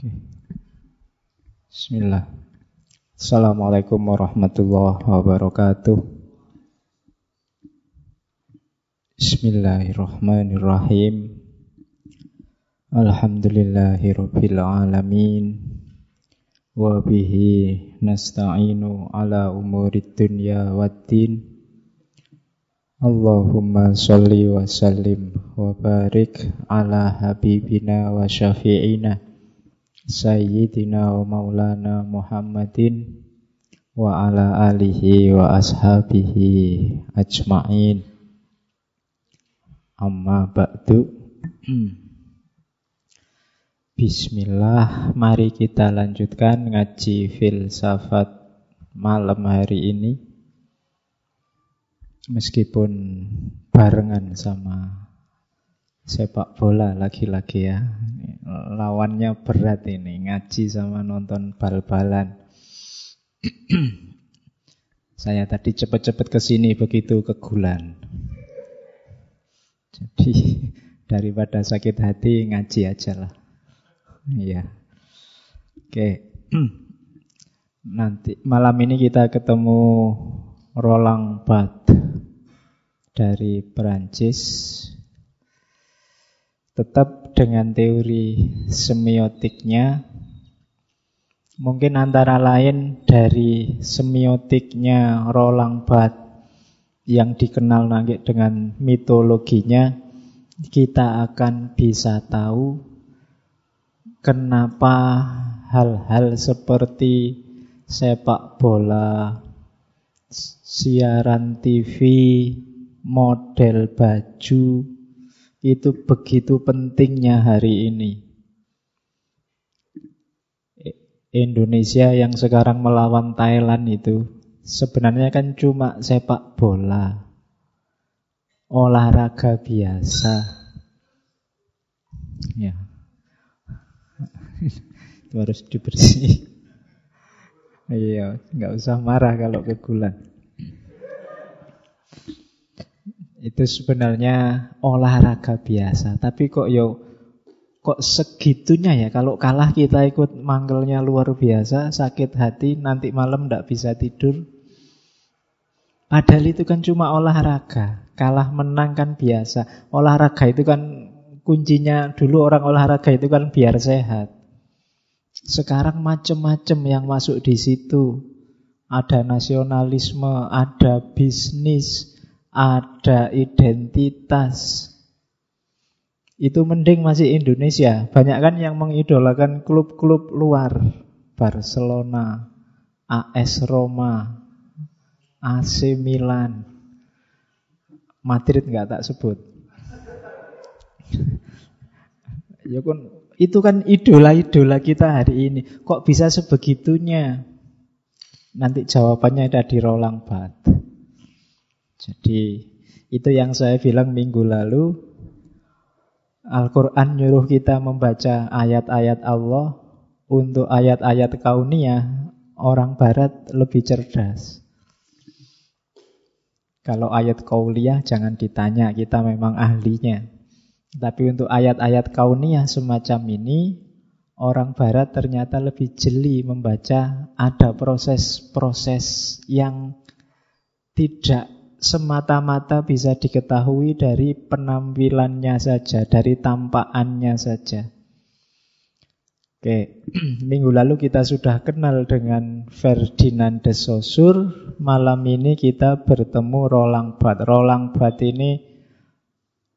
Bismillah. Assalamualaikum warahmatullahi wabarakatuh. Bismillahirrahmanirrahim. Alhamdulillahi rabbil alamin. Wa bihi nasta'inu ala umurid dunya waddin. Allahumma salli wa sallim wa barik ala habibina wa syafi'ina Sayyidina wa maulana Muhammadin wa ala alihi wa ashabihi ajma'in. Amma ba'du. Bismillah Mari kita lanjutkan ngaji filsafat malam hari ini. Meskipun barengan sama sepak bola lagi-lagi ya lawannya berat ini ngaji sama nonton bal-balan. Saya tadi cepet-cepet ke sini begitu kegulan. Jadi daripada sakit hati ngaji aja lah. Iya. Oke. Nanti malam ini kita ketemu Roland Barthes dari Perancis tetap dengan teori semiotiknya. Mungkin antara lain dari semiotiknya Roland Barthes yang dikenal nanti dengan mitologinya kita akan bisa tahu kenapa hal-hal seperti sepak bola, siaran TV, model baju, itu begitu pentingnya hari ini. Indonesia yang sekarang melawan Thailand itu sebenarnya kan cuma sepak bola. Olahraga biasa. Ya. itu harus dibersih. Iya, nggak usah marah kalau kegulan. Itu sebenarnya olahraga biasa, tapi kok yo kok segitunya ya kalau kalah kita ikut manggilnya luar biasa, sakit hati, nanti malam ndak bisa tidur. Padahal itu kan cuma olahraga, kalah menang kan biasa. Olahraga itu kan kuncinya dulu orang olahraga itu kan biar sehat. Sekarang macam-macam yang masuk di situ. Ada nasionalisme, ada bisnis, ada identitas. Itu mending masih Indonesia. Banyak kan yang mengidolakan klub-klub luar. Barcelona, AS Roma, AC Milan. Madrid nggak tak sebut. ya kan itu kan idola-idola kita hari ini. Kok bisa sebegitunya? Nanti jawabannya ada di Roland Barthes. Jadi itu yang saya bilang minggu lalu. Al-Quran nyuruh kita membaca ayat-ayat Allah. Untuk ayat-ayat kauniyah, orang barat lebih cerdas. Kalau ayat kauliyah jangan ditanya, kita memang ahlinya. Tapi untuk ayat-ayat kauniyah semacam ini, orang barat ternyata lebih jeli membaca ada proses-proses yang tidak semata-mata bisa diketahui dari penampilannya saja, dari tampaannya saja. Oke, minggu lalu kita sudah kenal dengan Ferdinand de Saussure. Malam ini kita bertemu Roland Barthes. Roland Barthes ini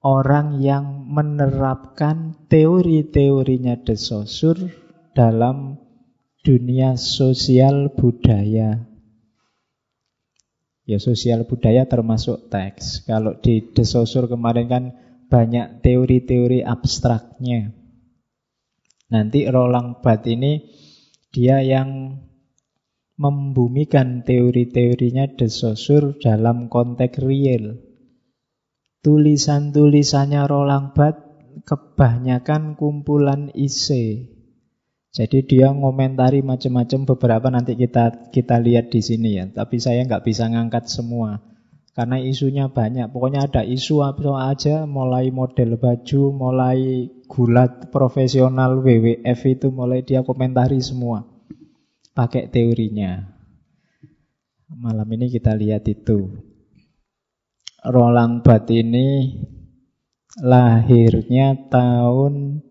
orang yang menerapkan teori-teorinya de Saussure dalam dunia sosial budaya Ya sosial budaya termasuk teks. Kalau di Desosur kemarin kan banyak teori-teori abstraknya. Nanti Roland Barthes ini dia yang membumikan teori-teorinya Desosur dalam konteks real. Tulisan-tulisannya Roland Barthes kebanyakan kumpulan isi. Jadi dia ngomentari macam-macam beberapa nanti kita kita lihat di sini ya. Tapi saya nggak bisa ngangkat semua karena isunya banyak. Pokoknya ada isu apa aja, mulai model baju, mulai gulat profesional WWF itu mulai dia komentari semua. Pakai teorinya. Malam ini kita lihat itu. Roland Bat ini lahirnya tahun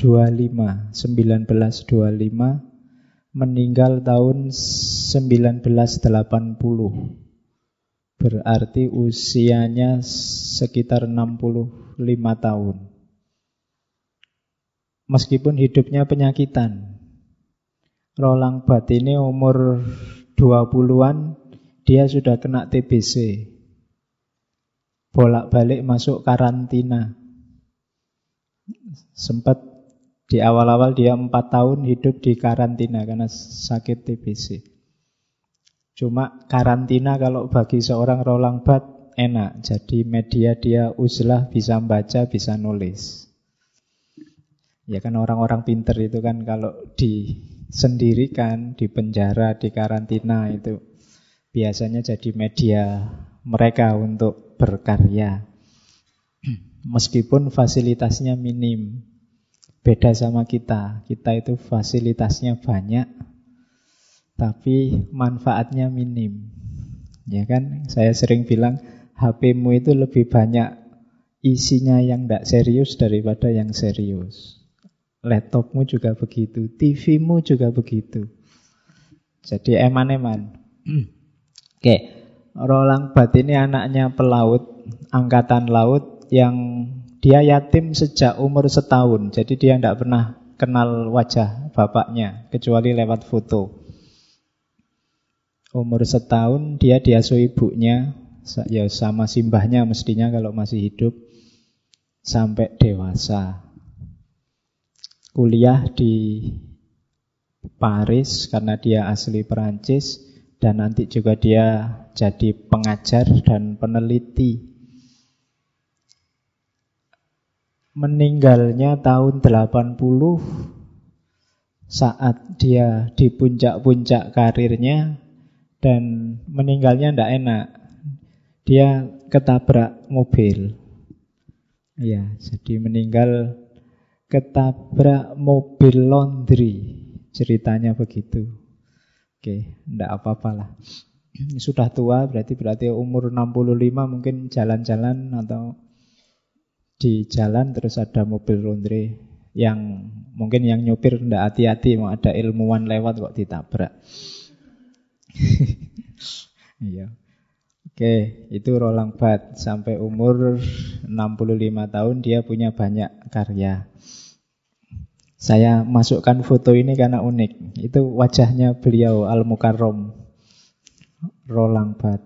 25, 1925, meninggal tahun 1980. Berarti usianya sekitar 65 tahun. Meskipun hidupnya penyakitan. Roland Bat ini umur 20-an, dia sudah kena TBC bolak-balik masuk karantina. Sempat di awal-awal dia empat tahun hidup di karantina karena sakit TBC. Cuma karantina kalau bagi seorang Roland Bat enak. Jadi media dia uzlah bisa baca, bisa nulis. Ya kan orang-orang pinter itu kan kalau disendirikan, di penjara, di karantina itu biasanya jadi media mereka untuk berkarya. Meskipun fasilitasnya minim. Beda sama kita. Kita itu fasilitasnya banyak, tapi manfaatnya minim. Ya kan? Saya sering bilang HP-mu itu lebih banyak isinya yang tidak serius daripada yang serius. Laptopmu juga begitu, TV-mu juga begitu. Jadi eman-eman. Oke, Rolang Bat ini anaknya pelaut, angkatan laut yang dia yatim sejak umur setahun. Jadi dia tidak pernah kenal wajah bapaknya, kecuali lewat foto. Umur setahun dia diasuh ibunya, ya sama simbahnya mestinya kalau masih hidup, sampai dewasa. Kuliah di Paris karena dia asli Perancis dan nanti juga dia jadi pengajar dan peneliti. Meninggalnya tahun 80 saat dia di puncak-puncak karirnya dan meninggalnya tidak enak. Dia ketabrak mobil. Ya, jadi meninggal ketabrak mobil laundry. Ceritanya begitu. Oke, enggak apa-apalah. Sudah tua berarti berarti umur 65 mungkin jalan-jalan atau di jalan terus ada mobil laundry yang mungkin yang nyopir enggak hati-hati mau ada ilmuwan lewat kok ditabrak. Iya. Oke, itu Roland Bat sampai umur 65 tahun dia punya banyak karya. Saya masukkan foto ini karena unik. Itu wajahnya beliau Al-Mukarrom. Rolang Bat.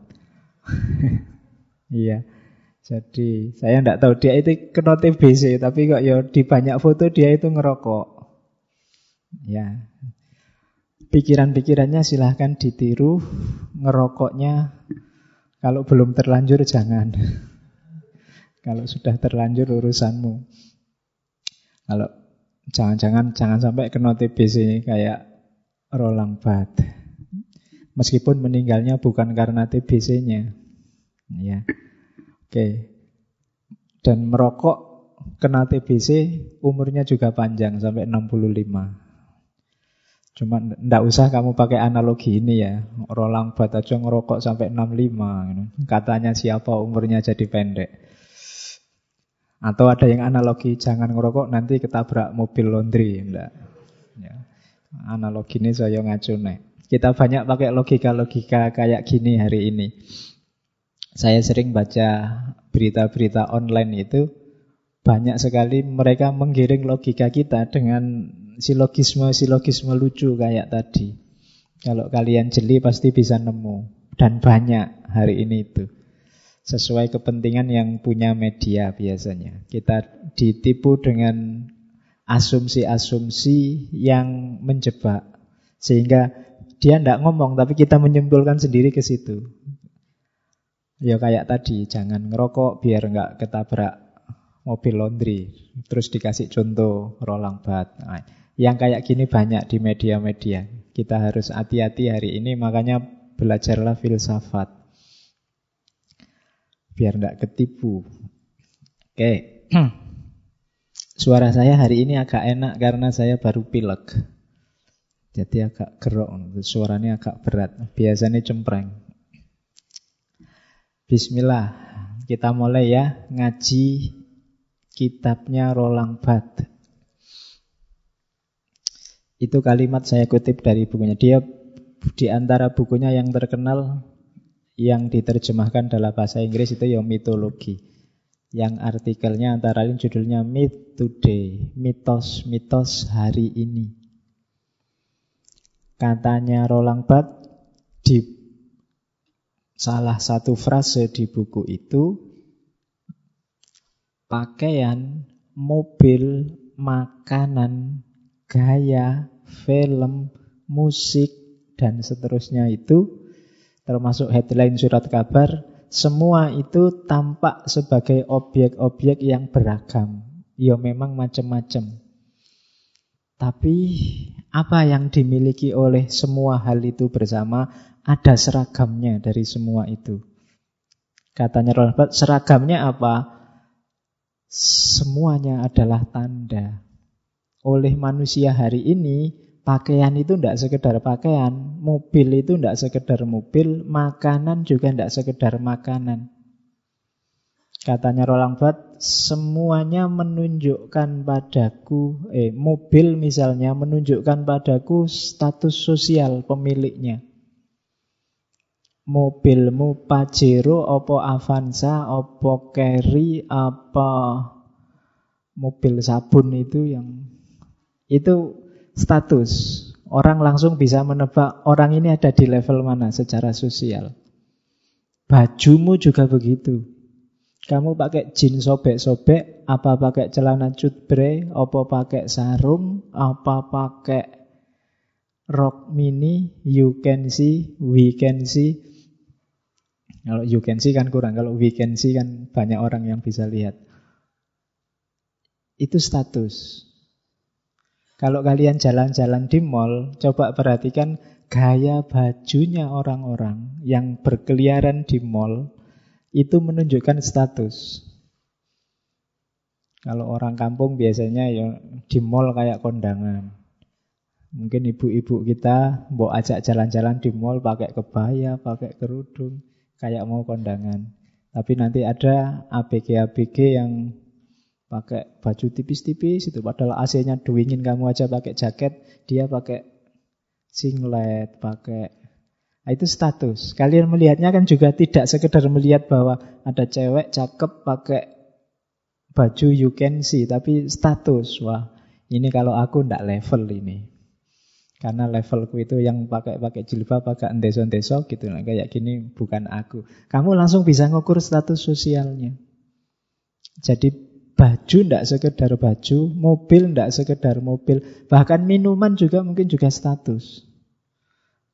iya. Jadi saya tidak tahu dia itu kena TBC, tapi kok ya di banyak foto dia itu ngerokok. Ya. Pikiran-pikirannya silahkan ditiru, ngerokoknya kalau belum terlanjur jangan. kalau sudah terlanjur urusanmu. Kalau Jangan-jangan jangan sampai kena TBC kayak Rolang Bat. Meskipun meninggalnya bukan karena TBC-nya. Ya. Oke. Dan merokok kena TBC umurnya juga panjang sampai 65. Cuma ndak usah kamu pakai analogi ini ya. Rolang bat aja ngerokok sampai 65. Katanya siapa umurnya jadi pendek. Atau ada yang analogi jangan ngerokok nanti ketabrak mobil laundry, enggak. Ya. Analogi ini saya ngacu nih. Kita banyak pakai logika-logika kayak gini hari ini. Saya sering baca berita-berita online itu banyak sekali mereka menggiring logika kita dengan silogisme-silogisme lucu kayak tadi. Kalau kalian jeli pasti bisa nemu dan banyak hari ini itu sesuai kepentingan yang punya media biasanya. Kita ditipu dengan asumsi-asumsi yang menjebak sehingga dia tidak ngomong tapi kita menyimpulkan sendiri ke situ. Ya kayak tadi, jangan ngerokok biar nggak ketabrak mobil laundry. Terus dikasih contoh rolang bat. Nah, yang kayak gini banyak di media-media. Kita harus hati-hati hari ini, makanya belajarlah filsafat biar tidak ketipu. Oke. Suara saya hari ini agak enak karena saya baru pilek. Jadi agak gerok, suaranya agak berat. Biasanya cempreng. Bismillah, kita mulai ya ngaji kitabnya Roland Barthes. Itu kalimat saya kutip dari bukunya. Dia di antara bukunya yang terkenal yang diterjemahkan dalam bahasa Inggris itu ya mitologi. Yang artikelnya antara lain judulnya Myth Today, mitos-mitos hari ini. Katanya Roland Barthes di salah satu frase di buku itu pakaian, mobil, makanan, gaya, film, musik dan seterusnya itu termasuk headline surat kabar semua itu tampak sebagai objek-objek yang beragam. Ya memang macam-macam. Tapi apa yang dimiliki oleh semua hal itu bersama ada seragamnya dari semua itu. Katanya Rolbat, seragamnya apa? Semuanya adalah tanda. Oleh manusia hari ini, pakaian itu tidak sekedar pakaian, mobil itu tidak sekedar mobil, makanan juga tidak sekedar makanan. Katanya Roland Barthes, semuanya menunjukkan padaku, eh mobil misalnya menunjukkan padaku status sosial pemiliknya. Mobilmu Pajero, opo Avanza, opo Carry, apa mobil sabun itu yang itu status. Orang langsung bisa menebak orang ini ada di level mana secara sosial. Bajumu juga begitu. Kamu pakai jeans sobek-sobek, apa pakai celana cutbre, apa pakai sarung, apa pakai rok mini, you can see, we can see. Kalau you can see kan kurang, kalau we can see kan banyak orang yang bisa lihat. Itu status. Kalau kalian jalan-jalan di mall, coba perhatikan gaya bajunya orang-orang yang berkeliaran di mall itu menunjukkan status. Kalau orang kampung biasanya ya di mall kayak kondangan. Mungkin ibu-ibu kita mau ajak jalan-jalan di mall pakai kebaya, pakai kerudung, kayak mau kondangan. Tapi nanti ada ABG-ABG yang pakai baju tipis-tipis itu padahal AC-nya dingin kamu aja pakai jaket, dia pakai singlet, pakai Nah, itu status. Kalian melihatnya kan juga tidak sekedar melihat bahwa ada cewek cakep pakai baju you can see, tapi status. Wah, ini kalau aku ndak level ini. Karena levelku itu yang pakai pakai jilbab, pakai endeso-endeso gitu nah, kayak gini bukan aku. Kamu langsung bisa ngukur status sosialnya. Jadi baju ndak sekedar baju, mobil ndak sekedar mobil, bahkan minuman juga mungkin juga status.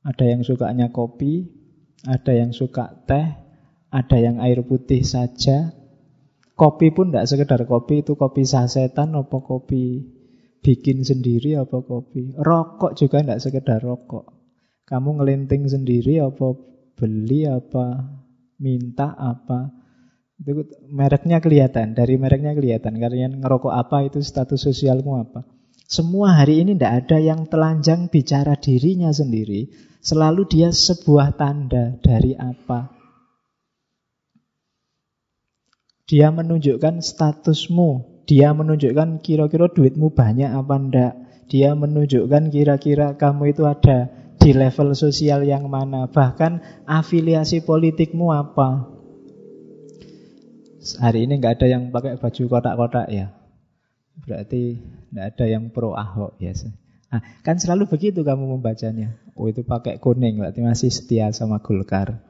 Ada yang sukanya kopi, ada yang suka teh, ada yang air putih saja. Kopi pun tidak sekedar kopi, itu kopi sasetan apa kopi bikin sendiri apa kopi. Rokok juga tidak sekedar rokok. Kamu ngelinting sendiri apa beli apa minta apa. Itu mereknya kelihatan, dari mereknya kelihatan. Kalian ngerokok apa itu status sosialmu apa. Semua hari ini tidak ada yang telanjang bicara dirinya sendiri. Selalu dia sebuah tanda dari apa. Dia menunjukkan statusmu. Dia menunjukkan kira-kira duitmu banyak apa enggak. Dia menunjukkan kira-kira kamu itu ada di level sosial yang mana. Bahkan afiliasi politikmu apa. Hari ini nggak ada yang pakai baju kotak-kotak ya. Berarti nggak ada yang pro Ahok biasa. Nah, kan selalu begitu kamu membacanya. Oh itu pakai kuning, berarti masih setia sama Golkar.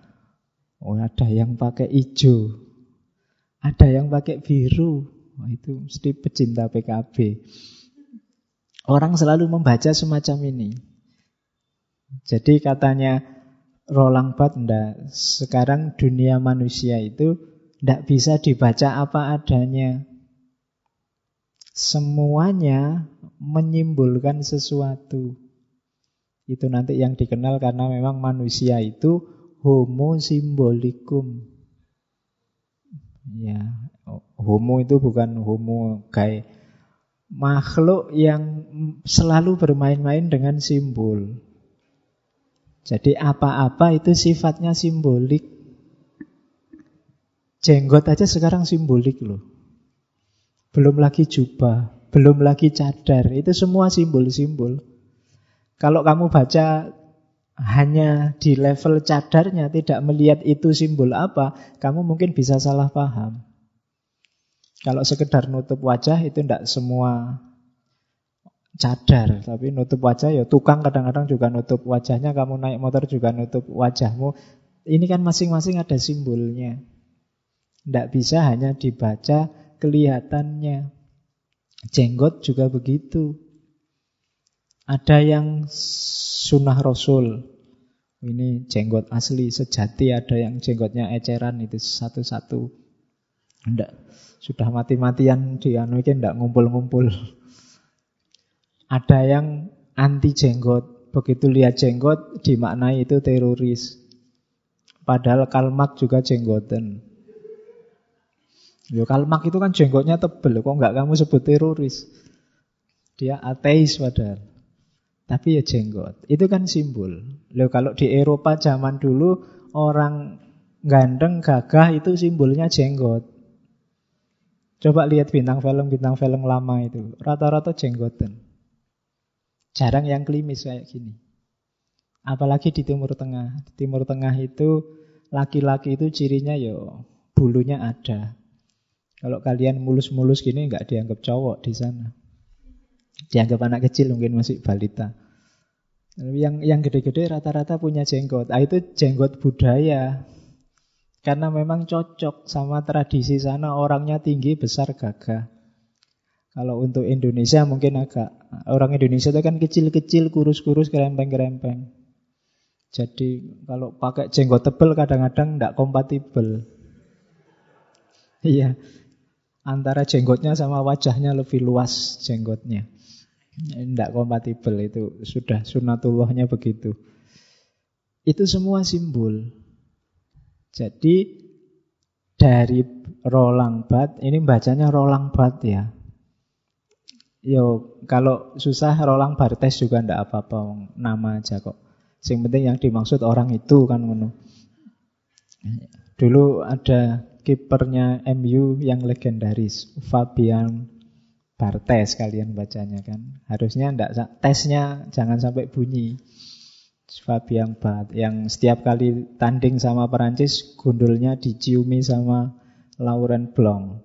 Oh ada yang pakai hijau. Ada yang pakai biru. Oh, itu mesti pecinta PKB. Orang selalu membaca semacam ini. Jadi katanya Roland Barthes, sekarang dunia manusia itu tidak bisa dibaca apa adanya. Semuanya menyimpulkan sesuatu. Itu nanti yang dikenal karena memang manusia itu homo simbolikum. Ya, homo itu bukan homo kayak makhluk yang selalu bermain-main dengan simbol. Jadi apa-apa itu sifatnya simbolik. Jenggot aja sekarang simbolik loh. Belum lagi jubah, belum lagi cadar, itu semua simbol-simbol. Kalau kamu baca hanya di level cadarnya, tidak melihat itu simbol apa, kamu mungkin bisa salah paham. Kalau sekedar nutup wajah itu tidak semua cadar, tapi nutup wajah ya tukang kadang-kadang juga nutup wajahnya, kamu naik motor juga nutup wajahmu. Ini kan masing-masing ada simbolnya. Tidak bisa hanya dibaca kelihatannya. Jenggot juga begitu. Ada yang sunnah Rasul. Ini jenggot asli, sejati. Ada yang jenggotnya eceran, itu satu-satu. Tidak. Sudah mati-matian di anu ini tidak ngumpul-ngumpul. Ada yang anti jenggot. Begitu lihat jenggot, dimaknai itu teroris. Padahal kalmak juga jenggoten. Yo kalmak itu kan jenggotnya tebel, kok nggak kamu sebut teroris? Dia ateis padahal. Tapi ya jenggot. Itu kan simbol. Loh, kalau di Eropa zaman dulu orang gandeng gagah itu simbolnya jenggot. Coba lihat bintang film bintang film lama itu, rata-rata jenggotan. Jarang yang klimis kayak gini. Apalagi di Timur Tengah. Di Timur Tengah itu laki-laki itu cirinya yo bulunya ada. Kalau kalian mulus-mulus gini nggak dianggap cowok di sana. Dianggap anak kecil mungkin masih balita. Yang yang gede-gede rata-rata punya jenggot. Ah, itu jenggot budaya. Karena memang cocok sama tradisi sana orangnya tinggi, besar, gagah. Kalau untuk Indonesia mungkin agak orang Indonesia itu kan kecil-kecil, kurus-kurus, kerempeng-kerempeng. Jadi kalau pakai jenggot tebel kadang-kadang tidak kompatibel. Iya, antara jenggotnya sama wajahnya lebih luas jenggotnya. Tidak kompatibel itu sudah sunatullahnya begitu. Itu semua simbol. Jadi dari rolang bat, ini bacanya rolang bat ya. Yo kalau susah rolang bartes juga ndak apa-apa, nama aja kok. Yang penting yang dimaksud orang itu kan ngono. Dulu ada kipernya MU yang legendaris, Fabian Bartes kalian bacanya kan. Harusnya ndak tesnya jangan sampai bunyi. Fabian Bart yang setiap kali tanding sama Perancis gundulnya diciumi sama Laurent Blanc.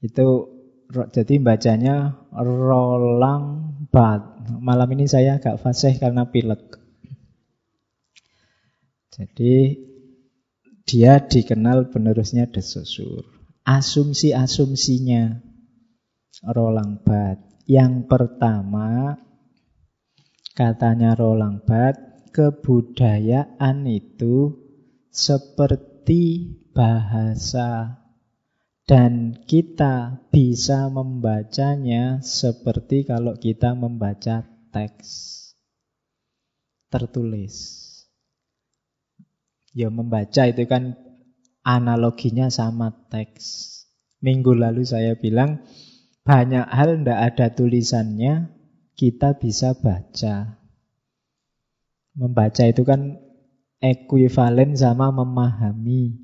Itu jadi bacanya Roland Bart. Malam ini saya agak fasih karena pilek. Jadi dia dikenal penerusnya De Asumsi-asumsinya Roland Bat. Yang pertama, katanya Roland Bat, kebudayaan itu seperti bahasa dan kita bisa membacanya seperti kalau kita membaca teks tertulis. Ya membaca itu kan analoginya sama teks. Minggu lalu saya bilang banyak hal tidak ada tulisannya, kita bisa baca. Membaca itu kan ekuivalen sama memahami.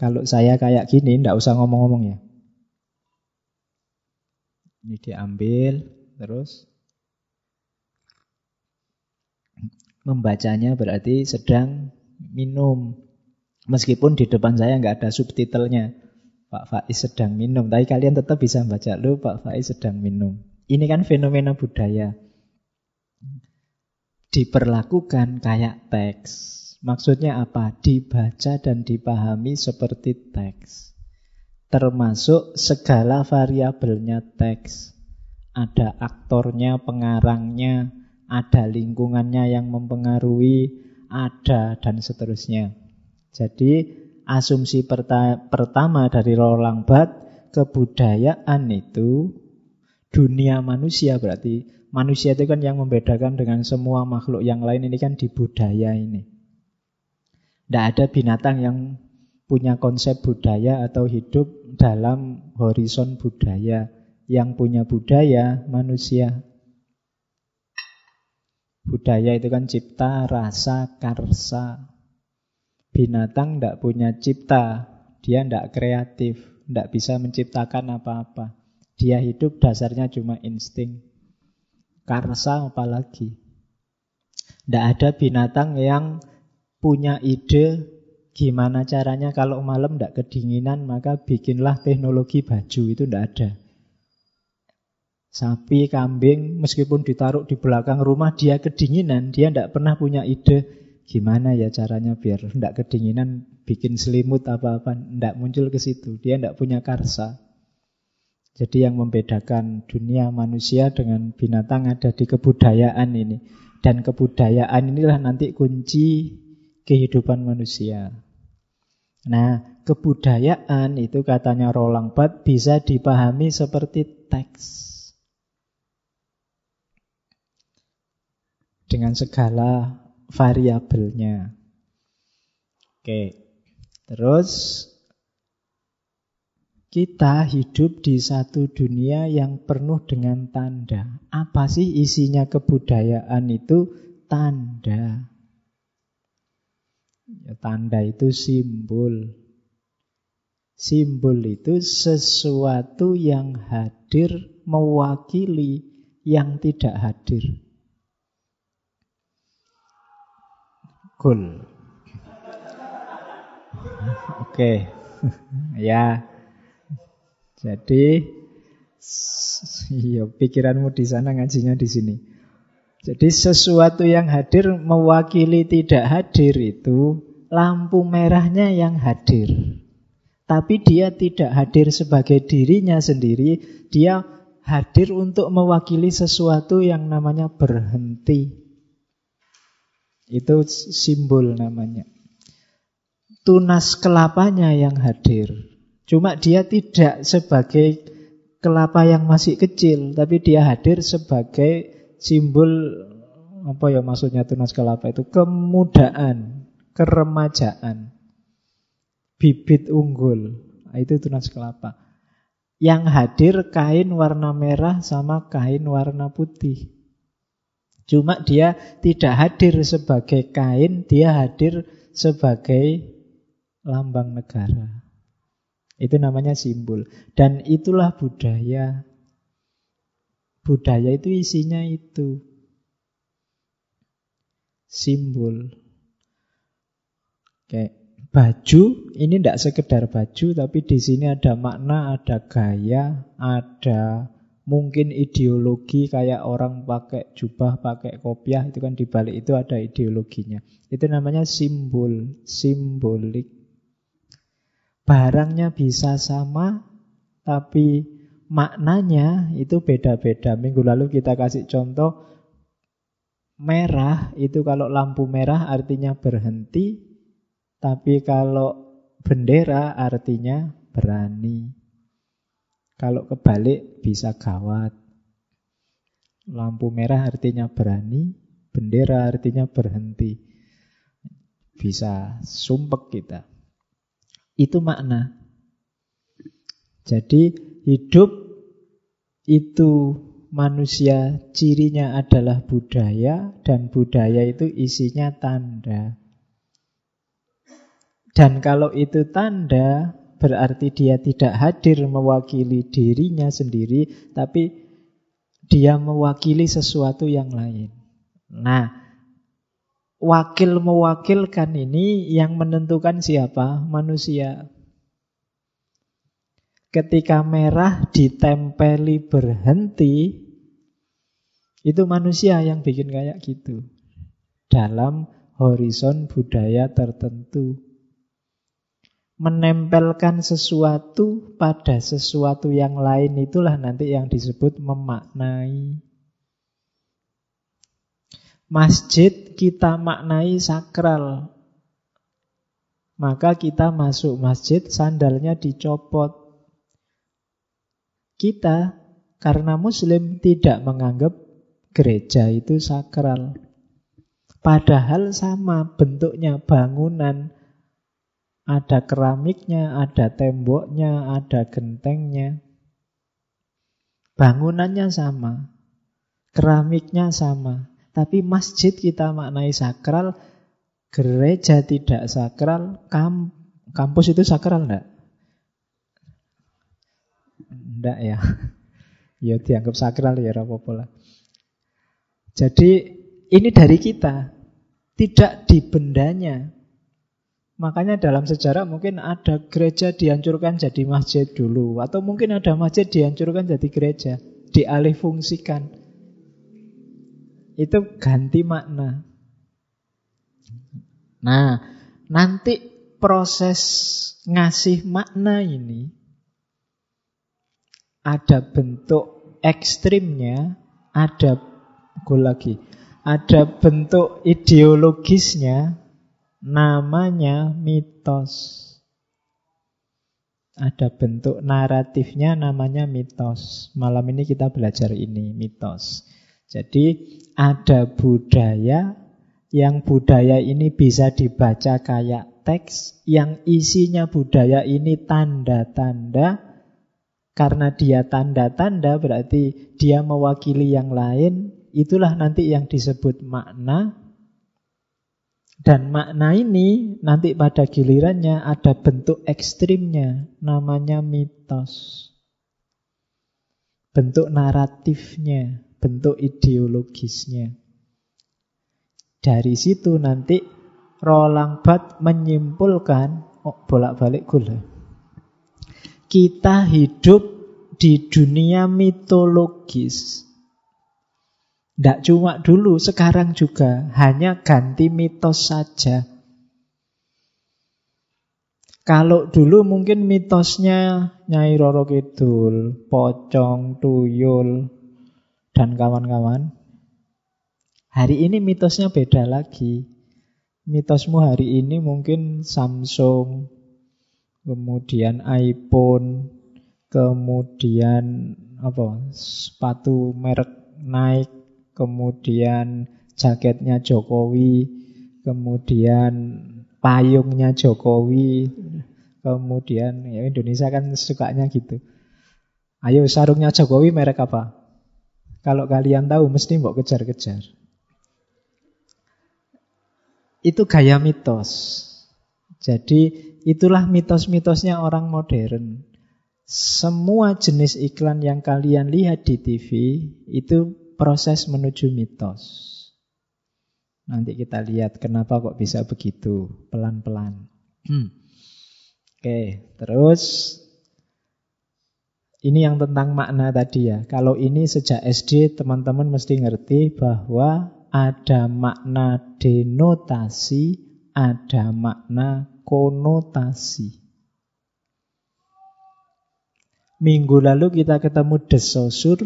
Kalau saya kayak gini, tidak usah ngomong-ngomong ya. Ini diambil, terus membacanya berarti sedang minum. Meskipun di depan saya nggak ada subtitlenya. Pak Faiz sedang minum. Tapi kalian tetap bisa baca lu Pak Faiz sedang minum. Ini kan fenomena budaya. Diperlakukan kayak teks. Maksudnya apa? Dibaca dan dipahami seperti teks. Termasuk segala variabelnya teks. Ada aktornya, pengarangnya, ada lingkungannya yang mempengaruhi, ada dan seterusnya. Jadi asumsi pertama dari Roland Barthes, kebudayaan itu dunia manusia berarti manusia itu kan yang membedakan dengan semua makhluk yang lain ini kan di budaya ini. Tidak ada binatang yang punya konsep budaya atau hidup dalam horizon budaya. Yang punya budaya manusia. Budaya itu kan cipta, rasa, karsa. Binatang tidak punya cipta, dia tidak kreatif, tidak bisa menciptakan apa-apa. Dia hidup dasarnya cuma insting. Karsa apalagi. Tidak ada binatang yang punya ide gimana caranya kalau malam tidak kedinginan maka bikinlah teknologi baju itu tidak ada. Sapi, kambing, meskipun ditaruh di belakang rumah dia kedinginan, dia tidak pernah punya ide gimana ya caranya biar tidak kedinginan bikin selimut apa-apa, tidak muncul ke situ. Dia tidak punya karsa. Jadi yang membedakan dunia manusia dengan binatang ada di kebudayaan ini. Dan kebudayaan inilah nanti kunci kehidupan manusia. Nah, kebudayaan itu katanya Roland Barthes bisa dipahami seperti teks. dengan segala variabelnya. Oke, terus kita hidup di satu dunia yang penuh dengan tanda. Apa sih isinya kebudayaan itu? Tanda. Ya, tanda itu simbol. Simbol itu sesuatu yang hadir mewakili yang tidak hadir. Cool. Oke. ya. Jadi iya pikiranmu di sana ngajinya di sini. Jadi sesuatu yang hadir mewakili tidak hadir itu lampu merahnya yang hadir. Tapi dia tidak hadir sebagai dirinya sendiri, dia hadir untuk mewakili sesuatu yang namanya berhenti. Itu simbol namanya. Tunas kelapanya yang hadir. Cuma dia tidak sebagai kelapa yang masih kecil, tapi dia hadir sebagai simbol apa ya maksudnya tunas kelapa itu kemudaan, keremajaan, bibit unggul. Nah, itu tunas kelapa. Yang hadir kain warna merah sama kain warna putih. Cuma dia tidak hadir sebagai kain, dia hadir sebagai lambang negara. Itu namanya simbol. Dan itulah budaya. Budaya itu isinya itu. Simbol. Kayak baju, ini tidak sekedar baju, tapi di sini ada makna, ada gaya, ada Mungkin ideologi kayak orang pakai jubah, pakai kopiah itu kan dibalik itu ada ideologinya. Itu namanya simbol, simbolik. Barangnya bisa sama, tapi maknanya itu beda-beda. Minggu lalu kita kasih contoh merah itu kalau lampu merah artinya berhenti, tapi kalau bendera artinya berani. Kalau kebalik bisa gawat. Lampu merah artinya berani, bendera artinya berhenti. Bisa sumpek kita. Itu makna. Jadi hidup itu manusia cirinya adalah budaya dan budaya itu isinya tanda. Dan kalau itu tanda, berarti dia tidak hadir mewakili dirinya sendiri, tapi dia mewakili sesuatu yang lain. Nah, wakil mewakilkan ini yang menentukan siapa? Manusia. Ketika merah ditempeli berhenti, itu manusia yang bikin kayak gitu. Dalam horizon budaya tertentu menempelkan sesuatu pada sesuatu yang lain itulah nanti yang disebut memaknai. Masjid kita maknai sakral. Maka kita masuk masjid sandalnya dicopot. Kita karena muslim tidak menganggap gereja itu sakral. Padahal sama bentuknya bangunan, Ada keramiknya, ada temboknya, ada gentengnya. Bangunannya sama, keramiknya sama. Tapi masjid kita maknai sakral, gereja tidak sakral, kam kampus itu sakral enggak? Enggak ya. Ya dianggap sakral ya apa Jadi ini dari kita, tidak di bendanya. Makanya dalam sejarah mungkin ada gereja dihancurkan jadi masjid dulu. Atau mungkin ada masjid dihancurkan jadi gereja. Dialih fungsikan. Itu ganti makna. Nah, nanti proses ngasih makna ini ada bentuk ekstrimnya, ada gue lagi, ada bentuk ideologisnya, namanya mitos. Ada bentuk naratifnya namanya mitos. Malam ini kita belajar ini, mitos. Jadi ada budaya yang budaya ini bisa dibaca kayak teks, yang isinya budaya ini tanda-tanda, karena dia tanda-tanda berarti dia mewakili yang lain, itulah nanti yang disebut makna, dan makna ini nanti pada gilirannya ada bentuk ekstrimnya, namanya mitos. Bentuk naratifnya, bentuk ideologisnya. Dari situ nanti Roland Barthes menyimpulkan, oh bolak-balik gula. Kita hidup di dunia mitologis tidak cuma dulu, sekarang juga hanya ganti mitos saja. Kalau dulu mungkin mitosnya Nyai Roro Kidul, Pocong, Tuyul, dan kawan-kawan. Hari ini mitosnya beda lagi. Mitosmu hari ini mungkin Samsung, kemudian iPhone, kemudian apa sepatu merek Nike, kemudian jaketnya Jokowi, kemudian payungnya Jokowi, kemudian ya Indonesia kan sukanya gitu. Ayo sarungnya Jokowi merek apa? Kalau kalian tahu mesti mau kejar-kejar. Itu gaya mitos. Jadi itulah mitos-mitosnya orang modern. Semua jenis iklan yang kalian lihat di TV itu proses menuju mitos. Nanti kita lihat kenapa kok bisa begitu, pelan-pelan. Hmm. Oke, terus ini yang tentang makna tadi ya. Kalau ini sejak SD teman-teman mesti ngerti bahwa ada makna denotasi, ada makna konotasi. Minggu lalu kita ketemu desosur,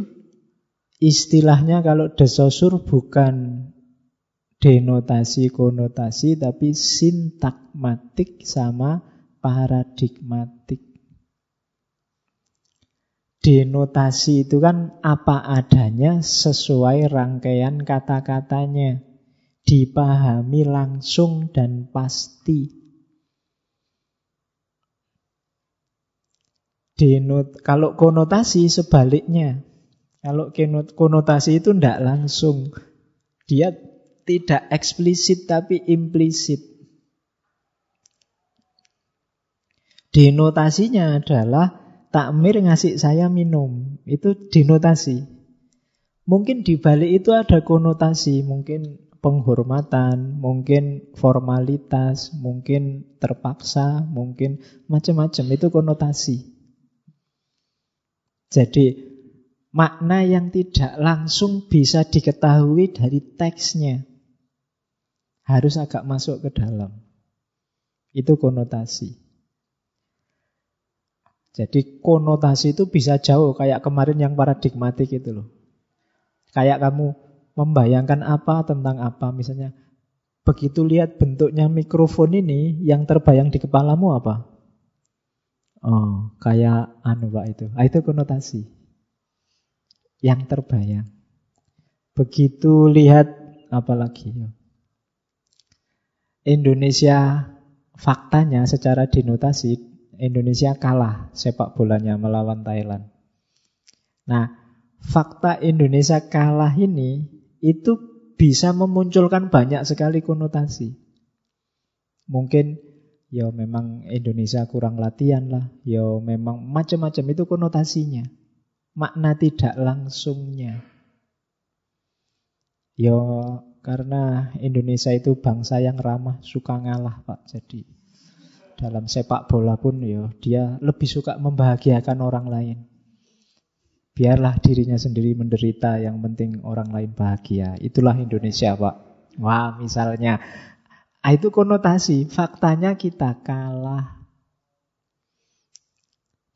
Istilahnya kalau desosur bukan denotasi konotasi tapi sintakmatik sama paradigmatik. Denotasi itu kan apa adanya sesuai rangkaian kata-katanya. Dipahami langsung dan pasti. Denot, kalau konotasi sebaliknya. Kalau konotasi itu tidak langsung. Dia tidak eksplisit tapi implisit. Denotasinya adalah takmir ngasih saya minum. Itu denotasi. Mungkin di balik itu ada konotasi, mungkin penghormatan, mungkin formalitas, mungkin terpaksa, mungkin macam-macam itu konotasi. Jadi makna yang tidak langsung bisa diketahui dari teksnya. Harus agak masuk ke dalam. Itu konotasi. Jadi konotasi itu bisa jauh kayak kemarin yang paradigmatik itu loh. Kayak kamu membayangkan apa tentang apa misalnya. Begitu lihat bentuknya mikrofon ini yang terbayang di kepalamu apa? Oh, kayak anu Pak itu. Ah, itu konotasi yang terbayang. Begitu lihat apalagi ya. Indonesia faktanya secara dinotasi Indonesia kalah sepak bolanya melawan Thailand. Nah, fakta Indonesia kalah ini itu bisa memunculkan banyak sekali konotasi. Mungkin ya memang Indonesia kurang latihan lah, ya memang macam-macam itu konotasinya. Makna tidak langsungnya. Ya karena Indonesia itu bangsa yang ramah, suka ngalah Pak. Jadi dalam sepak bola pun ya dia lebih suka membahagiakan orang lain. Biarlah dirinya sendiri menderita, yang penting orang lain bahagia. Itulah Indonesia, Pak. Wah, misalnya. Ah, itu konotasi, faktanya kita kalah.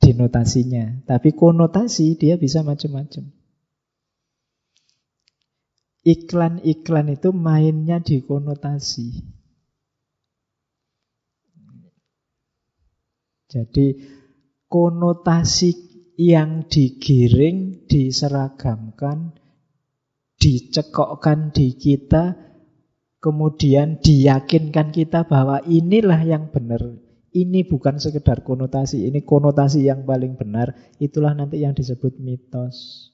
Dinotasinya. Tapi konotasi dia bisa macam-macam. Iklan-iklan itu mainnya di konotasi. Jadi konotasi yang digiring, diseragamkan, dicekokkan di kita, kemudian diyakinkan kita bahwa inilah yang benar. Ini bukan sekedar konotasi, ini konotasi yang paling benar. Itulah nanti yang disebut mitos.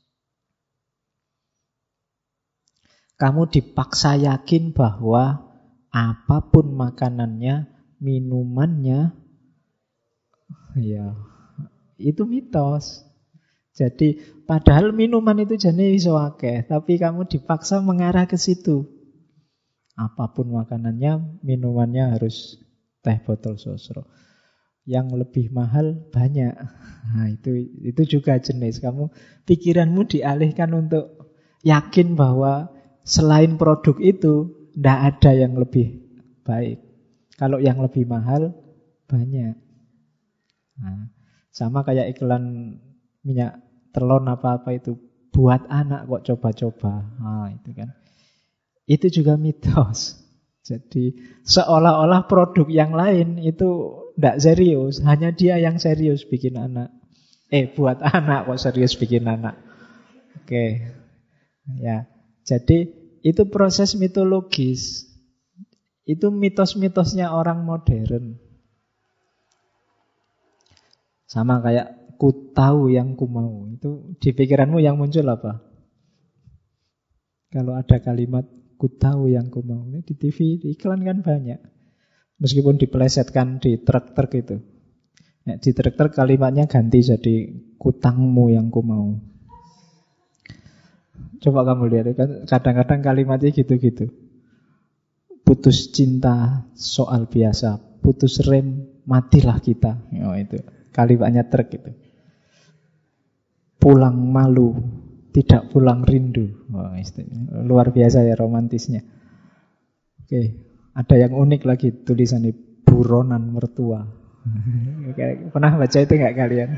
Kamu dipaksa yakin bahwa apa pun makanannya, minumannya, ya itu mitos. Jadi padahal minuman itu jenis wake, tapi kamu dipaksa mengarah ke situ. Apa pun makanannya, minumannya harus teh botol sosro. Yang lebih mahal banyak. Nah, itu itu juga jenis kamu pikiranmu dialihkan untuk yakin bahwa Selain produk itu, tidak ada yang lebih baik. Kalau yang lebih mahal, banyak. Nah, sama kayak iklan minyak telon apa-apa itu. Buat anak kok coba-coba. Nah, itu kan. Itu juga mitos. Jadi seolah-olah produk yang lain itu tidak serius. Hanya dia yang serius bikin anak. Eh, buat anak kok serius bikin anak. Oke. Ya. Jadi itu proses mitologis. Itu mitos-mitosnya orang modern. Sama kayak ku tahu yang ku mau. Itu di pikiranmu yang muncul apa? Kalau ada kalimat ku tahu yang ku mau. Ini di TV, di iklan kan banyak. Meskipun dipelesetkan di truk-truk itu. Ya, di truk-truk kalimatnya ganti jadi kutangmu yang ku mau. Coba kamu lihat, kan kadang-kadang kalimatnya gitu-gitu. Putus cinta soal biasa, putus rem matilah kita. Oh itu kalimatnya truk itu. Pulang malu, tidak pulang rindu. Oh. Luar biasa ya romantisnya. Oke, ada yang unik lagi tulisannya buronan mertua. Pernah baca itu nggak kalian?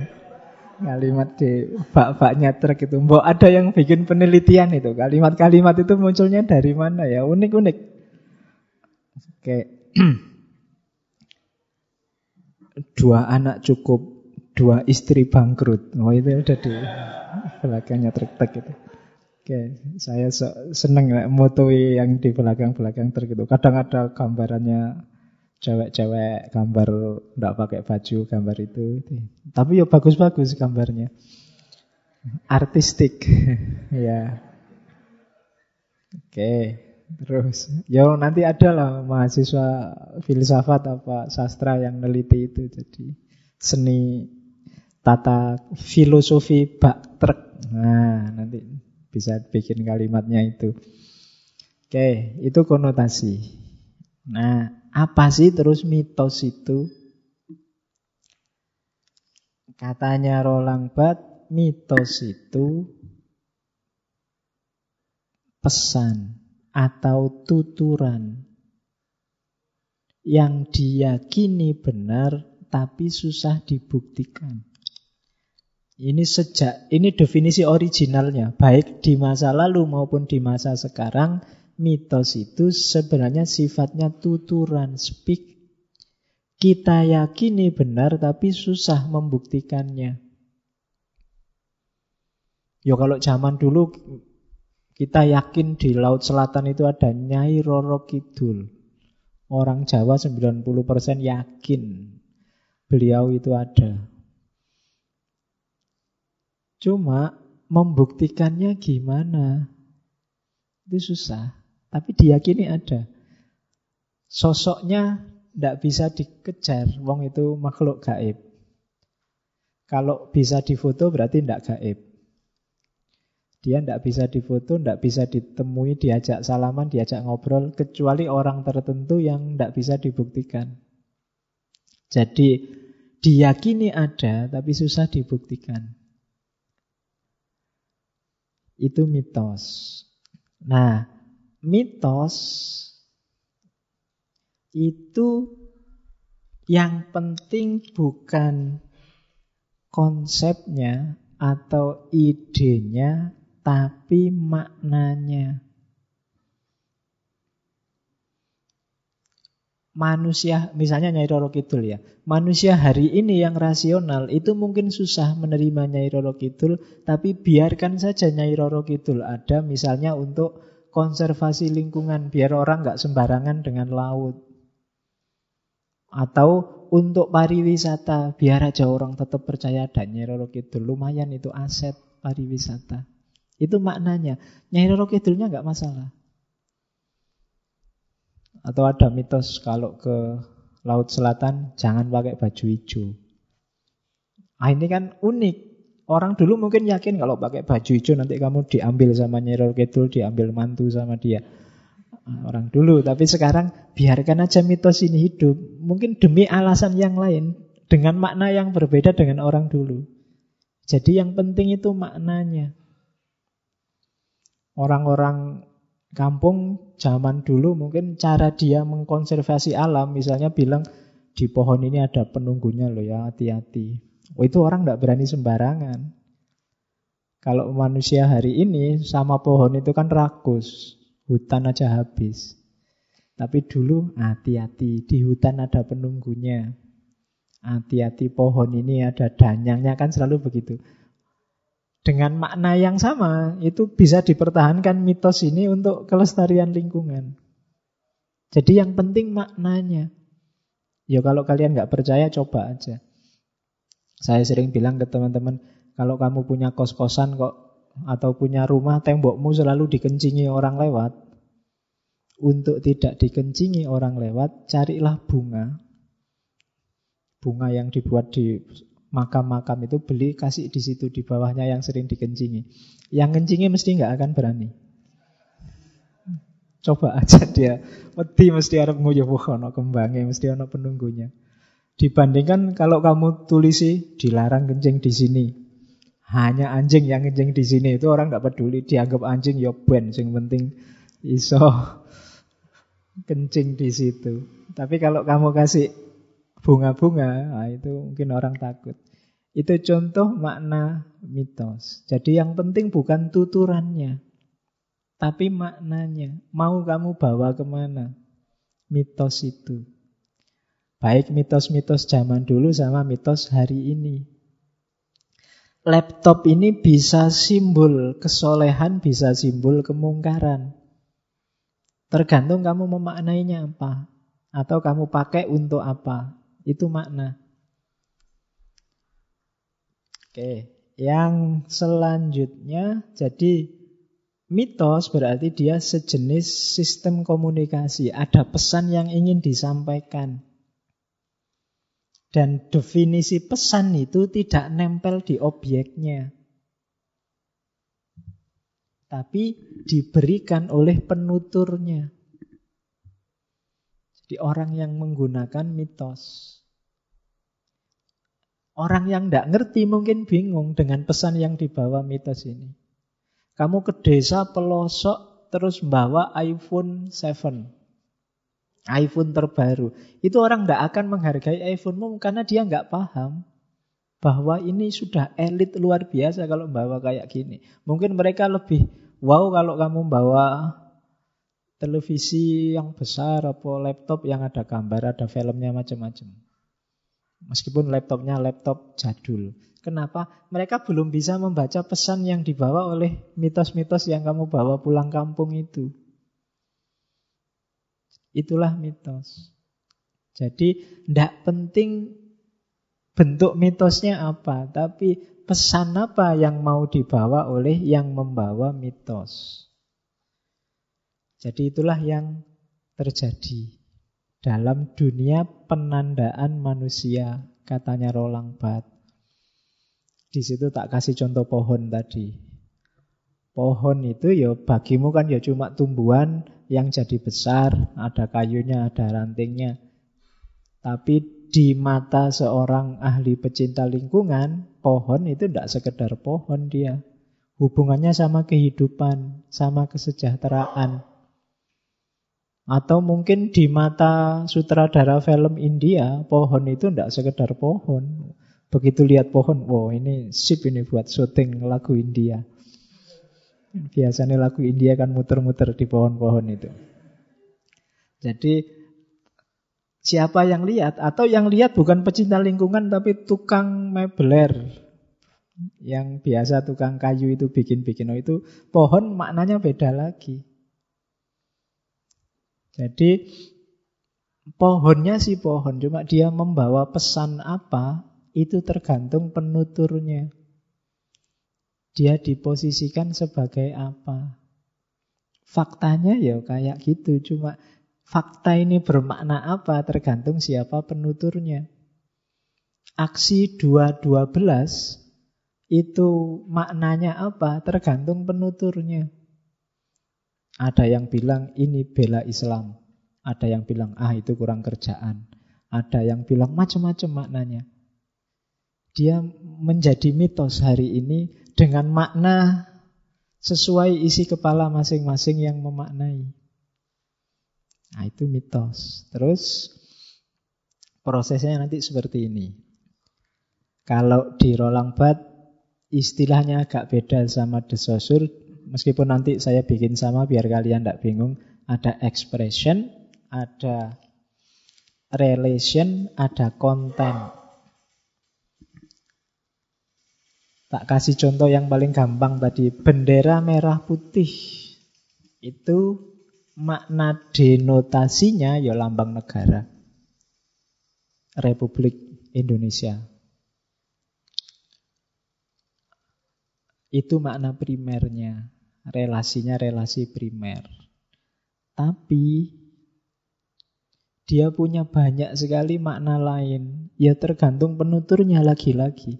Kalimat di bak-baknya truk itu. Mbok ada yang bikin penelitian itu. Kalimat-kalimat itu munculnya dari mana ya? Unik-unik. Oke. Dua anak cukup, dua istri bangkrut. Oh itu ada di belakangnya truk-truk itu. Oke, saya seneng motoi yang di belakang-belakang truk itu. Kadang ada gambarannya cewek-cewek gambar tidak pakai baju gambar itu. Tapi ya bagus-bagus gambarnya. Artistik. ya. Oke, terus ya nanti ada lah mahasiswa filsafat apa sastra yang neliti itu jadi seni tata filosofi bak truk. Nah, nanti bisa bikin kalimatnya itu. Oke, itu konotasi. Nah, apa sih terus mitos itu? Katanya Roland Barthes, mitos itu pesan atau tuturan yang diyakini benar tapi susah dibuktikan. Ini sejak ini definisi originalnya, baik di masa lalu maupun di masa sekarang mitos itu sebenarnya sifatnya tuturan, speak. Kita yakini benar tapi susah membuktikannya. Ya kalau zaman dulu kita yakin di Laut Selatan itu ada Nyai Roro Kidul. Orang Jawa 90% yakin beliau itu ada. Cuma membuktikannya gimana? Itu susah. Tapi diyakini ada. Sosoknya tidak bisa dikejar. Wong itu makhluk gaib. Kalau bisa difoto berarti tidak gaib. Dia tidak bisa difoto, tidak bisa ditemui, diajak salaman, diajak ngobrol, kecuali orang tertentu yang tidak bisa dibuktikan. Jadi diyakini ada, tapi susah dibuktikan. Itu mitos. Nah, mitos itu yang penting bukan konsepnya atau idenya, tapi maknanya. Manusia, misalnya Nyai Roro Kidul ya, manusia hari ini yang rasional itu mungkin susah menerima Nyai Roro Kidul, tapi biarkan saja Nyai Roro Kidul ada misalnya untuk konservasi lingkungan, biar orang nggak sembarangan dengan laut. Atau untuk pariwisata, biar aja orang tetap percaya dan Nyai Roro Kidul, lumayan itu aset pariwisata. Itu maknanya. Nyai Roro Kidulnya nggak masalah. Atau ada mitos kalau ke Laut Selatan jangan pakai baju hijau. Ah ini kan unik. Orang dulu mungkin yakin kalau pakai baju hijau nanti kamu diambil sama Nyirol Kidul, diambil mantu sama dia. Orang dulu, tapi sekarang biarkan aja mitos ini hidup. Mungkin demi alasan yang lain, dengan makna yang berbeda dengan orang dulu. Jadi yang penting itu maknanya. Orang-orang kampung zaman dulu mungkin cara dia mengkonservasi alam misalnya bilang di pohon ini ada penunggunya loh ya hati-hati. Oh itu orang tidak berani sembarangan. Kalau manusia hari ini sama pohon itu kan rakus, hutan aja habis. Tapi dulu hati-hati di hutan ada penunggunya. Hati-hati pohon ini ada danyangnya kan selalu begitu dengan makna yang sama itu bisa dipertahankan mitos ini untuk kelestarian lingkungan. Jadi yang penting maknanya. Ya kalau kalian nggak percaya coba aja. Saya sering bilang ke teman-teman, kalau kamu punya kos-kosan kok atau punya rumah tembokmu selalu dikencingi orang lewat, untuk tidak dikencingi orang lewat, carilah bunga. Bunga yang dibuat di makam-makam itu beli kasih di situ di bawahnya yang sering dikencingi. Yang kencingi mesti nggak akan berani. Coba aja dia, wedi mesti harap nguyuh ono kembangnya, mesti ono penunggunya. Dibandingkan kalau kamu tulisi dilarang kencing di sini. Hanya anjing yang kencing di sini itu orang nggak peduli, dianggap anjing ya ben, sing penting iso kencing di situ. Tapi kalau kamu kasih bunga-bunga, nah itu mungkin orang takut. Itu contoh makna mitos. Jadi yang penting bukan tuturannya, tapi maknanya. Mau kamu bawa ke mana mitos itu. Baik mitos-mitos zaman dulu sama mitos hari ini. Laptop ini bisa simbol kesolehan, bisa simbol kemungkaran. Tergantung kamu memaknainya apa. Atau kamu pakai untuk apa. Itu makna. Oke, yang selanjutnya jadi mitos berarti dia sejenis sistem komunikasi, ada pesan yang ingin disampaikan. Dan definisi pesan itu tidak nempel di objeknya. Tapi diberikan oleh penuturnya. Jadi orang yang menggunakan mitos. Orang yang tidak ngerti mungkin bingung dengan pesan yang dibawa mitos ini. Kamu ke desa pelosok terus bawa iPhone 7. iPhone terbaru. Itu orang tidak akan menghargai iPhonemu karena dia nggak paham bahwa ini sudah elit luar biasa kalau bawa kayak gini. Mungkin mereka lebih wow kalau kamu bawa televisi yang besar atau laptop yang ada gambar, ada filmnya macam-macam. Meskipun laptopnya laptop jadul. Kenapa? Mereka belum bisa membaca pesan yang dibawa oleh mitos-mitos yang kamu bawa pulang kampung itu. Itulah mitos. Jadi tidak penting bentuk mitosnya apa, tapi pesan apa yang mau dibawa oleh yang membawa mitos. Jadi itulah yang terjadi dalam dunia penandaan manusia, katanya Roland Barthes. Di situ tak kasih contoh pohon tadi. Pohon itu ya bagimu kan ya cuma tumbuhan yang jadi besar, ada kayunya, ada rantingnya. Tapi di mata seorang ahli pecinta lingkungan, pohon itu tidak sekedar pohon dia. Hubungannya sama kehidupan, sama kesejahteraan. Atau mungkin di mata sutradara film India, pohon itu tidak sekedar pohon. Begitu lihat pohon, wow ini sip ini buat syuting lagu India. Biasanya lagu India kan muter-muter di pohon-pohon itu. Jadi Siapa yang lihat? Atau yang lihat bukan pecinta lingkungan tapi tukang mebeler. Yang biasa tukang kayu itu bikin-bikin. Oh, itu pohon maknanya beda lagi. Jadi pohonnya sih pohon. Cuma dia membawa pesan apa itu tergantung penuturnya. Dia diposisikan sebagai apa. Faktanya ya kayak gitu. Cuma Fakta ini bermakna apa tergantung siapa penuturnya. Aksi 212 itu maknanya apa tergantung penuturnya. Ada yang bilang ini bela Islam. Ada yang bilang ah itu kurang kerjaan. Ada yang bilang macam-macam maknanya. Dia menjadi mitos hari ini dengan makna sesuai isi kepala masing-masing yang memaknai. Nah, itu mitos. Terus prosesnya nanti seperti ini. Kalau di Roland Barthes istilahnya agak beda sama de Saussure, meskipun nanti saya bikin sama biar kalian tidak bingung. Ada expression, ada relation, ada content. Tak kasih contoh yang paling gampang tadi, bendera merah putih itu makna denotasinya ya lambang negara. Republik Indonesia. Itu makna primernya. Relasinya relasi primer. Tapi dia punya banyak sekali makna lain. Ya tergantung penuturnya lagi-lagi.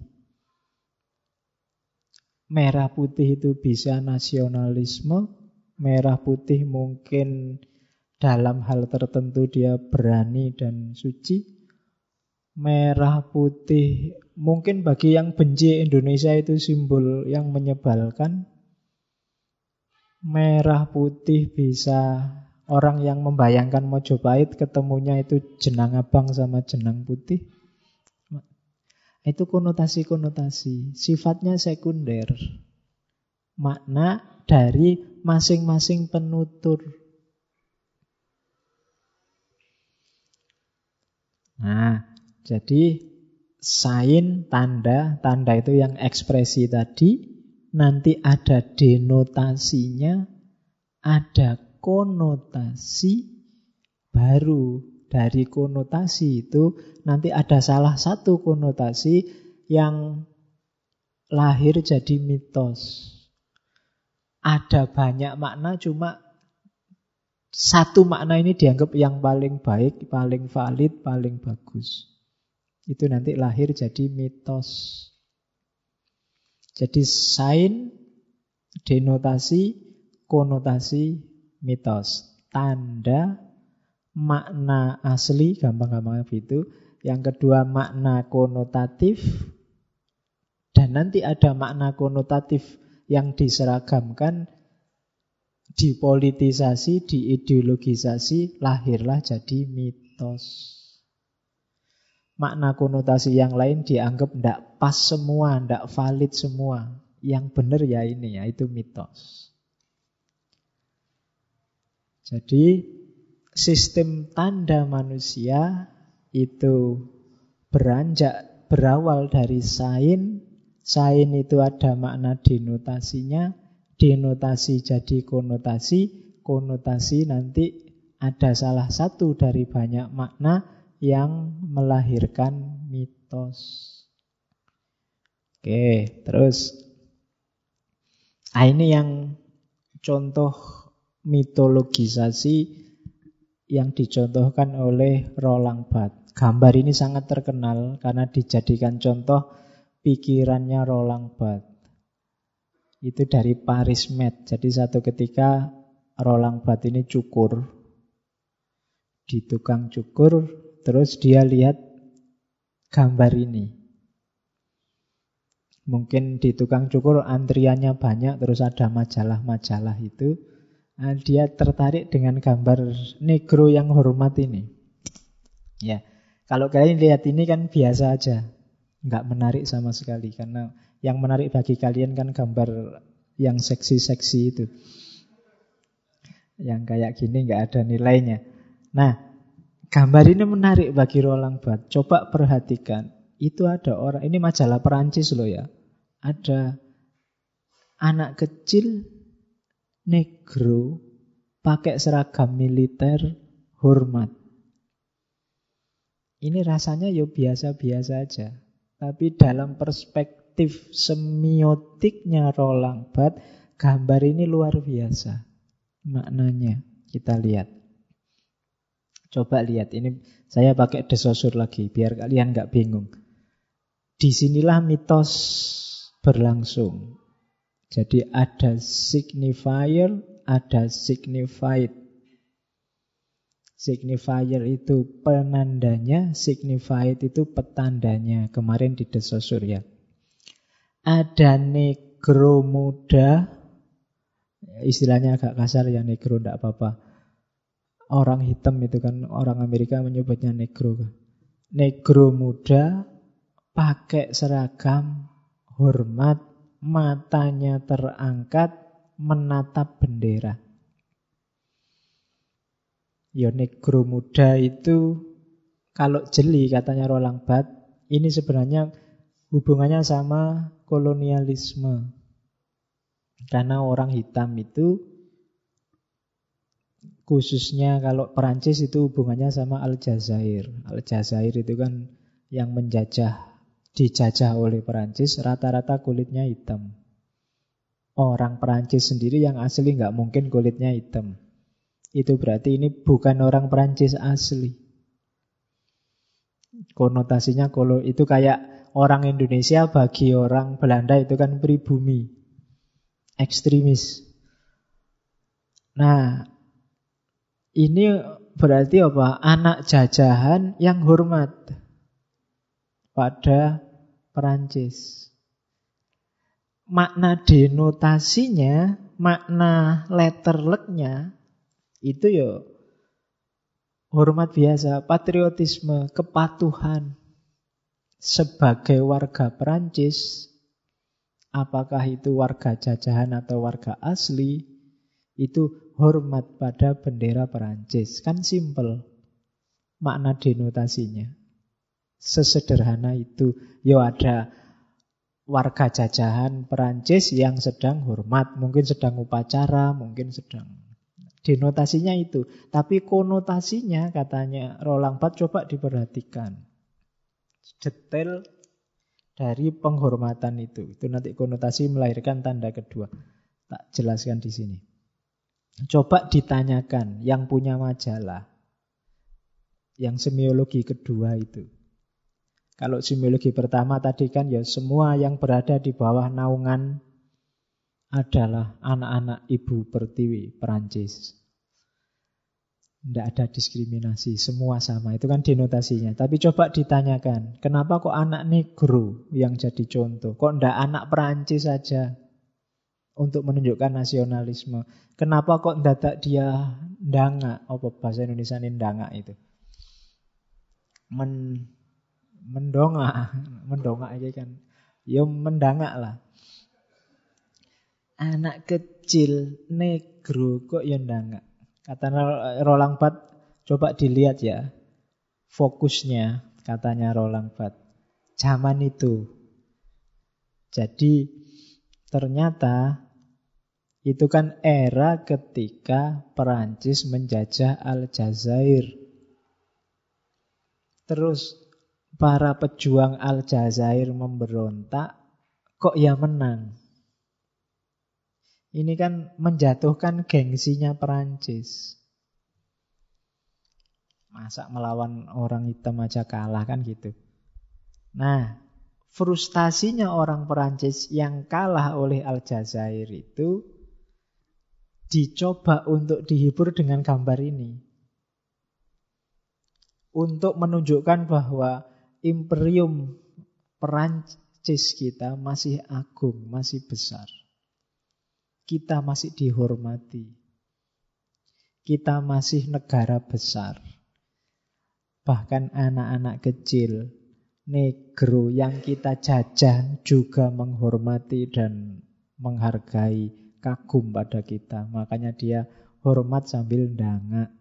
Merah putih itu bisa nasionalisme, merah putih mungkin dalam hal tertentu dia berani dan suci. Merah putih mungkin bagi yang benci Indonesia itu simbol yang menyebalkan. Merah putih bisa orang yang membayangkan Mojopahit ketemunya itu jenang abang sama jenang putih. Itu konotasi-konotasi, sifatnya sekunder. Makna dari masing-masing penutur. Nah, jadi sign tanda, tanda itu yang ekspresi tadi, nanti ada denotasinya, ada konotasi baru. Dari konotasi itu nanti ada salah satu konotasi yang lahir jadi mitos ada banyak makna cuma satu makna ini dianggap yang paling baik, paling valid, paling bagus. Itu nanti lahir jadi mitos. Jadi sign, denotasi, konotasi, mitos. Tanda, makna asli, gampang-gampang begitu. Yang kedua makna konotatif. Dan nanti ada makna konotatif yang diseragamkan, dipolitisasi, diideologisasi, lahirlah jadi mitos. Makna konotasi yang lain dianggap tidak pas semua, tidak valid semua. Yang benar ya ini ya, itu mitos. Jadi sistem tanda manusia itu beranjak berawal dari sain Sain itu ada makna denotasinya, denotasi jadi konotasi, konotasi nanti ada salah satu dari banyak makna yang melahirkan mitos. Oke, terus ah ini yang contoh mitologisasi yang dicontohkan oleh Roland Barthes. Gambar ini sangat terkenal karena dijadikan contoh pikirannya Roland Barthes. Itu dari Paris Med. Jadi satu ketika Roland Barthes ini cukur di tukang cukur, terus dia lihat gambar ini. Mungkin di tukang cukur antriannya banyak, terus ada majalah-majalah itu. Nah, dia tertarik dengan gambar negro yang hormat ini. Ya, kalau kalian lihat ini kan biasa aja, nggak menarik sama sekali karena yang menarik bagi kalian kan gambar yang seksi-seksi itu, yang kayak gini nggak ada nilainya. Nah, gambar ini menarik bagi Roland Barthes. Coba perhatikan, itu ada orang, ini majalah Perancis loh ya, ada anak kecil negro pakai seragam militer hormat. Ini rasanya ya biasa-biasa aja. Tapi dalam perspektif semiotiknya Roland Barthes, gambar ini luar biasa. Maknanya kita lihat. Coba lihat, ini saya pakai desosur lagi biar kalian nggak bingung. Di sinilah mitos berlangsung. Jadi ada signifier, ada signified. Signifier itu penandanya, signified itu petandanya. Kemarin di Deso Surya. Ada negro muda, istilahnya agak kasar ya negro, tidak apa-apa. Orang hitam itu kan, orang Amerika menyebutnya negro. Negro muda pakai seragam, hormat, matanya terangkat menatap bendera. Ya negro muda itu kalau jeli katanya Roland Barthes, ini sebenarnya hubungannya sama kolonialisme. Karena orang hitam itu khususnya kalau Perancis itu hubungannya sama Aljazair. Aljazair itu kan yang menjajah dijajah oleh Perancis, rata-rata kulitnya hitam. Orang Perancis sendiri yang asli nggak mungkin kulitnya hitam. Itu berarti ini bukan orang Perancis asli. Konotasinya kalau itu kayak orang Indonesia bagi orang Belanda itu kan pribumi. Ekstremis. Nah, ini berarti apa? Anak jajahan yang hormat pada Perancis. Makna denotasinya, makna letterleknya itu ya hormat biasa, patriotisme, kepatuhan sebagai warga Perancis, apakah itu warga jajahan atau warga asli, itu hormat pada bendera Perancis. Kan simple makna denotasinya. Sesederhana itu. Ya ada warga jajahan Perancis yang sedang hormat, mungkin sedang upacara, mungkin sedang denotasinya itu. Tapi konotasinya katanya Roland Barthes coba diperhatikan. Detail dari penghormatan itu. Itu nanti konotasi melahirkan tanda kedua. Tak jelaskan di sini. Coba ditanyakan yang punya majalah. Yang semiologi kedua itu. Kalau simiologi pertama tadi kan ya semua yang berada di bawah naungan adalah anak-anak ibu pertiwi Perancis. Tidak ada diskriminasi, semua sama. Itu kan denotasinya. Tapi coba ditanyakan, kenapa kok anak negro yang jadi contoh? Kok tidak anak Perancis saja untuk menunjukkan nasionalisme? Kenapa kok tidak dia ndanga? Apa bahasa Indonesia ini ndanga itu? Men mendongak, mendongak aja kan. Ya mendangak lah. Anak kecil negro kok ya ndangak. Kata Roland Barthes, coba dilihat ya. Fokusnya katanya Roland Barthes. Zaman itu. Jadi ternyata Itu kan era ketika Perancis menjajah Aljazair. Terus para pejuang Aljazair memberontak, kok ya menang? Ini kan menjatuhkan gengsinya Perancis. Masa melawan orang hitam aja kalah kan gitu. Nah, frustasinya orang Perancis yang kalah oleh Aljazair itu dicoba untuk dihibur dengan gambar ini. Untuk menunjukkan bahwa imperium Perancis kita masih agung, masih besar. Kita masih dihormati. Kita masih negara besar. Bahkan anak-anak kecil, negro yang kita jajah juga menghormati dan menghargai, kagum pada kita. Makanya dia hormat sambil ndangak.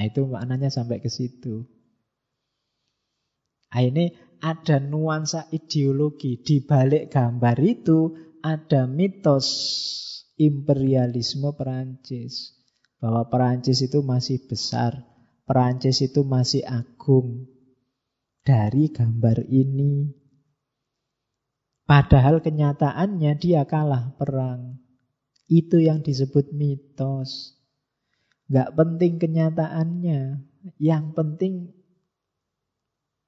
Nah, itu maknanya sampai ke situ. Nah, ini ada nuansa ideologi di balik gambar itu ada mitos imperialisme Perancis. Bahwa Perancis itu masih besar, Perancis itu masih agung. Dari gambar ini. Padahal kenyataannya dia kalah perang. Itu yang disebut mitos. Gak penting kenyataannya. Yang penting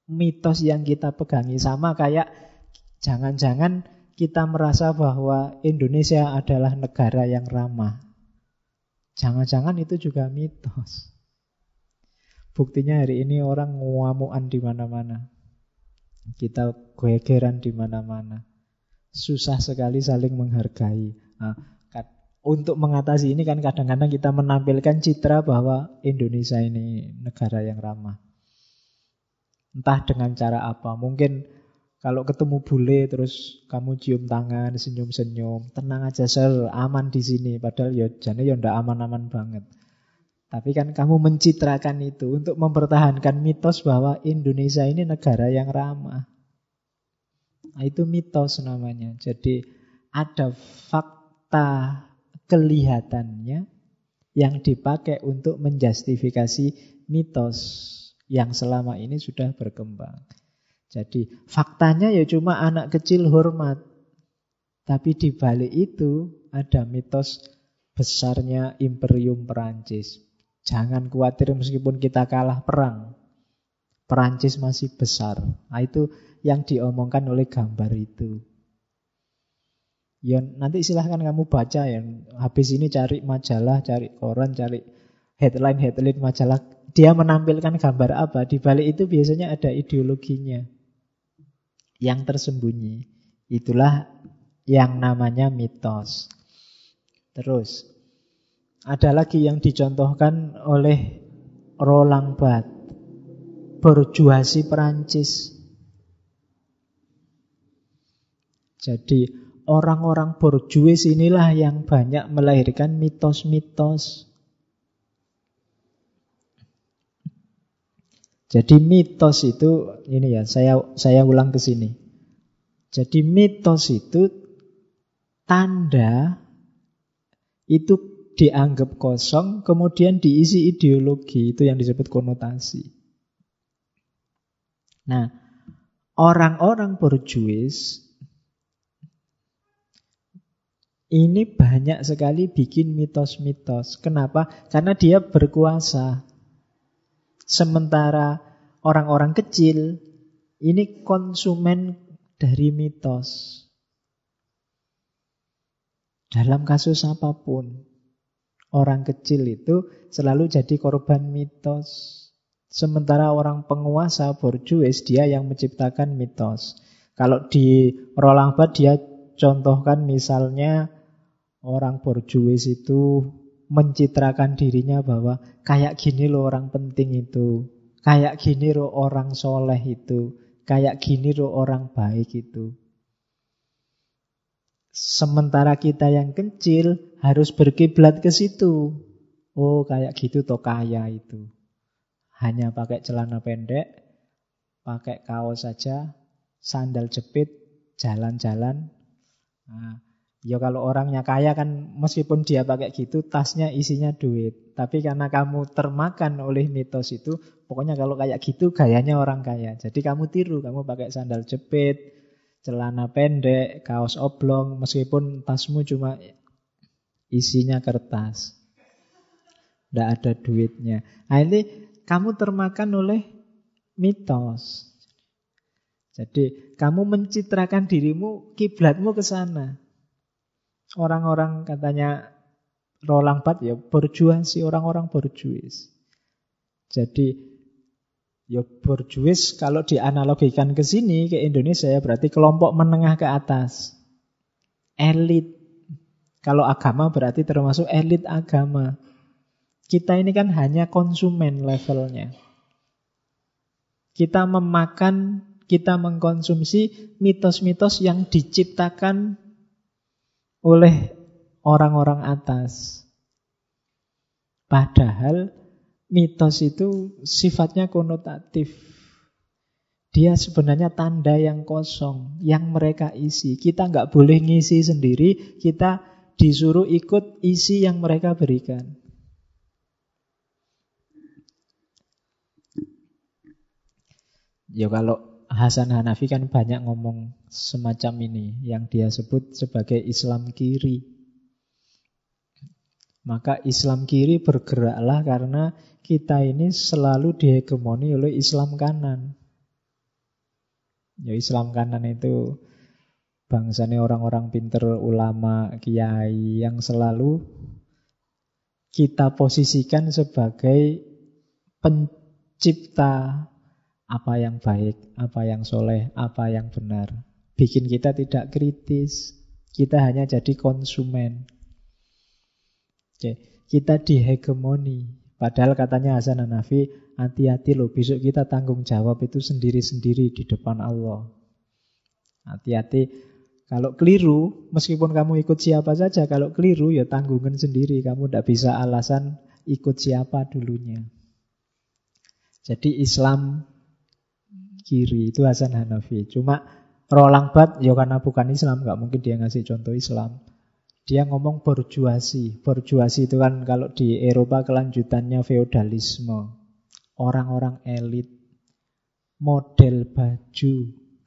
mitos yang kita pegangi. Sama kayak jangan-jangan kita merasa bahwa Indonesia adalah negara yang ramah. Jangan-jangan itu juga mitos. Buktinya hari ini orang nguamuan di mana-mana. Kita gegeran di mana-mana. Susah sekali saling menghargai. Nah, untuk mengatasi ini kan kadang-kadang kita menampilkan citra bahwa Indonesia ini negara yang ramah. Entah dengan cara apa. Mungkin kalau ketemu bule terus kamu cium tangan, senyum-senyum, tenang aja sel, aman di sini. Padahal ya jane ya ndak aman-aman banget. Tapi kan kamu mencitrakan itu untuk mempertahankan mitos bahwa Indonesia ini negara yang ramah. Nah, itu mitos namanya. Jadi ada fakta kelihatannya yang dipakai untuk menjustifikasi mitos yang selama ini sudah berkembang. Jadi faktanya ya cuma anak kecil hormat. Tapi di balik itu ada mitos besarnya Imperium Perancis. Jangan khawatir meskipun kita kalah perang. Perancis masih besar. Nah itu yang diomongkan oleh gambar itu. Ya nanti silahkan kamu baca ya. Habis ini cari majalah, cari koran, cari headline-headline majalah. Dia menampilkan gambar apa? Di balik itu biasanya ada ideologinya yang tersembunyi. Itulah yang namanya mitos. Terus, ada lagi yang dicontohkan oleh Roland Barthes, berjuasi Perancis. Jadi orang-orang borjuis inilah yang banyak melahirkan mitos-mitos. Jadi mitos itu ini ya, saya saya ulang ke sini. Jadi mitos itu tanda itu dianggap kosong, kemudian diisi ideologi, itu yang disebut konotasi. Nah, orang-orang borjuis ini banyak sekali bikin mitos-mitos. Kenapa? Karena dia berkuasa. Sementara orang-orang kecil ini konsumen dari mitos. Dalam kasus apa pun, orang kecil itu selalu jadi korban mitos. Sementara orang penguasa borjuis dia yang menciptakan mitos. Kalau di Roland Barthes dia contohkan misalnya orang borjuis itu mencitrakan dirinya bahwa kayak gini loh orang penting itu, kayak gini loh orang soleh itu, kayak gini loh orang baik itu. Sementara kita yang kecil harus berkiblat ke situ. Oh kayak gitu toh kaya itu. Hanya pakai celana pendek, pakai kaos saja, sandal jepit, jalan-jalan. Nah, Ya kalau orangnya kaya kan meskipun dia pakai gitu tasnya isinya duit. Tapi karena kamu termakan oleh mitos itu, pokoknya kalau kayak gitu gayanya orang kaya. Jadi kamu tiru, kamu pakai sandal jepit, celana pendek, kaos oblong, meskipun tasmu cuma isinya kertas. Tidak ada duitnya. Nah ini kamu termakan oleh mitos. Jadi kamu mencitrakan dirimu, kiblatmu ke sana. Orang-orang katanya Roland Barthes ya berjuang sih orang-orang berjuis. Jadi ya berjuis kalau dianalogikan ke sini ke Indonesia ya berarti kelompok menengah ke atas. Elit. Kalau agama berarti termasuk elit agama. Kita ini kan hanya konsumen levelnya. Kita memakan, kita mengkonsumsi mitos-mitos yang diciptakan oleh orang-orang atas. Padahal mitos itu sifatnya konotatif. Dia sebenarnya tanda yang kosong, yang mereka isi. Kita nggak boleh ngisi sendiri, kita disuruh ikut isi yang mereka berikan. Ya kalau Hasan Hanafi kan banyak ngomong semacam ini yang dia sebut sebagai Islam kiri. Maka Islam kiri bergeraklah karena kita ini selalu dihegemoni oleh Islam kanan. Ya Islam kanan itu bangsanya orang-orang pinter, ulama, kiai yang selalu kita posisikan sebagai pencipta apa yang baik, apa yang soleh, apa yang benar. Bikin kita tidak kritis, kita hanya jadi konsumen. Oke, kita dihegemoni. Padahal katanya Hasan Hanafi, hati-hati loh, besok kita tanggung jawab itu sendiri-sendiri di depan Allah. Hati-hati, kalau keliru, meskipun kamu ikut siapa saja, kalau keliru ya tanggungan sendiri. Kamu tidak bisa alasan ikut siapa dulunya. Jadi Islam kiri itu Hasan Hanafi. Cuma Roland Barthes ya karena bukan Islam nggak mungkin dia ngasih contoh Islam. Dia ngomong borjuasi. Borjuasi itu kan kalau di Eropa kelanjutannya feodalisme. Orang-orang elit, model baju,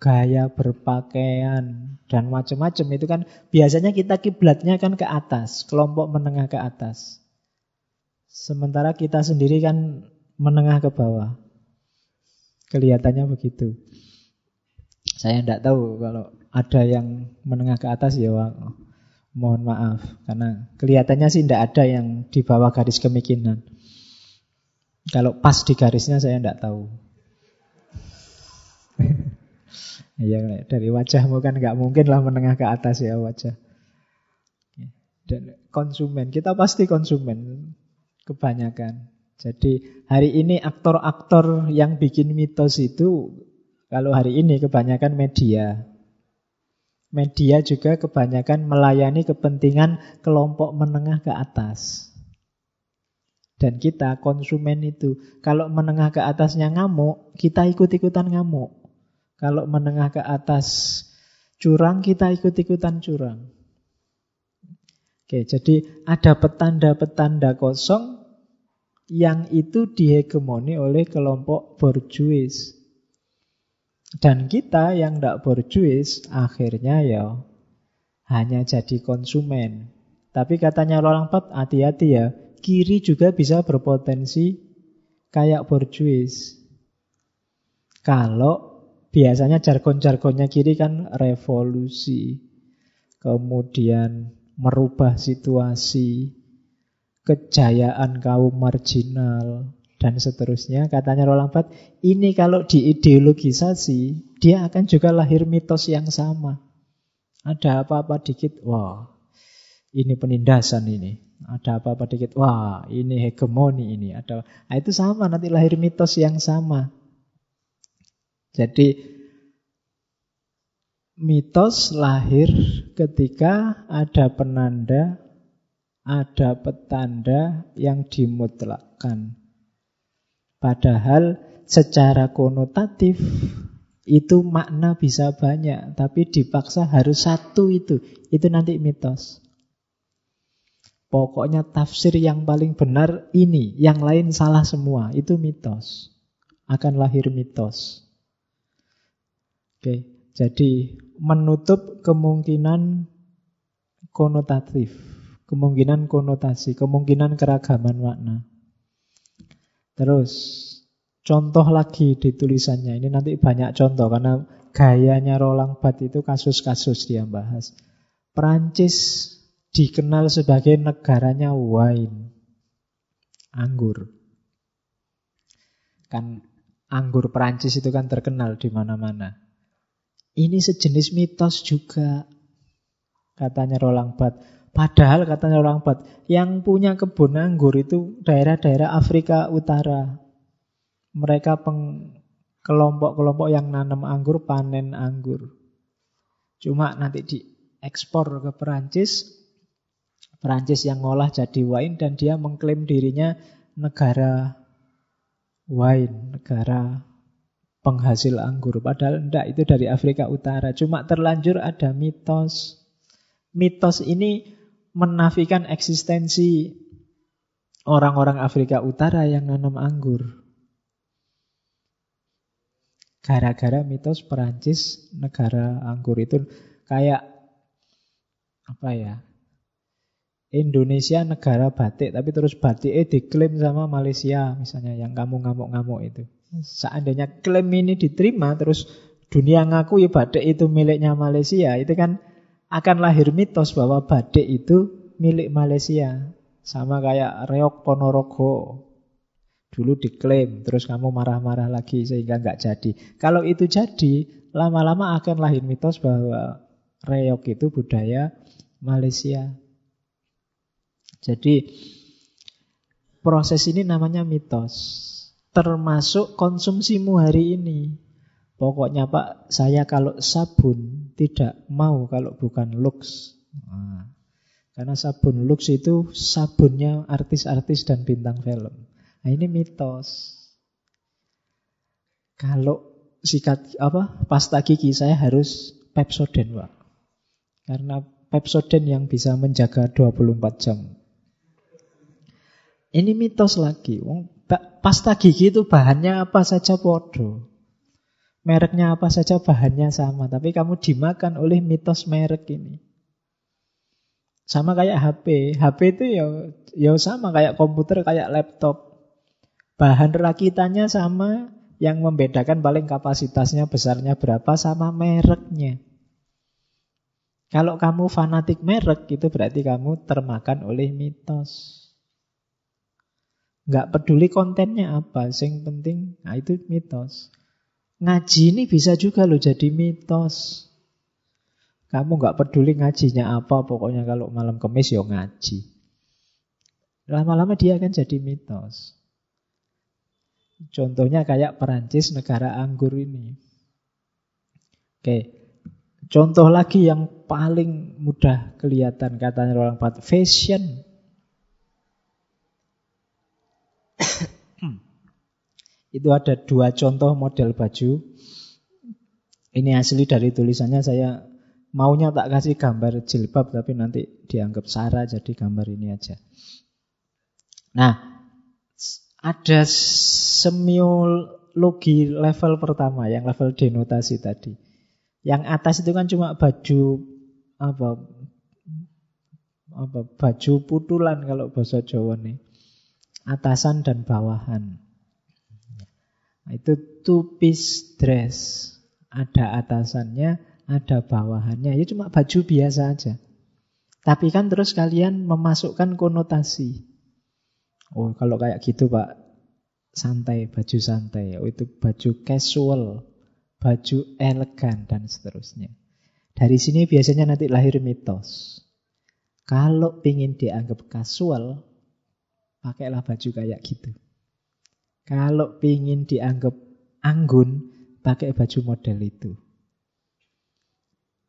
gaya berpakaian dan macam-macam itu kan biasanya kita kiblatnya kan ke atas, kelompok menengah ke atas. Sementara kita sendiri kan menengah ke bawah. Kelihatannya begitu. Saya tidak tahu kalau ada yang menengah ke atas ya mohon maaf karena kelihatannya sih tidak ada yang di bawah garis kemiskinan. Kalau pas di garisnya saya tidak tahu. Iya dari wajahmu kan nggak mungkin lah menengah ke atas ya wajah. Dan konsumen kita pasti konsumen kebanyakan. Jadi hari ini aktor-aktor yang bikin mitos itu kalau hari ini kebanyakan media. Media juga kebanyakan melayani kepentingan kelompok menengah ke atas. Dan kita konsumen itu, kalau menengah ke atasnya ngamuk, kita ikut-ikutan ngamuk. Kalau menengah ke atas curang, kita ikut-ikutan curang. Oke, jadi ada petanda-petanda kosong yang itu dihegemoni oleh kelompok borjuis. Dan kita yang tidak borjuis akhirnya ya hanya jadi konsumen. Tapi katanya orang Pat, hati-hati ya, kiri juga bisa berpotensi kayak borjuis. Kalau biasanya jargon-jargonnya kiri kan revolusi, kemudian merubah situasi, kejayaan kaum marginal, dan seterusnya. Katanya Roland Barthes, ini kalau diideologisasi, dia akan juga lahir mitos yang sama. Ada apa-apa dikit, wah, ini penindasan ini. Ada apa-apa dikit, wah, ini hegemoni ini. Ada, nah, itu sama, nanti lahir mitos yang sama. Jadi, mitos lahir ketika ada penanda ada petanda yang dimutlakkan. Padahal secara konotatif Itu makna bisa banyak, tapi dipaksa harus satu itu. Itu nanti mitos. Pokoknya tafsir yang paling benar ini, yang lain salah semua. Itu mitos. Akan lahir mitos. Oke, jadi menutup kemungkinan konotatif, kemungkinan konotasi, kemungkinan keragaman makna. Terus contoh lagi di tulisannya. Ini nanti banyak contoh karena gayanya Roland Barthes itu kasus-kasus dia bahas. Perancis dikenal sebagai negaranya wine. Anggur. Kan anggur Perancis itu kan terkenal di mana-mana. Ini sejenis mitos juga katanya Roland Barthes. Padahal katanya orang Bat, yang punya kebun anggur itu daerah-daerah Afrika Utara. Mereka kelompok-kelompok yang nanam anggur, panen anggur. Cuma nanti diekspor ke Perancis, Perancis yang ngolah jadi wine dan dia mengklaim dirinya negara wine, negara penghasil anggur. Padahal enggak, itu dari Afrika Utara. Cuma terlanjur ada mitos. Mitos ini menafikan eksistensi orang-orang Afrika Utara yang nanam anggur. Gara-gara mitos Perancis negara anggur itu kayak apa ya? Indonesia negara batik tapi terus batik eh diklaim sama Malaysia misalnya yang kamu ngamuk-ngamuk itu. Seandainya klaim ini diterima terus dunia ngaku ya batik itu miliknya Malaysia, itu kan akan lahir mitos bahwa badik itu milik Malaysia. Sama kayak reok Ponorogo. Dulu diklaim, terus kamu marah-marah lagi sehingga nggak jadi. Kalau itu jadi, lama-lama akan lahir mitos bahwa reok itu budaya Malaysia. Jadi proses ini namanya mitos. Termasuk konsumsimu hari ini. Pokoknya Pak, saya kalau sabun tidak mau kalau bukan Lux. Nah, karena sabun Lux itu sabunnya artis-artis dan bintang film. Nah ini mitos. Kalau sikat apa pasta gigi saya harus Pepsodent, Pak. Karena Pepsodent yang bisa menjaga 24 jam. Ini mitos lagi. Pasta gigi itu bahannya apa saja podo. Mereknya apa saja bahannya sama, tapi kamu dimakan oleh mitos merek ini. Sama kayak HP. HP itu ya ya sama kayak komputer, kayak laptop. Bahan rakitannya sama, yang membedakan paling kapasitasnya besarnya berapa sama mereknya. Kalau kamu fanatik merek, itu berarti kamu termakan oleh mitos. Nggak peduli kontennya apa, yang penting, nah itu mitos. Ngaji ini bisa juga loh jadi mitos. Kamu nggak peduli ngajinya apa, pokoknya kalau malam kemis ya ngaji. Lama-lama dia akan jadi mitos. Contohnya kayak Perancis negara anggur ini. Oke, contoh lagi yang paling mudah kelihatan katanya orang Pat, fashion. Itu ada dua contoh model baju. Ini asli dari tulisannya saya maunya tak kasih gambar jilbab tapi nanti dianggap sara jadi gambar ini aja. Nah, ada semiologi level pertama yang level denotasi tadi. Yang atas itu kan cuma baju apa apa baju putulan kalau bahasa Jawa nih. Atasan dan bawahan. Itu two piece dress. Ada atasannya, ada bawahannya. Ya cuma baju biasa aja. Tapi kan terus kalian memasukkan konotasi. Oh, kalau kayak gitu, Pak, santai, baju santai. Oh, itu baju casual, baju elegan dan seterusnya. Dari sini biasanya nanti lahir mitos. Kalau ingin dianggap casual, pakailah baju kayak gitu. Kalau ingin dianggap anggun, pakai baju model itu.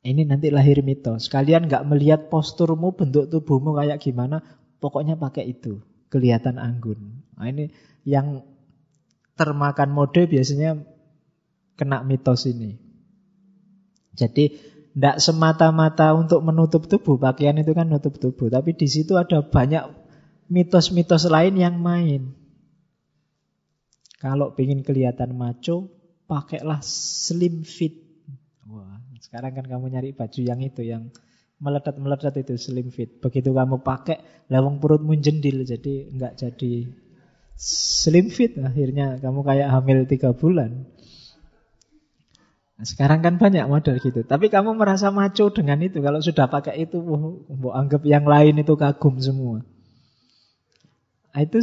Ini nanti lahir mitos. Kalian nggak melihat posturmu, bentuk tubuhmu kayak gimana, pokoknya pakai itu. Kelihatan anggun. Nah, ini yang termakan mode biasanya kena mitos ini. Jadi tidak semata-mata untuk menutup tubuh, pakaian itu kan nutup tubuh, tapi di situ ada banyak mitos-mitos lain yang main. Kalau ingin kelihatan maco, pakailah slim fit. Wah, sekarang kan kamu nyari baju yang itu, yang meledat-meledat itu slim fit. Begitu kamu pakai, lawang perutmu jendil, jadi enggak jadi slim fit. Akhirnya kamu kayak hamil tiga bulan. Nah, sekarang kan banyak model gitu. Tapi kamu merasa maco dengan itu. Kalau sudah pakai itu, mau anggap yang lain itu kagum semua. Nah, itu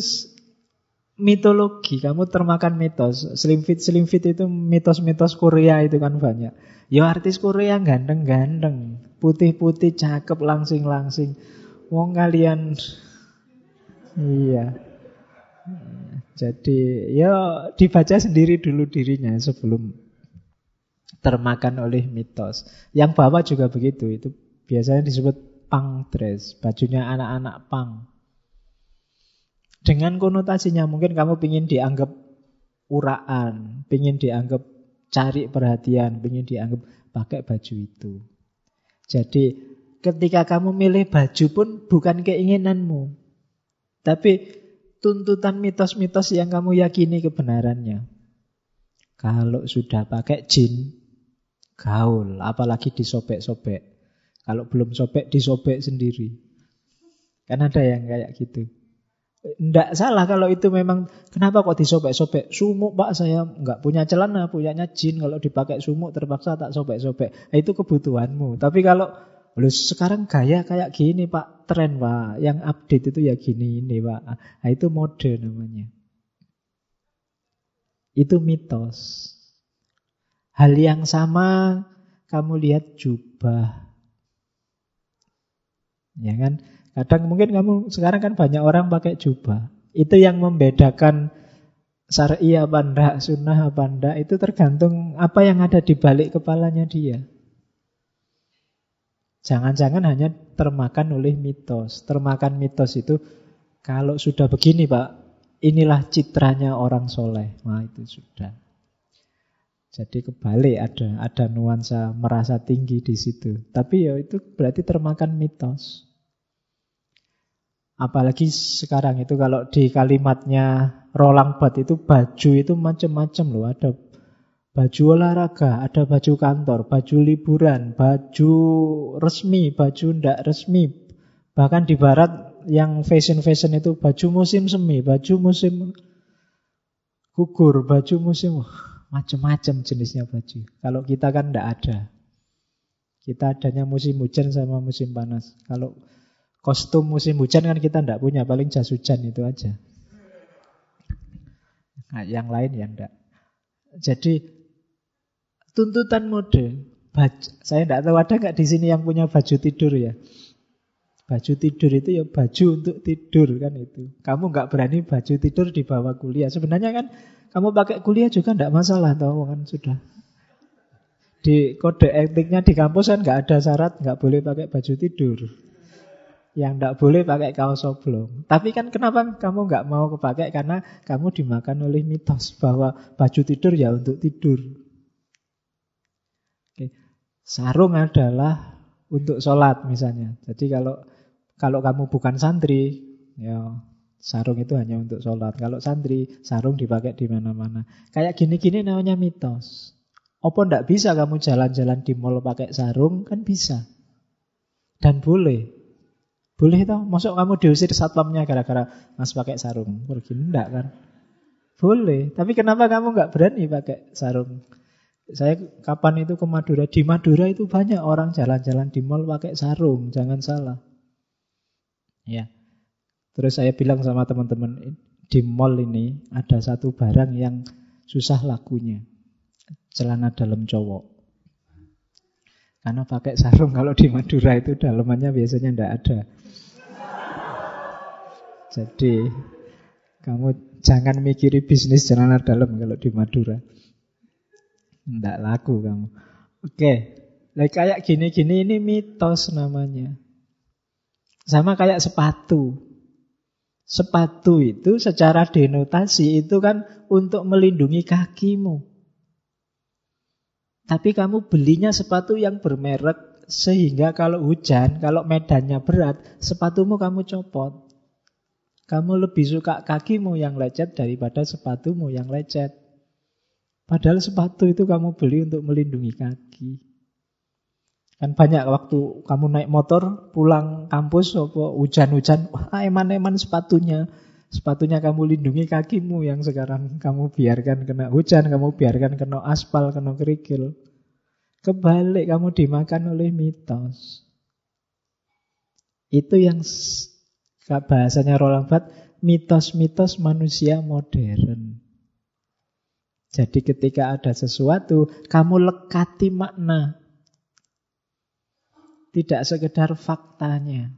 mitologi. Kamu termakan mitos. Slim fit, slim fit itu mitos-mitos Korea itu kan banyak. Ya artis Korea ganteng-ganteng. Putih-putih, cakep, langsing-langsing. Wong kalian... Iya. Jadi ya dibaca sendiri dulu dirinya sebelum termakan oleh mitos. Yang bawah juga begitu, itu biasanya disebut pang dress, bajunya anak-anak pang. Dengan konotasinya mungkin kamu ingin dianggap uraan, ingin dianggap cari perhatian, ingin dianggap pakai baju itu. Jadi ketika kamu milih baju pun bukan keinginanmu, tapi tuntutan mitos-mitos yang kamu yakini kebenarannya. Kalau sudah pakai jin, gaul, apalagi disobek-sobek. Kalau belum sobek, disobek sendiri. Kan ada yang kayak gitu. Tidak salah kalau itu memang Kenapa kok disobek-sobek? Sumuk pak saya nggak punya celana Punyanya jin. Kalau dipakai sumuk terpaksa tak sobek-sobek. Nah, Itu kebutuhanmu. Tapi kalau Loh, sekarang gaya kayak gini pak. Tren pak. Yang update itu ya gini ini pak. Nah itu mode namanya. Itu mitos. Hal yang sama kamu lihat jubah. Ya kan? Kadang mungkin kamu sekarang kan banyak orang pakai jubah. Itu yang membedakan syar'i apa ndak, sunnah apa ndak, itu tergantung apa yang ada di balik kepalanya dia. Jangan-jangan hanya termakan oleh mitos. Termakan mitos itu kalau sudah begini Pak, inilah citranya orang soleh. Nah itu sudah. Jadi kebalik ada ada nuansa merasa tinggi di situ. Tapi ya itu berarti termakan mitos. Apalagi sekarang itu kalau di kalimatnya Roland Barthes itu baju itu macam-macam loh. Ada baju olahraga, ada baju kantor, baju liburan, baju resmi, baju ndak resmi. Bahkan di barat yang fashion-fashion itu baju musim semi, baju musim gugur, baju musim Macam-macam jenisnya baju. Kalau kita kan tidak ada. Kita adanya musim hujan sama musim panas. Kalau kostum musim hujan kan kita tidak punya. Paling jas hujan itu aja. Nah, yang lain yang tidak. Jadi tuntutan mode. Baju, saya tidak tahu ada nggak di sini yang punya baju tidur ya. Baju tidur itu ya baju untuk tidur kan itu. Kamu nggak berani baju tidur di bawah kuliah. Sebenarnya kan kamu pakai kuliah juga tidak masalah, tahu kan sudah. Di kode etiknya di kampus kan nggak ada syarat nggak boleh pakai baju tidur. Yang nggak boleh pakai kaos oblong. Tapi kan kenapa kamu nggak mau kepakai? Karena kamu dimakan oleh mitos bahwa baju tidur ya untuk tidur. Oke. Sarung adalah untuk sholat misalnya. Jadi kalau kalau kamu bukan santri, ya Sarung itu hanya untuk sholat. Kalau santri, sarung dipakai di mana-mana. Kayak gini-gini namanya mitos. Apa ndak bisa kamu jalan-jalan di mall pakai sarung? Kan bisa. Dan boleh. Boleh tau? Masuk kamu diusir satpamnya gara-gara mas pakai sarung? Pergi enggak kan? Boleh. Tapi kenapa kamu nggak berani pakai sarung? Saya kapan itu ke Madura? Di Madura itu banyak orang jalan-jalan di mall pakai sarung. Jangan salah. Ya. Terus saya bilang sama teman-teman di mall ini ada satu barang yang susah lakunya. Celana dalam cowok. Karena pakai sarung kalau di Madura itu dalamannya biasanya tidak ada. Jadi kamu jangan mikiri bisnis celana dalam kalau di Madura. Tidak laku kamu. Oke, Like kayak gini-gini ini mitos namanya. Sama kayak sepatu. Sepatu itu secara denotasi itu kan untuk melindungi kakimu. Tapi kamu belinya sepatu yang bermerek sehingga kalau hujan, kalau medannya berat, sepatumu kamu copot. Kamu lebih suka kakimu yang lecet daripada sepatumu yang lecet. Padahal sepatu itu kamu beli untuk melindungi kaki. Kan banyak waktu kamu naik motor pulang kampus hujan-hujan, wah eman-eman sepatunya. Sepatunya kamu lindungi kakimu yang sekarang kamu biarkan kena hujan, kamu biarkan kena aspal, kena kerikil. Kebalik kamu dimakan oleh mitos. Itu yang bahasanya Roland Barthes, mitos-mitos manusia modern. Jadi ketika ada sesuatu, kamu lekati makna. Tidak sekedar faktanya.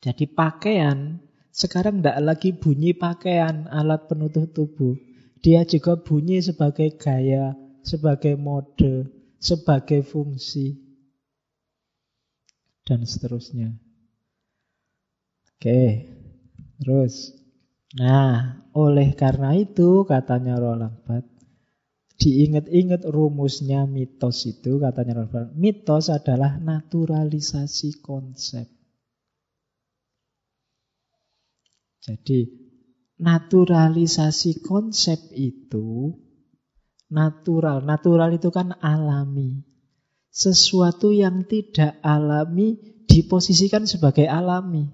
Jadi pakaian sekarang tidak lagi bunyi pakaian alat penutup tubuh. Dia juga bunyi sebagai gaya, sebagai mode, sebagai fungsi. Dan seterusnya. Oke, terus. Nah, oleh karena itu katanya Roland Barthes, diingat-ingat rumusnya mitos itu katanya Roland Barthes, mitos adalah naturalisasi konsep. Jadi naturalisasi konsep itu natural. Natural itu kan alami. Sesuatu yang tidak alami diposisikan sebagai alami.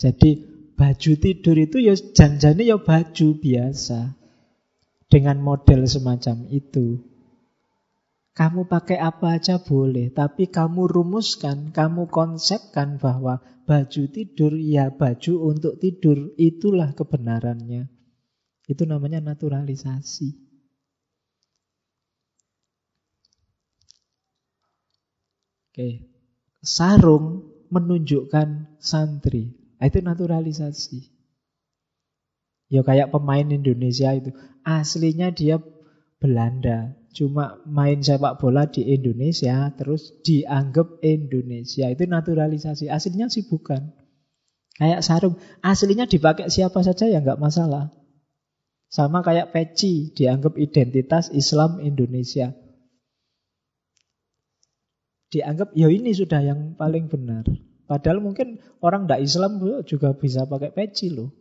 Jadi baju tidur itu ya janjane ya baju biasa. Dengan model semacam itu. Kamu pakai apa aja boleh, tapi kamu rumuskan, kamu konsepkan bahwa baju tidur ya baju untuk tidur, itulah kebenarannya. Itu namanya naturalisasi. Oke. Sarung menunjukkan santri. Nah, itu naturalisasi. Ya kayak pemain Indonesia itu. Aslinya dia Belanda. Cuma main sepak bola di Indonesia terus dianggap Indonesia. Itu naturalisasi. Aslinya sih bukan. Kayak sarung. Aslinya dipakai siapa saja ya nggak masalah. Sama kayak peci dianggap identitas Islam Indonesia. Dianggap ya ini sudah yang paling benar. Padahal mungkin orang tidak Islam juga bisa pakai peci loh.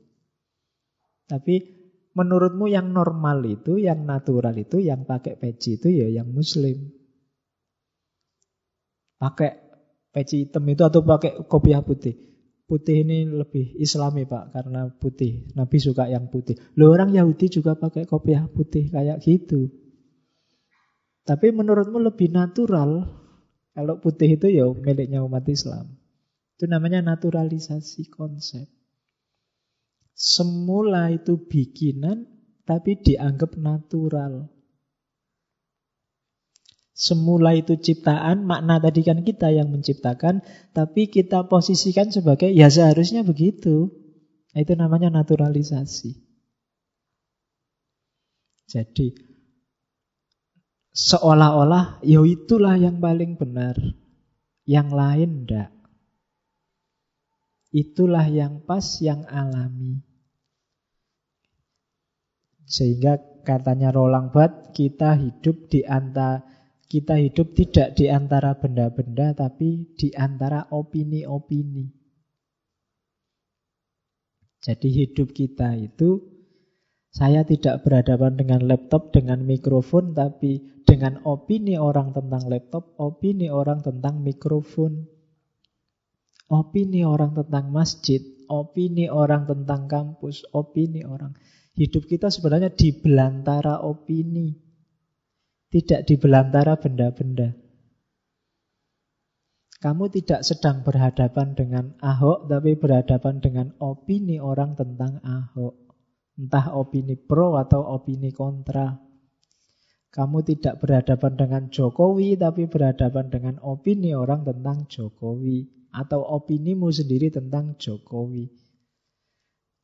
Tapi Menurutmu yang normal itu, yang natural itu, yang pakai peci itu ya yang muslim. Pakai peci hitam itu atau pakai kopiah putih. Putih ini lebih islami pak, karena putih. Nabi suka yang putih. Lo orang Yahudi juga pakai kopiah putih kayak gitu. Tapi menurutmu lebih natural kalau putih itu ya miliknya umat Islam. Itu namanya naturalisasi konsep. Semula itu bikinan, tapi dianggap natural. Semula itu ciptaan, makna tadi kan kita yang menciptakan, tapi kita posisikan sebagai ya seharusnya begitu. Itu namanya naturalisasi. Jadi seolah-olah ya itulah yang paling benar. Yang lain ndak. Itulah yang pas, yang alami. Sehingga katanya Roland Barthes, kita hidup di antara kita hidup tidak di antara benda-benda tapi di antara opini-opini. Jadi hidup kita itu saya tidak berhadapan dengan laptop, dengan mikrofon, tapi dengan opini orang tentang laptop, opini orang tentang mikrofon, opini orang tentang masjid, opini orang tentang kampus, opini orang. Hidup kita sebenarnya di belantara opini, tidak di belantara benda-benda. Kamu tidak sedang berhadapan dengan Ahok, tapi berhadapan dengan opini orang tentang Ahok. Entah opini pro atau opini kontra. Kamu tidak berhadapan dengan Jokowi, tapi berhadapan dengan opini orang tentang Jokowi. Atau opinimu sendiri tentang Jokowi.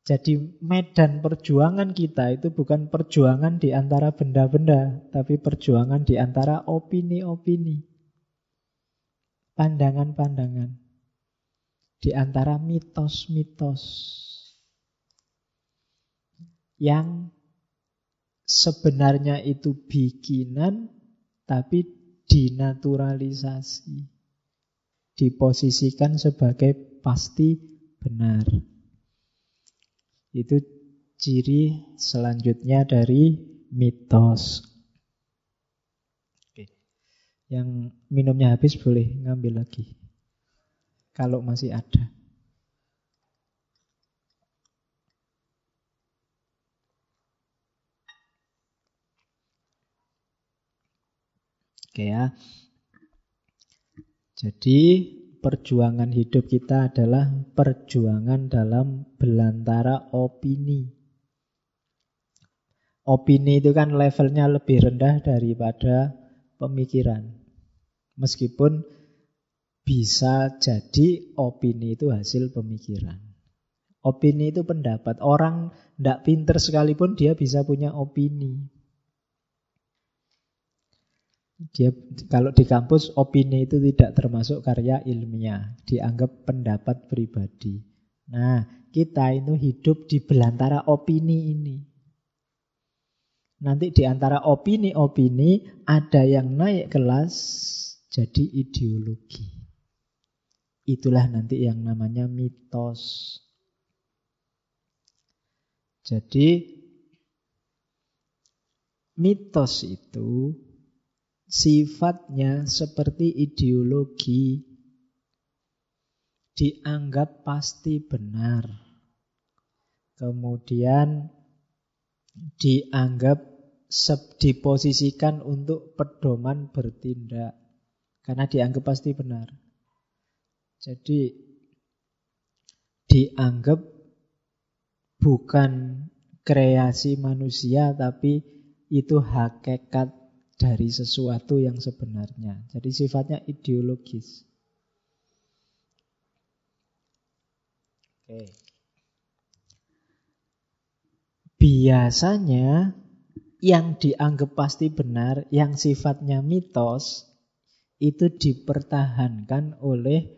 Jadi medan perjuangan kita itu bukan perjuangan di antara benda-benda, tapi perjuangan di antara opini-opini. Pandangan-pandangan. Di antara mitos-mitos. Yang sebenarnya itu bikinan tapi dinaturalisasi. Diposisikan sebagai pasti benar. Itu ciri selanjutnya dari mitos. Oke. Yang minumnya habis boleh ngambil lagi. Kalau masih ada. Oke ya. Jadi perjuangan hidup kita adalah perjuangan dalam belantara opini. Opini itu kan levelnya lebih rendah daripada pemikiran. Meskipun bisa jadi opini itu hasil pemikiran. Opini itu pendapat. Orang tidak pinter sekalipun dia bisa punya opini. Dia kalau di kampus opini itu tidak termasuk karya ilmiah, dianggap pendapat pribadi. Nah, kita itu hidup di belantara opini ini. Nanti di antara opini-opini ada yang naik kelas jadi ideologi. Itulah nanti yang namanya mitos. Jadi mitos itu sifatnya seperti ideologi dianggap pasti benar. Kemudian dianggap diposisikan untuk pedoman bertindak karena dianggap pasti benar. Jadi dianggap bukan kreasi manusia tapi itu hakikat dari sesuatu yang sebenarnya. Jadi sifatnya ideologis. Oke. Biasanya yang dianggap pasti benar, yang sifatnya mitos, itu dipertahankan oleh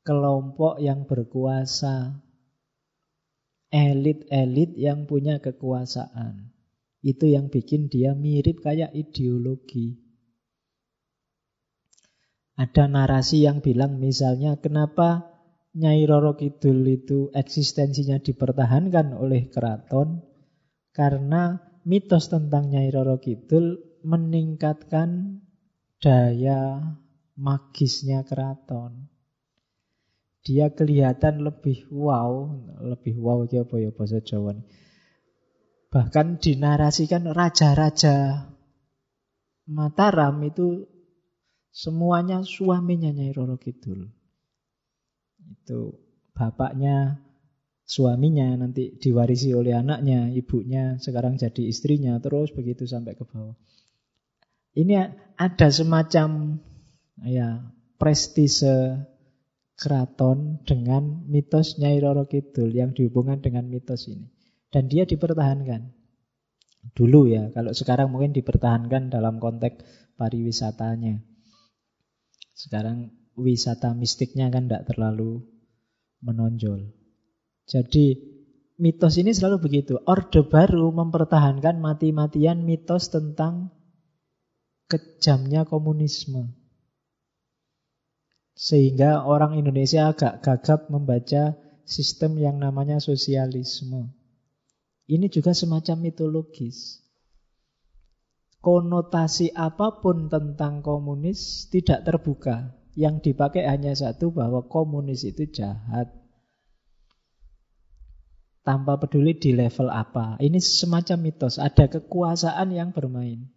kelompok yang berkuasa, elit-elit yang punya kekuasaan. Itu yang bikin dia mirip kayak ideologi. Ada narasi yang bilang misalnya kenapa Nyai Roro Kidul itu eksistensinya dipertahankan oleh keraton karena mitos tentang Nyai Roro Kidul meningkatkan daya magisnya keraton. Dia kelihatan lebih wow, lebih wow apa ya bahasa Jawa nih Bahkan dinarasikan raja-raja Mataram itu semuanya suaminya Nyai Roro Kidul. Itu bapaknya suaminya nanti diwarisi oleh anaknya, ibunya sekarang jadi istrinya, terus begitu sampai ke bawah. Ini ada semacam ya prestise keraton dengan mitos Nyai Roro Kidul yang dihubungkan dengan mitos ini. Dan dia dipertahankan. Dulu ya, kalau sekarang mungkin dipertahankan dalam konteks pariwisatanya. Sekarang wisata mistiknya kan tidak terlalu menonjol. Jadi mitos ini selalu begitu. Orde baru mempertahankan mati-matian mitos tentang kejamnya komunisme. Sehingga orang Indonesia agak gagap membaca sistem yang namanya sosialisme. Ini juga semacam mitologis. Konotasi apa pun tentang komunis tidak terbuka. Yang dipakai hanya satu bahwa komunis itu jahat. Tanpa peduli di level apa. Ini semacam mitos. Ada kekuasaan yang bermain.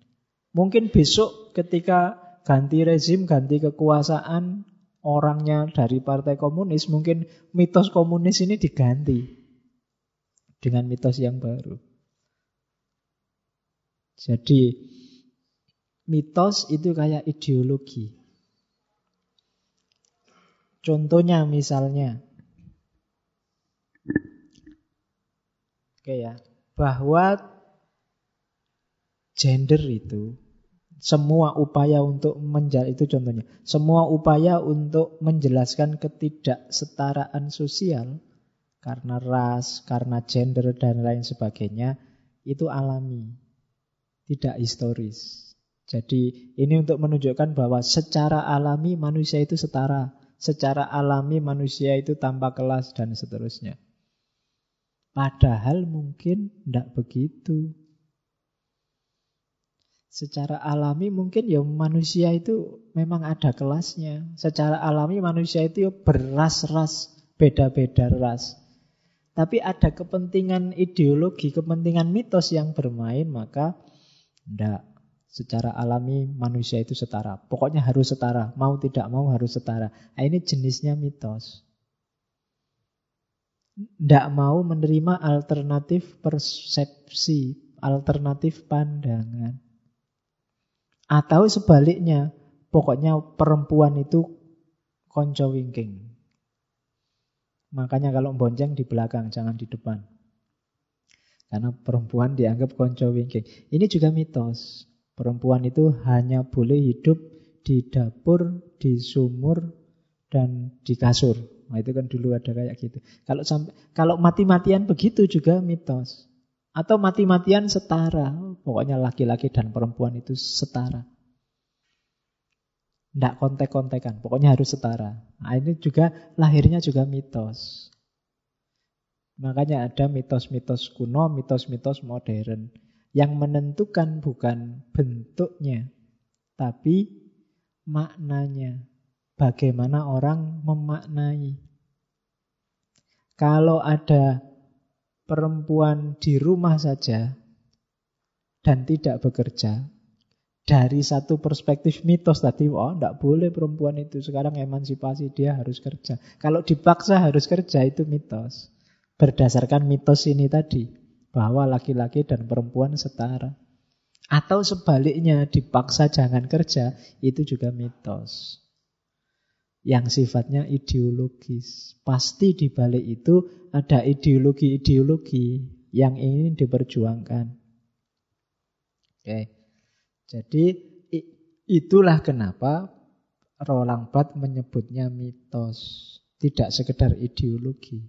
Mungkin besok ketika ganti rezim, ganti kekuasaan, orangnya dari partai komunis, mungkin mitos komunis ini diganti dengan mitos yang baru. Jadi mitos itu kayak ideologi. Contohnya misalnya Oke ya, bahwa gender itu semua upaya untuk menjadi itu contohnya, semua upaya untuk menjelaskan ketidaksetaraan sosial karena ras, karena gender dan lain sebagainya itu alami. tidak historis. Jadi ini untuk menunjukkan bahwa secara alami manusia itu setara. Secara alami manusia itu tanpa kelas dan seterusnya. Padahal mungkin tidak begitu. Secara alami mungkin ya manusia itu memang ada kelasnya. Secara alami manusia itu ya beras-ras, beda-beda ras. Tapi ada kepentingan ideologi, kepentingan mitos yang bermain, maka tidak. Secara alami manusia itu setara. Pokoknya harus setara. Mau tidak mau harus setara. Nah, ini jenisnya mitos. Tidak mau menerima alternatif persepsi, alternatif pandangan. Atau sebaliknya, pokoknya perempuan itu konco wingking. Makanya kalau bonceng di belakang, jangan di depan. Karena perempuan dianggap konco wingking. Ini juga mitos. Perempuan itu hanya boleh hidup di dapur, di sumur, dan di kasur. Nah, itu kan dulu ada kayak gitu. Kalau sampai kalau mati-matian begitu juga mitos. Atau mati-matian setara. Pokoknya laki-laki dan perempuan itu setara. Tidak kontek-kontekan, pokoknya harus setara. Nah, ini juga lahirnya juga mitos. Makanya ada mitos-mitos kuno, mitos-mitos modern. Yang menentukan bukan bentuknya, tapi maknanya. Bagaimana orang memaknai. Kalau ada perempuan di rumah saja dan tidak bekerja, dari satu perspektif mitos tadi, oh tidak boleh perempuan itu sekarang emansipasi dia harus kerja. Kalau dipaksa harus kerja itu mitos. Berdasarkan mitos ini tadi bahwa laki-laki dan perempuan setara. Atau sebaliknya dipaksa jangan kerja, itu juga mitos. Yang sifatnya ideologis. Pasti di balik itu ada ideologi-ideologi yang ingin diperjuangkan. Oke. Jadi itulah kenapa Roland Barthes menyebutnya mitos, tidak sekedar ideologi.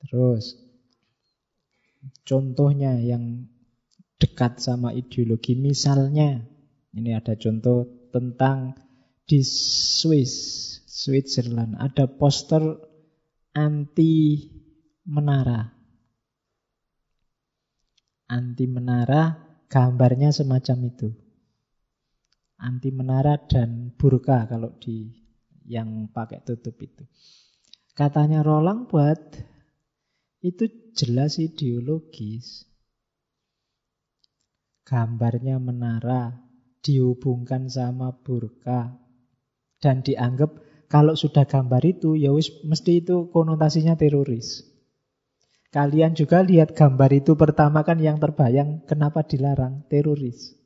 Terus contohnya yang dekat sama ideologi misalnya ini ada contoh tentang di Swiss, Switzerland ada poster anti menara. Anti menara gambarnya semacam itu. Anti menara dan burka kalau di yang pakai tutup itu. Katanya Roland buat itu jelas ideologis. Gambarnya menara dihubungkan sama burka dan dianggap kalau sudah gambar itu ya wis mesti itu konotasinya teroris. Kalian juga lihat gambar itu pertama kan yang terbayang kenapa dilarang teroris.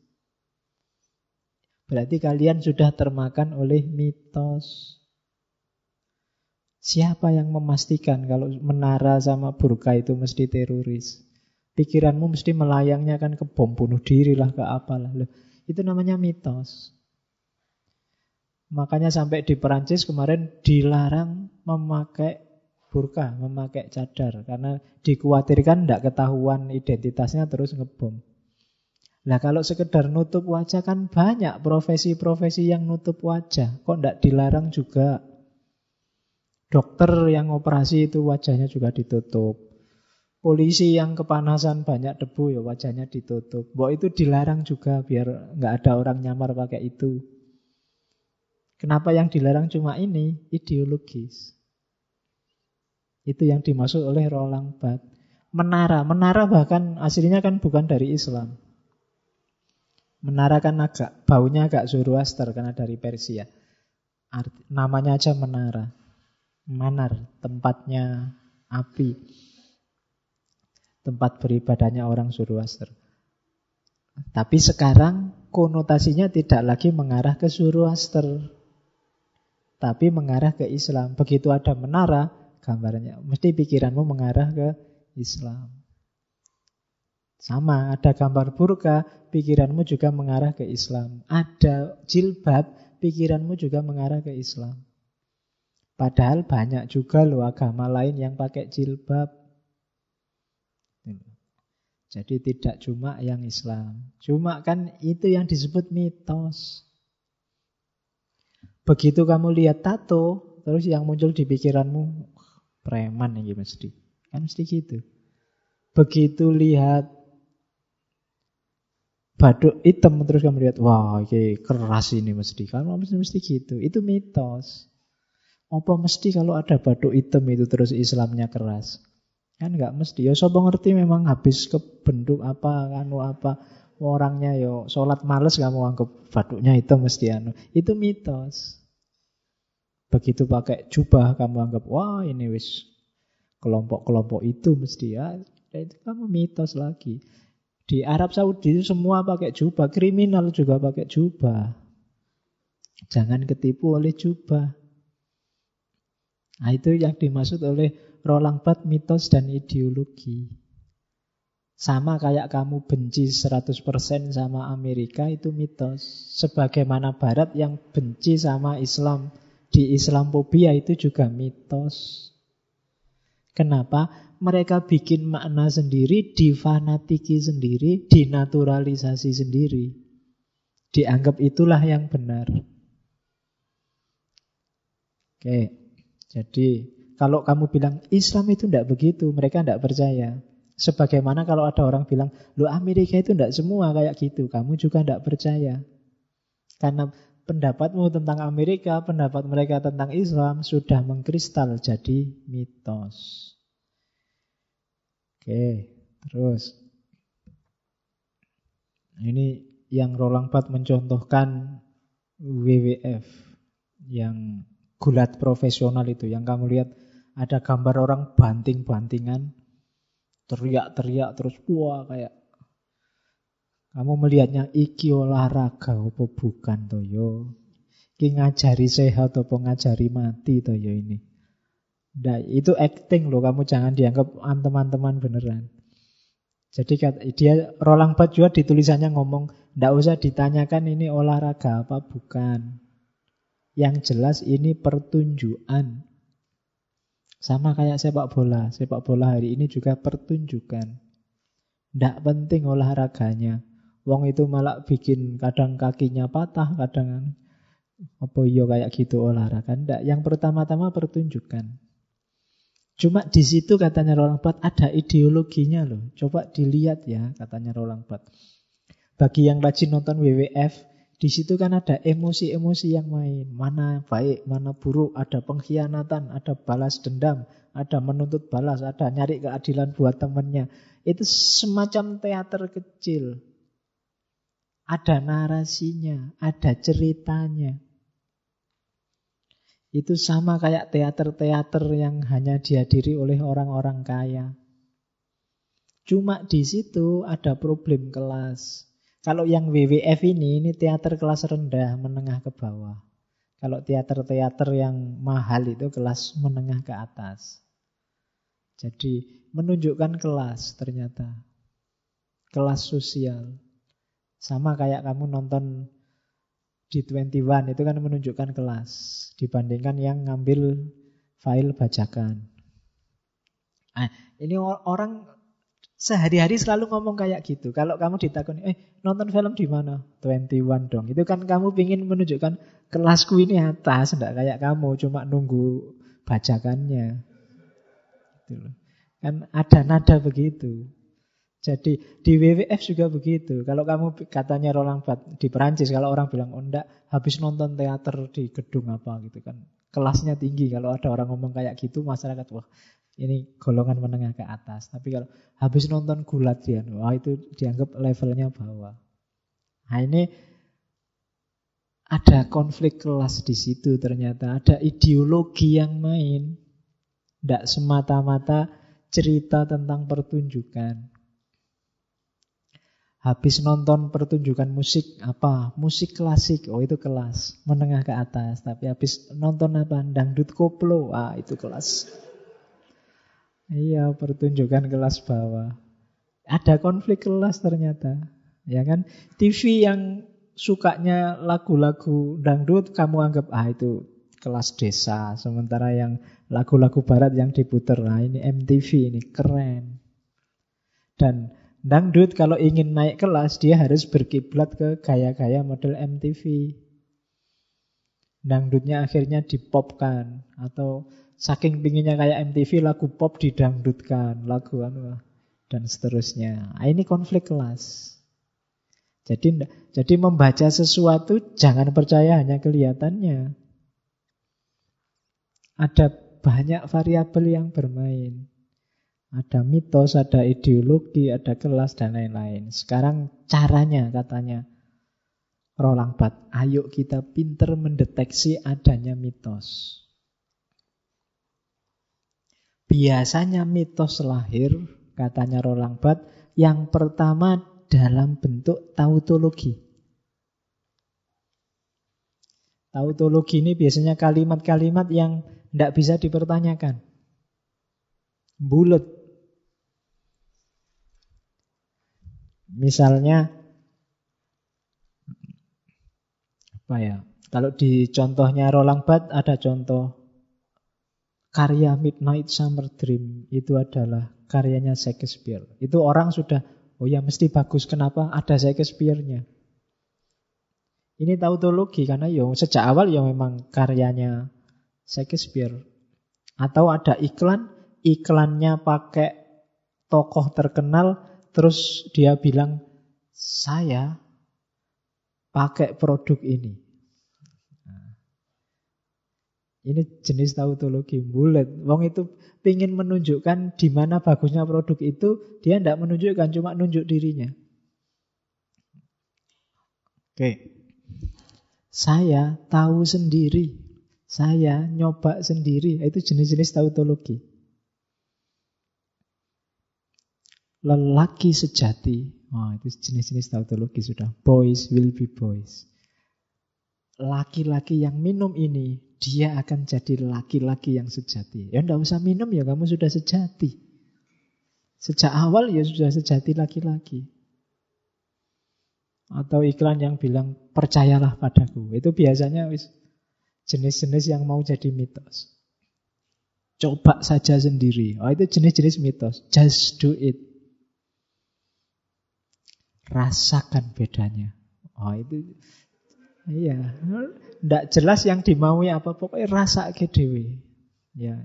Berarti kalian sudah termakan oleh mitos. Siapa yang memastikan kalau menara sama burka itu mesti teroris? Pikiranmu mesti melayangnya kan ke bom bunuh diri lah, ke apalah. Loh, itu namanya mitos. Makanya sampai di Perancis kemarin dilarang memakai burka, memakai cadar. Karena dikhawatirkan tidak ketahuan identitasnya terus ngebom. Nah kalau sekedar nutup wajah kan banyak profesi-profesi yang nutup wajah. Kok tidak dilarang juga? Dokter yang operasi itu wajahnya juga ditutup. Polisi yang kepanasan banyak debu ya wajahnya ditutup. Bahwa itu dilarang juga biar nggak ada orang nyamar pakai itu. Kenapa yang dilarang cuma ini? Ideologis. Itu yang dimaksud oleh Roland Barthes. Menara, menara bahkan aslinya kan bukan dari Islam. Menara kan agak baunya agak Zoroaster karena dari Persia. Arti, namanya aja menara manar, tempatnya api. Tempat beribadahnya orang Zoroaster. Tapi sekarang konotasinya tidak lagi mengarah ke Zoroaster. Tapi mengarah ke Islam. Begitu ada menara, gambarnya. Mesti pikiranmu mengarah ke Islam. Sama, ada gambar burka, pikiranmu juga mengarah ke Islam. Ada jilbab, pikiranmu juga mengarah ke Islam. Padahal banyak juga loh agama lain yang pakai jilbab. Jadi tidak cuma yang Islam. Cuma kan itu yang disebut mitos. Begitu kamu lihat tato, terus yang muncul di pikiranmu, preman ini mesti. Kan mesti gitu. Begitu lihat baduk hitam terus kamu lihat wah ini keras ini mesti kalau mesti mesti gitu itu mitos apa mesti kalau ada baduk hitam itu terus Islamnya keras Kan nggak mesti. Ya sopo ngerti memang habis kebentuk apa anu apa orangnya yo sholat males kamu anggap baduknya itu mesti anu. Itu mitos. Begitu pakai jubah kamu anggap wah ini wis kelompok-kelompok itu mesti ya. ya itu kamu mitos lagi. Di Arab Saudi itu semua pakai jubah, kriminal juga pakai jubah. Jangan ketipu oleh jubah. Nah itu yang dimaksud oleh Roland Barthes mitos dan ideologi. Sama kayak kamu benci 100% sama Amerika itu mitos. Sebagaimana Barat yang benci sama Islam di Islamophobia itu juga mitos. Kenapa? Mereka bikin makna sendiri, difanatiki sendiri, dinaturalisasi sendiri. Dianggap itulah yang benar. Oke, jadi kalau kamu bilang Islam itu tidak begitu, mereka tidak percaya. Sebagaimana kalau ada orang bilang, lo Amerika itu tidak semua kayak gitu, kamu juga tidak percaya. Karena pendapatmu tentang Amerika, pendapat mereka tentang Islam sudah mengkristal jadi mitos. Oke, terus. Ini yang Roland Barthes mencontohkan WWF yang gulat profesional itu yang kamu lihat ada gambar orang banting-bantingan, teriak-teriak terus wah kayak kamu melihatnya iki olahraga apa bukan to yo? Iki ngajari sehat apa ngajari mati to yo ini. Nah, itu acting loh, kamu jangan dianggap teman-teman beneran. Jadi dia Roland Barthes juga di tulisannya ngomong, ndak usah ditanyakan ini olahraga apa bukan. Yang jelas ini pertunjukan. Sama kayak sepak bola. Sepak bola hari ini juga pertunjukan. Tidak penting olahraganya. Wong itu malah bikin kadang kakinya patah, kadang apa iya kayak gitu olahraga. Tidak. Yang pertama-tama pertunjukan. Cuma di situ katanya Roland Barthes ada ideologinya loh. Coba dilihat ya katanya Roland Barthes. Bagi yang rajin nonton WWF, di situ kan ada emosi-emosi yang main. Mana baik, mana buruk, ada pengkhianatan, ada balas dendam, ada menuntut balas, ada nyari keadilan buat temannya. Itu semacam teater kecil. Ada narasinya, ada ceritanya. Itu sama kayak teater-teater yang hanya dihadiri oleh orang-orang kaya. Cuma di situ ada problem kelas. Kalau yang WWF ini, ini teater kelas rendah, menengah ke bawah. Kalau teater-teater yang mahal itu kelas menengah ke atas. Jadi menunjukkan kelas ternyata. Kelas sosial. Sama kayak kamu nonton di 21 itu kan menunjukkan kelas. Dibandingkan yang ngambil file bajakan. Nah, ini orang Sehari-hari selalu ngomong kayak gitu. Kalau kamu ditakoni, eh nonton film di mana? 21 dong. Itu kan kamu ingin menunjukkan kelasku ini atas, enggak kayak kamu cuma nunggu bajakannya. Gitu Kan ada nada begitu. Jadi di WWF juga begitu. Kalau kamu katanya Roland Barthes di Perancis, kalau orang bilang oh enggak, habis nonton teater di gedung apa gitu kan. Kelasnya tinggi. Kalau ada orang ngomong kayak gitu, masyarakat wah ini golongan menengah ke atas. Tapi kalau habis nonton gulat dia, wah itu dianggap levelnya bawah. Nah ini ada konflik kelas di situ ternyata. Ada ideologi yang main. Tidak semata-mata cerita tentang pertunjukan. Habis nonton pertunjukan musik apa? Musik klasik. Oh itu kelas menengah ke atas. Tapi habis nonton apa? Dangdut koplo. Ah itu kelas Iya, pertunjukan kelas bawah. Ada konflik kelas ternyata. Ya kan? TV yang sukanya lagu-lagu dangdut kamu anggap ah itu kelas desa. Sementara yang lagu-lagu barat yang diputer, nah ini MTV ini keren. Dan Dangdut kalau ingin naik kelas dia harus berkiblat ke gaya-gaya model MTV. Dangdutnya akhirnya dipopkan atau saking pinginnya kayak MTV lagu pop didangdutkan, lagu anu dan seterusnya. Nah, ini konflik kelas. Jadi jadi membaca sesuatu jangan percaya hanya kelihatannya. Ada banyak variabel yang bermain. Ada mitos, ada ideologi, ada kelas, dan lain-lain. Sekarang caranya katanya Roland Barthes, ayo kita pinter mendeteksi adanya mitos. Biasanya mitos lahir, katanya Roland Barthes, yang pertama dalam bentuk tautologi. Tautologi ini biasanya kalimat-kalimat yang tidak bisa dipertanyakan. Bulat, Misalnya apa ya? Kalau di contohnya Roland Barthes ada contoh karya Midnight Summer Dream itu adalah karyanya Shakespeare. Itu orang sudah oh ya mesti bagus kenapa ada Shakespeare-nya. Ini tautologi karena ya sejak awal ya memang karyanya Shakespeare. Atau ada iklan, iklannya pakai tokoh terkenal Terus dia bilang, saya pakai produk ini. Nah, ini jenis tautologi bulat. Wong itu ingin menunjukkan di mana bagusnya produk itu, dia tidak menunjukkan, cuma nunjuk dirinya. Oke. Saya tahu sendiri. Saya nyoba sendiri. Itu jenis-jenis tautologi. Lelaki sejati. Oh, itu jenis-jenis tautologi sudah. Boys will be boys. Laki-laki yang minum ini, dia akan jadi laki-laki yang sejati. Ya enggak usah minum ya, kamu sudah sejati. Sejak awal ya sudah sejati laki-laki. Atau iklan yang bilang, percayalah padaku. Itu biasanya jenis-jenis yang mau jadi mitos. Coba saja sendiri. Oh, itu jenis-jenis mitos. Just do it. Rasakan bedanya. Oh itu iya, ndak jelas yang dimaui apa pokoknya rasa ke dewi. Ya.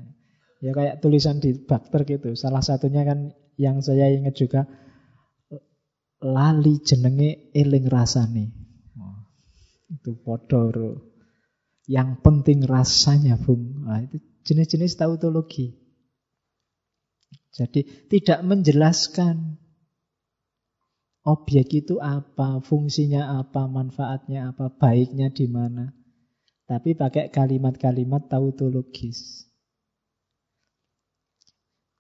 Ya kayak tulisan di bakter gitu. Salah satunya kan yang saya ingat juga lali jenenge eling rasane. Oh, itu podor. Yang penting rasanya, Bung. Nah, itu jenis-jenis tautologi. Jadi tidak menjelaskan Objek itu apa, fungsinya apa, manfaatnya apa, baiknya di mana. Tapi pakai kalimat-kalimat tautologis.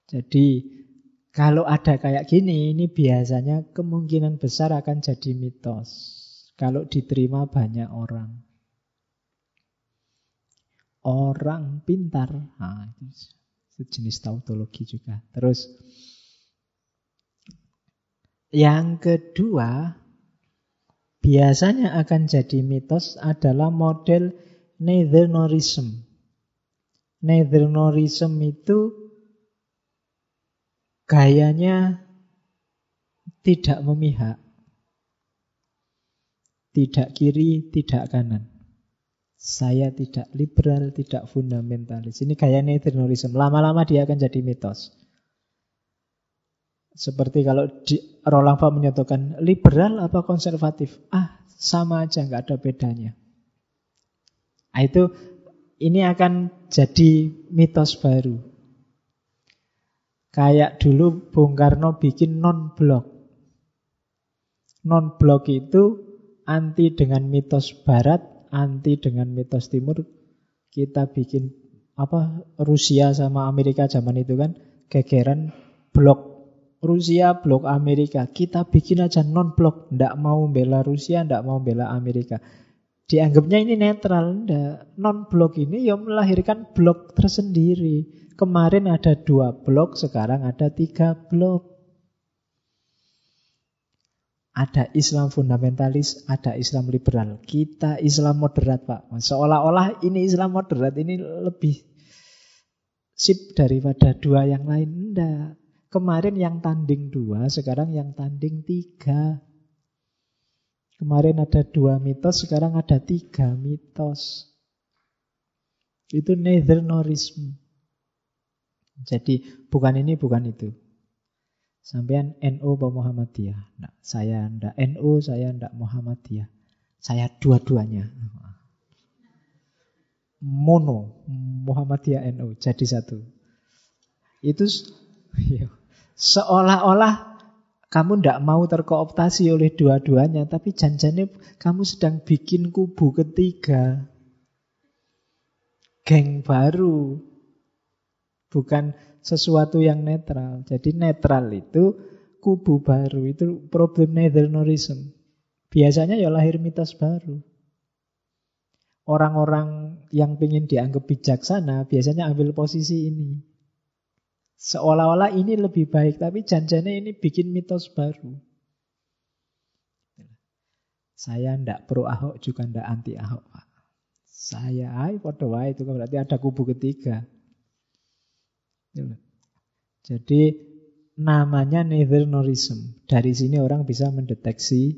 Jadi kalau ada kayak gini, ini biasanya kemungkinan besar akan jadi mitos. Kalau diterima banyak orang. Orang pintar. Nah, itu jenis tautologi juga. Terus yang kedua, biasanya akan jadi mitos adalah model Neithernorism. Neithernorism itu gayanya tidak memihak. Tidak kiri, tidak kanan. Saya tidak liberal, tidak fundamentalis. Ini gaya Neithernorism. Lama-lama dia akan jadi mitos. Seperti kalau di Barthes menyatakan liberal apa konservatif? Ah, sama aja, nggak ada bedanya. Nah, itu ini akan jadi mitos baru. Kayak dulu Bung Karno bikin non-blok. Non-blok itu anti dengan mitos barat, anti dengan mitos timur. Kita bikin apa Rusia sama Amerika zaman itu kan gegeran blok Rusia blok Amerika. Kita bikin aja non blok. Tidak mau bela Rusia, tidak mau bela Amerika. Dianggapnya ini netral. Nggak. Non blok ini ya melahirkan blok tersendiri. Kemarin ada dua blok, sekarang ada tiga blok. Ada Islam fundamentalis, ada Islam liberal. Kita Islam moderat, Pak. Seolah-olah ini Islam moderat ini lebih sip daripada dua yang lain. Enggak. Kemarin yang tanding dua, sekarang yang tanding tiga. Kemarin ada dua mitos, sekarang ada tiga mitos. Itu neither norism. Jadi bukan ini, bukan itu. Sampean NU atau Muhammadiyah? Nah, saya ndak NU, saya ndak Muhammadiyah. Saya dua-duanya. Mono, Muhammadiyah NU, jadi satu. Itu iya. Seolah-olah kamu ndak mau terkooptasi oleh dua-duanya, tapi janjane kamu sedang bikin kubu ketiga. Geng baru. Bukan sesuatu yang netral. Jadi netral itu kubu baru. Itu problem neithernorism. Biasanya ya lahir mitos baru. Orang-orang yang ingin dianggap bijaksana biasanya ambil posisi ini. Seolah-olah ini lebih baik, tapi janjane ini bikin mitos baru. Saya ndak pro Ahok juga ndak anti Ahok. Saya ay pada wae itu berarti ada kubu ketiga. Jadi namanya neithernorism. Dari sini orang bisa mendeteksi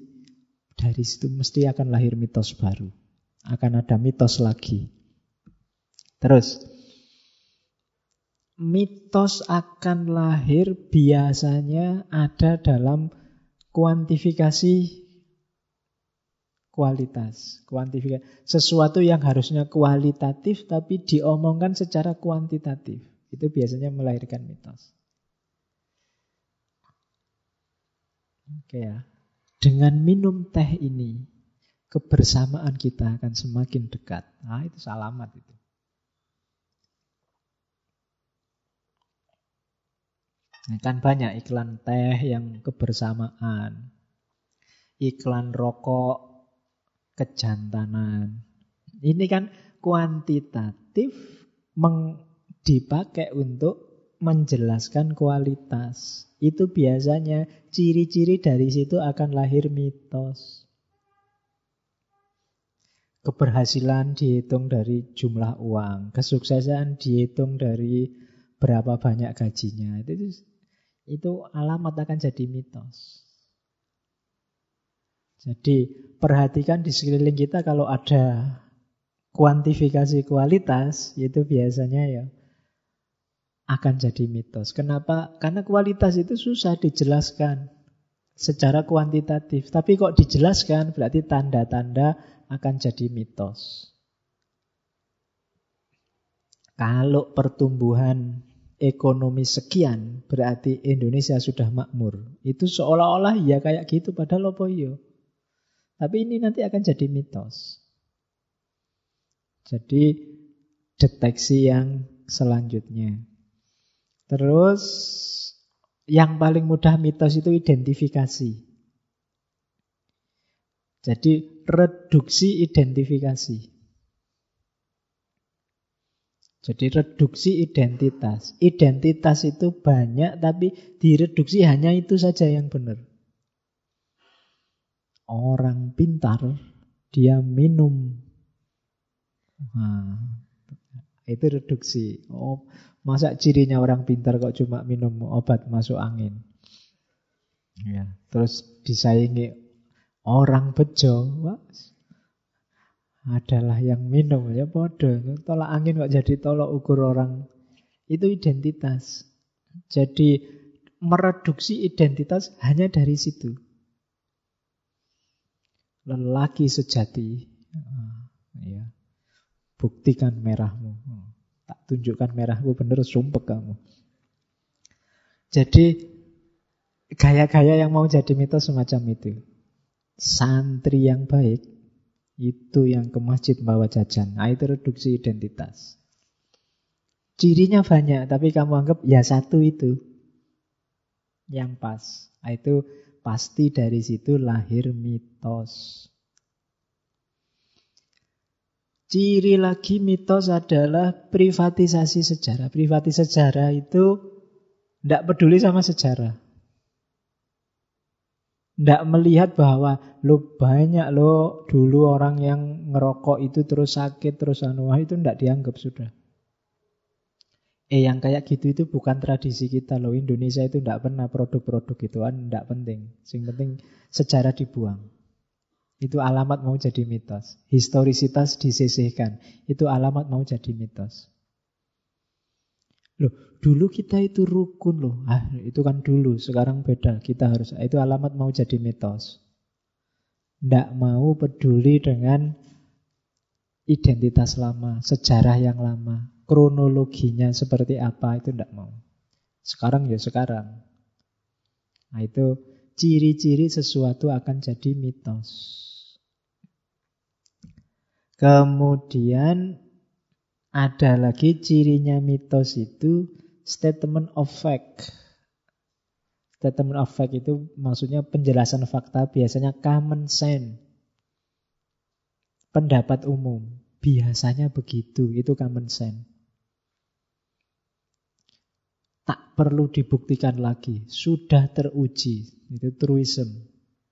dari situ mesti akan lahir mitos baru. Akan ada mitos lagi. Terus mitos akan lahir biasanya ada dalam kuantifikasi kualitas. Kuantifikasi sesuatu yang harusnya kualitatif tapi diomongkan secara kuantitatif. Itu biasanya melahirkan mitos. Oke ya. Dengan minum teh ini kebersamaan kita akan semakin dekat. Nah, itu salamat itu. Kan banyak iklan teh yang kebersamaan. Iklan rokok kejantanan. Ini kan kuantitatif dipakai untuk menjelaskan kualitas. Itu biasanya ciri-ciri dari situ akan lahir mitos. Keberhasilan dihitung dari jumlah uang, kesuksesan dihitung dari berapa banyak gajinya. Itu itu alamat akan jadi mitos. Jadi perhatikan di sekeliling kita kalau ada kuantifikasi kualitas, itu biasanya ya akan jadi mitos. Kenapa? Karena kualitas itu susah dijelaskan secara kuantitatif. Tapi kok dijelaskan berarti tanda-tanda akan jadi mitos. Kalau pertumbuhan ekonomi sekian, berarti Indonesia sudah makmur. Itu seolah-olah ya kayak gitu, padahal apa iya. Tapi ini nanti akan jadi mitos. Jadi deteksi yang selanjutnya. Terus yang paling mudah mitos itu identifikasi. Jadi reduksi identifikasi. Jadi reduksi identitas. Identitas itu banyak tapi direduksi hanya itu saja yang benar. Orang pintar dia minum. Nah, itu reduksi. Oh, masa cirinya orang pintar kok cuma minum obat masuk angin? Ya, terus disaingi orang bejo. Wah, adalah yang minum. Ya bodoh tolak angin kok jadi tolak ukur orang. Itu identitas. Jadi mereduksi identitas hanya dari situ. Lelaki sejati. Ya buktikan merahmu. Tak tunjukkan merahmu bener sumpek kamu. Jadi gaya-gaya yang mau jadi mitos semacam itu. Santri yang baik itu yang ke masjid bawa jajan. Nah, itu reduksi identitas. Cirinya banyak, tapi kamu anggap ya satu itu yang pas. Nah, itu pasti dari situ lahir mitos. Ciri lagi mitos adalah privatisasi sejarah. Privatisasi sejarah itu tidak peduli sama sejarah. Tidak melihat bahwa lo banyak lo dulu orang yang ngerokok itu terus sakit terus anu itu tidak dianggap sudah. Eh yang kayak gitu itu bukan tradisi kita loh. Indonesia itu tidak pernah produk-produk gituan, tidak penting. Yang penting sejarah dibuang. Itu alamat mau jadi mitos. Historisitas disisihkan. Itu alamat mau jadi mitos. Loh, dulu kita itu rukun loh. Ah, itu kan dulu, sekarang beda. Kita harus itu alamat mau jadi mitos. Tidak mau peduli dengan identitas lama, sejarah yang lama kronologinya seperti apa itu tidak mau. Sekarang ya sekarang. Nah itu ciri-ciri sesuatu akan jadi mitos. Kemudian ada lagi cirinya mitos itu statement of fact. Statement of fact itu maksudnya penjelasan fakta biasanya common sense. Pendapat umum. Biasanya begitu, itu common sense tak perlu dibuktikan lagi, sudah teruji. Itu truism,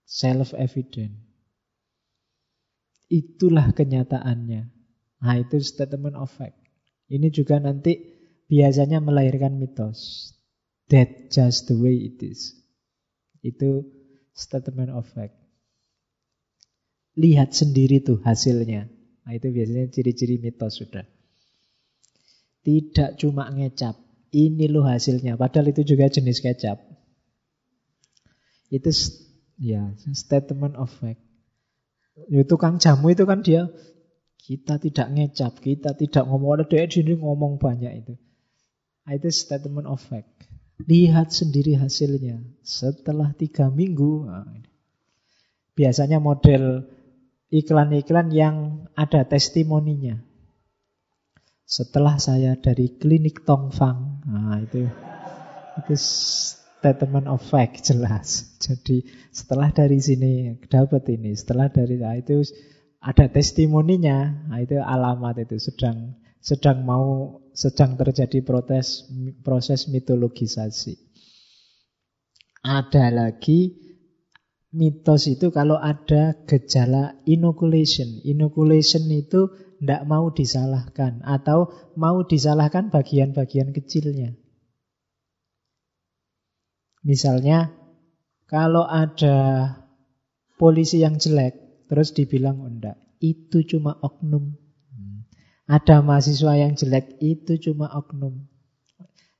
self-evident. Itulah kenyataannya. Nah, itu statement of fact. Ini juga nanti biasanya melahirkan mitos. That just the way it is. Itu statement of fact. Lihat sendiri tuh hasilnya. Nah, itu biasanya ciri-ciri mitos sudah. Tidak cuma ngecap, ini loh hasilnya. Padahal itu juga jenis kecap. Itu ya statement of fact. Ya, tukang jamu itu kan dia kita tidak ngecap, kita tidak ngomong ada dia sini ngomong banyak itu. Nah, itu statement of fact. Lihat sendiri hasilnya setelah tiga minggu. Nah, biasanya model iklan-iklan yang ada testimoninya. Setelah saya dari klinik Tongfang, nah itu itu statement of fact jelas. Jadi setelah dari sini dapat ini, setelah dari nah itu ada testimoninya, nah itu alamat itu sedang sedang mau sedang terjadi proses proses mitologisasi. Ada lagi mitos itu kalau ada gejala inoculation. Inoculation itu tidak mau disalahkan atau mau disalahkan bagian-bagian kecilnya. Misalnya, kalau ada polisi yang jelek, terus dibilang oh, enggak, itu cuma oknum. Ada mahasiswa yang jelek, itu cuma oknum.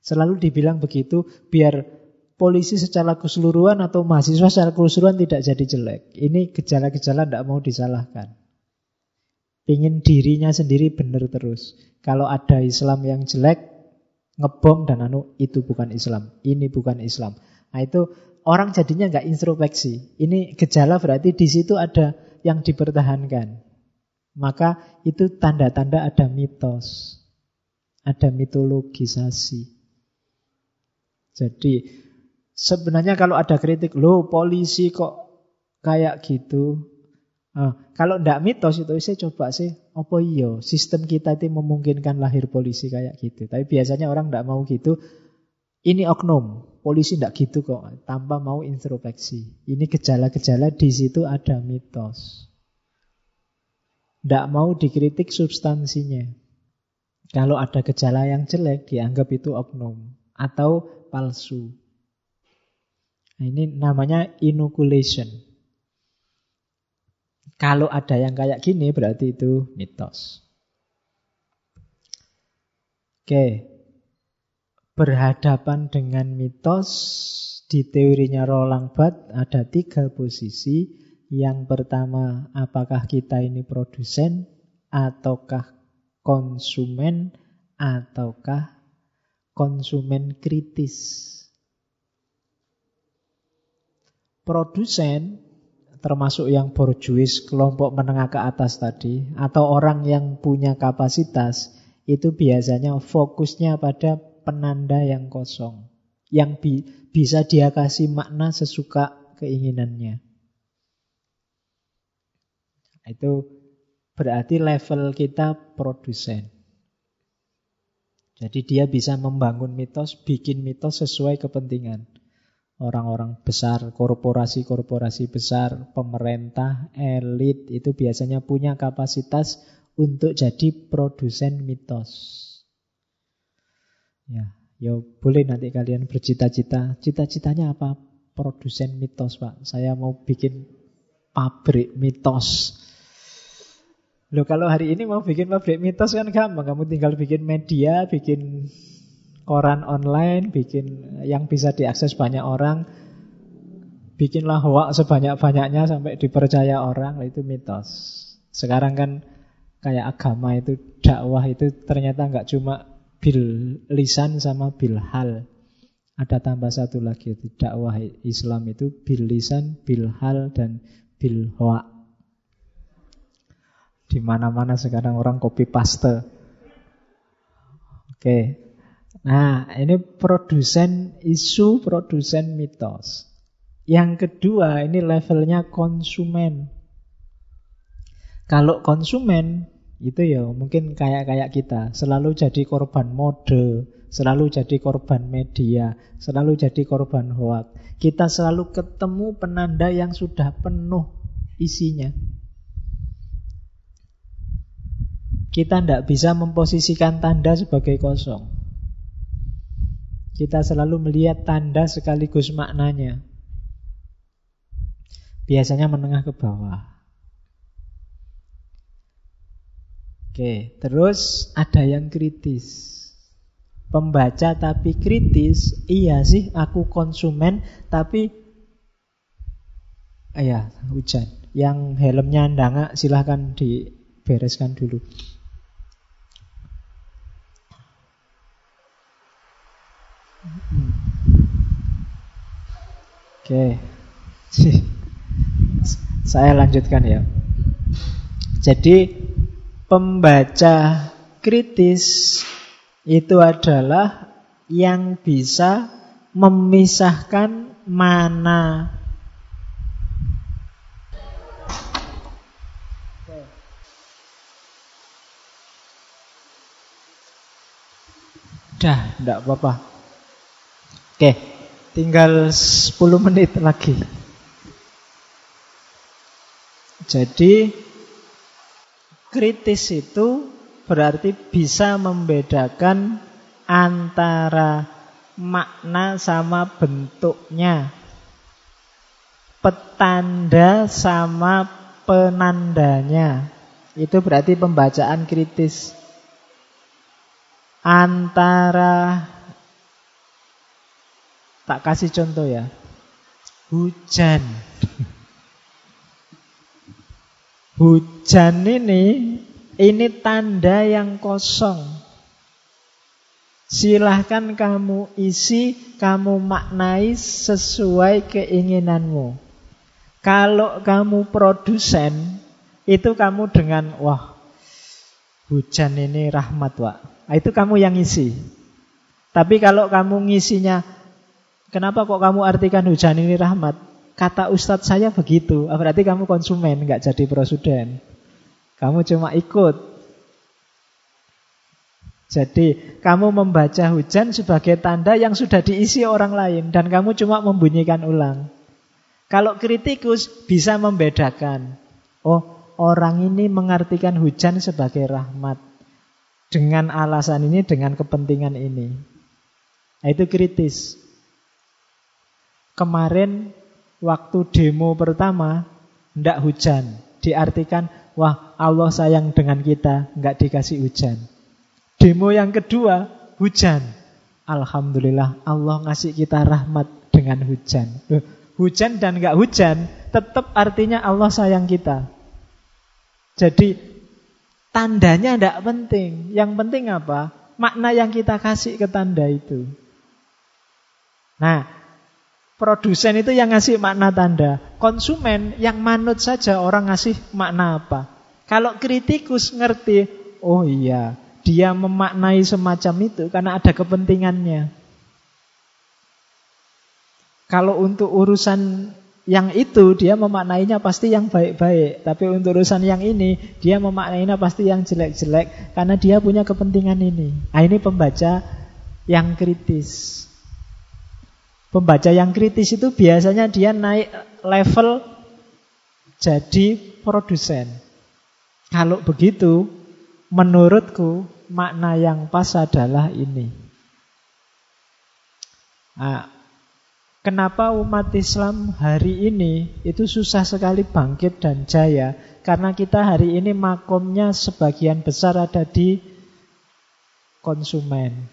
Selalu dibilang begitu, biar polisi secara keseluruhan atau mahasiswa secara keseluruhan tidak jadi jelek. Ini gejala-gejala tidak mau disalahkan. Ingin dirinya sendiri benar terus. Kalau ada Islam yang jelek, ngebom dan anu, itu bukan Islam. Ini bukan Islam. Nah itu orang jadinya nggak introspeksi. Ini gejala berarti di situ ada yang dipertahankan. Maka itu tanda-tanda ada mitos. Ada mitologisasi. Jadi sebenarnya kalau ada kritik, loh polisi kok kayak gitu, Nah, kalau tidak mitos itu saya coba sih, apa iya sistem kita itu memungkinkan lahir polisi kayak gitu. Tapi biasanya orang tidak mau gitu. Ini oknum, polisi tidak gitu kok, tanpa mau introspeksi. Ini gejala-gejala di situ ada mitos. Tidak mau dikritik substansinya. Kalau ada gejala yang jelek, dianggap itu oknum atau palsu. Nah, ini namanya inoculation. Kalau ada yang kayak gini berarti itu mitos. Oke. Berhadapan dengan mitos di teorinya Roland Barthes ada tiga posisi. Yang pertama, apakah kita ini produsen ataukah konsumen ataukah konsumen kritis. Produsen termasuk yang borjuis, kelompok menengah ke atas tadi, atau orang yang punya kapasitas, itu biasanya fokusnya pada penanda yang kosong, yang bi bisa dia kasih makna sesuka keinginannya. Itu berarti level kita produsen. Jadi dia bisa membangun mitos, bikin mitos sesuai kepentingan orang-orang besar, korporasi-korporasi besar, pemerintah, elit itu biasanya punya kapasitas untuk jadi produsen mitos. Ya, ya boleh nanti kalian bercita-cita. Cita-citanya apa? Produsen mitos, Pak. Saya mau bikin pabrik mitos. Loh kalau hari ini mau bikin pabrik mitos kan gampang. Kamu tinggal bikin media, bikin koran online, bikin yang bisa diakses banyak orang. Bikinlah hoax sebanyak-banyaknya sampai dipercaya orang, itu mitos. Sekarang kan kayak agama itu, dakwah itu ternyata nggak cuma bil lisan sama bil hal. Ada tambah satu lagi itu dakwah Islam itu bil lisan, bil hal dan bil hoa. Di mana-mana sekarang orang copy paste. Oke. Nah, ini produsen isu, produsen mitos. Yang kedua, ini levelnya konsumen. Kalau konsumen itu ya mungkin kayak-kayak kita, selalu jadi korban mode, selalu jadi korban media, selalu jadi korban hoak. Kita selalu ketemu penanda yang sudah penuh isinya. Kita tidak bisa memposisikan tanda sebagai kosong. Kita selalu melihat tanda sekaligus maknanya. Biasanya menengah ke bawah. Oke, terus ada yang kritis. Pembaca tapi kritis, iya sih aku konsumen tapi iya hujan. Yang helmnya ndangak silahkan dibereskan dulu. Hmm. Oke. Saya lanjutkan ya. Jadi pembaca kritis itu adalah yang bisa memisahkan mana Dah, enggak apa-apa. Oke, tinggal 10 menit lagi. Jadi kritis itu berarti bisa membedakan antara makna sama bentuknya. Petanda sama penandanya. Itu berarti pembacaan kritis. Antara tak kasih contoh ya. Hujan. Hujan ini ini tanda yang kosong. Silahkan kamu isi, kamu maknai sesuai keinginanmu. Kalau kamu produsen, itu kamu dengan wah hujan ini rahmat wak. Nah, itu kamu yang isi. Tapi kalau kamu ngisinya, kenapa kok kamu artikan hujan ini rahmat? Kata ustadz saya begitu, ah, berarti kamu konsumen, nggak jadi prosuden. Kamu cuma ikut. Jadi kamu membaca hujan sebagai tanda yang sudah diisi orang lain dan kamu cuma membunyikan ulang. Kalau kritikus bisa membedakan. Oh, orang ini mengartikan hujan sebagai rahmat. Dengan alasan ini, dengan kepentingan ini. Nah, itu kritis. Kemarin waktu demo pertama ndak hujan. Diartikan, wah Allah sayang dengan kita, nggak dikasih hujan. Demo yang kedua, hujan. Alhamdulillah Allah ngasih kita rahmat dengan hujan. hujan dan nggak hujan, tetap artinya Allah sayang kita. Jadi tandanya ndak penting. Yang penting apa? Makna yang kita kasih ke tanda itu. Nah, Produsen itu yang ngasih makna tanda. Konsumen yang manut saja orang ngasih makna apa. Kalau kritikus ngerti, oh iya, dia memaknai semacam itu karena ada kepentingannya. Kalau untuk urusan yang itu dia memaknainya pasti yang baik-baik. Tapi untuk urusan yang ini dia memaknainya pasti yang jelek-jelek karena dia punya kepentingan ini. Nah, ini pembaca yang kritis. Pembaca yang kritis itu biasanya dia naik level jadi produsen. Kalau begitu, menurutku makna yang pas adalah ini. Nah, kenapa umat Islam hari ini itu susah sekali bangkit dan jaya? Karena kita hari ini makomnya sebagian besar ada di konsumen.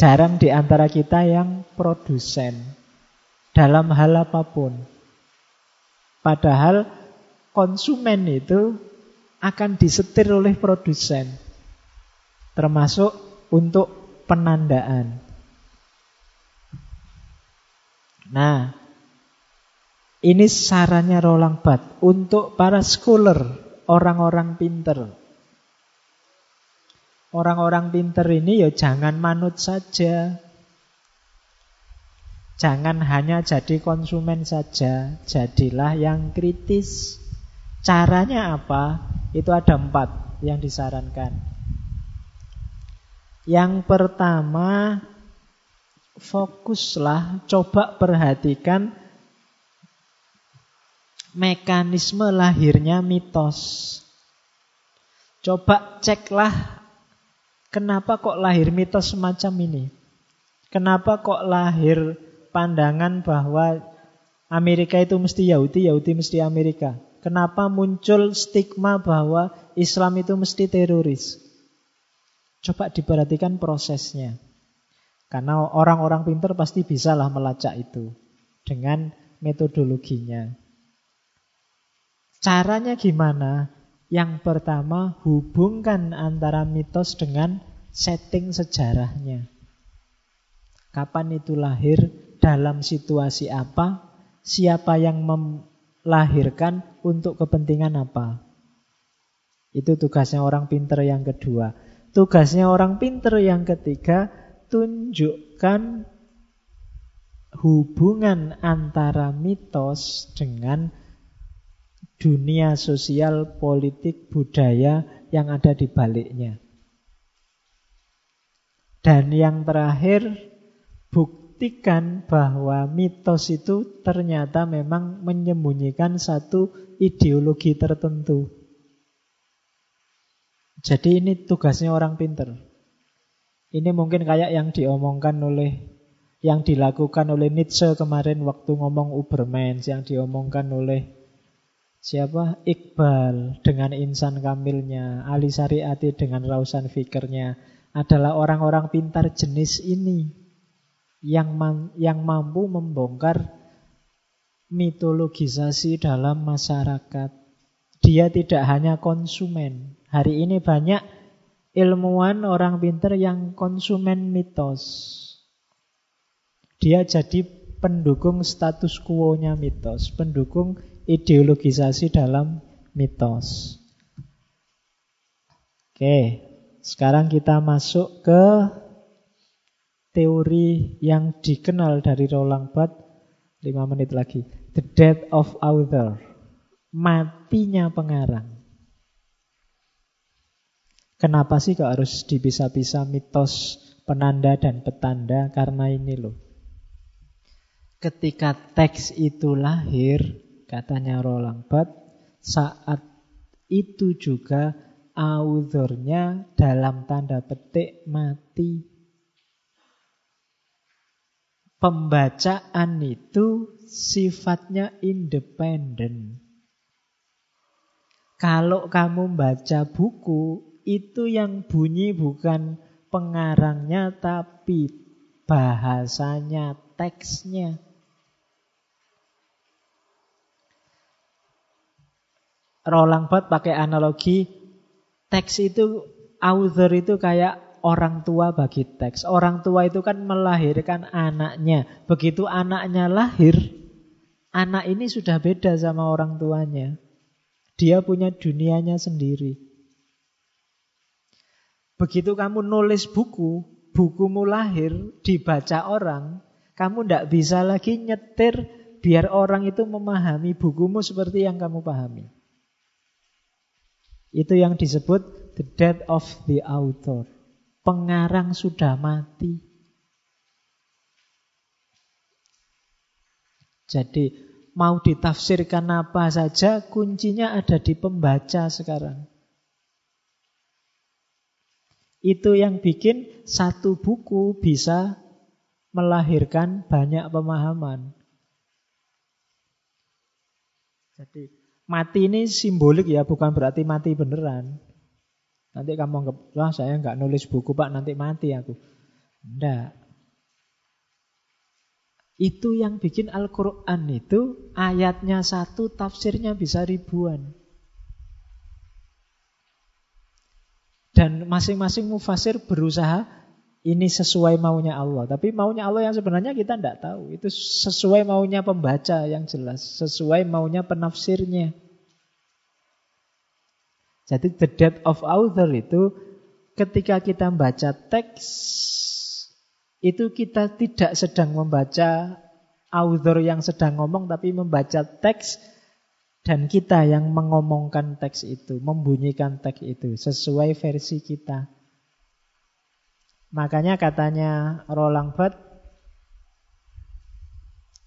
Jarang di antara kita yang produsen dalam hal apa pun. Padahal konsumen itu akan disetir oleh produsen. Termasuk untuk penandaan. Nah, ini sarannya Roland Barthes untuk para scholar, orang-orang pinter. Orang-orang pinter ini ya jangan manut saja. Jangan hanya jadi konsumen saja, jadilah yang kritis. Caranya apa? Itu ada empat yang disarankan. Yang pertama, fokuslah, coba perhatikan mekanisme lahirnya mitos. Coba ceklah kenapa kok lahir mitos semacam ini. Kenapa kok lahir pandangan bahwa Amerika itu mesti Yahudi, Yahudi mesti Amerika. Kenapa muncul stigma bahwa Islam itu mesti teroris? Coba diperhatikan prosesnya. Karena orang-orang pinter pasti bisalah melacak itu dengan metodologinya. Caranya gimana? Yang pertama, hubungkan antara mitos dengan setting sejarahnya. Kapan itu lahir, dalam situasi apa, siapa yang melahirkan, untuk kepentingan apa. Itu tugasnya orang pinter yang kedua. Tugasnya orang pinter yang ketiga, tunjukkan hubungan antara mitos dengan dunia sosial, politik, budaya yang ada di baliknya. Dan yang terakhir, buktikan bahwa mitos itu ternyata memang menyembunyikan satu ideologi tertentu. Jadi ini tugasnya orang pinter. Ini mungkin kayak yang diomongkan oleh yang dilakukan oleh Nietzsche kemarin waktu ngomong Ubermensch, yang diomongkan oleh siapa? Iqbal dengan insan kamilnya, Ali Sariati dengan rausan fikirnya adalah orang-orang pintar jenis ini yang yang mampu membongkar mitologisasi dalam masyarakat. Dia tidak hanya konsumen, Hari ini banyak ilmuwan orang pinter yang konsumen mitos. Dia jadi pendukung status quo-nya mitos, pendukung ideologisasi dalam mitos. Oke, sekarang kita masuk ke teori yang dikenal dari Roland Barthes 5 menit lagi. The death of author. Matinya pengarang. Kenapa sih kok harus dipisah-pisah mitos penanda dan petanda? Karena ini loh. Ketika teks itu lahir, katanya Roland Barthes, saat itu juga authornya dalam tanda petik mati. Pembacaan itu sifatnya independen. Kalau kamu baca buku, itu yang bunyi bukan pengarangnya tapi bahasanya, teksnya. Roland Barthes pakai analogi teks itu author itu kayak orang tua bagi teks. Orang tua itu kan melahirkan anaknya. Begitu anaknya lahir, anak ini sudah beda sama orang tuanya. Dia punya dunianya sendiri. Begitu kamu nulis buku, bukumu lahir, dibaca orang, kamu tidak bisa lagi nyetir biar orang itu memahami bukumu seperti yang kamu pahami. Itu yang disebut the death of the author. Pengarang sudah mati. Jadi mau ditafsirkan apa saja, kuncinya ada di pembaca sekarang. Itu yang bikin satu buku bisa melahirkan banyak pemahaman. Jadi mati ini simbolik ya, bukan berarti mati beneran. Nanti kamu anggap, wah saya nggak nulis buku pak, nanti mati aku. Enggak. Itu yang bikin Al-Quran itu ayatnya satu, tafsirnya bisa ribuan. Dan masing-masing mufasir berusaha ini sesuai maunya Allah. Tapi maunya Allah yang sebenarnya kita tidak tahu. Itu sesuai maunya pembaca yang jelas. Sesuai maunya penafsirnya. Jadi the death of author itu ketika kita membaca teks itu kita tidak sedang membaca author yang sedang ngomong tapi membaca teks dan kita yang mengomongkan teks itu, membunyikan teks itu sesuai versi kita. Makanya katanya Roland Barthes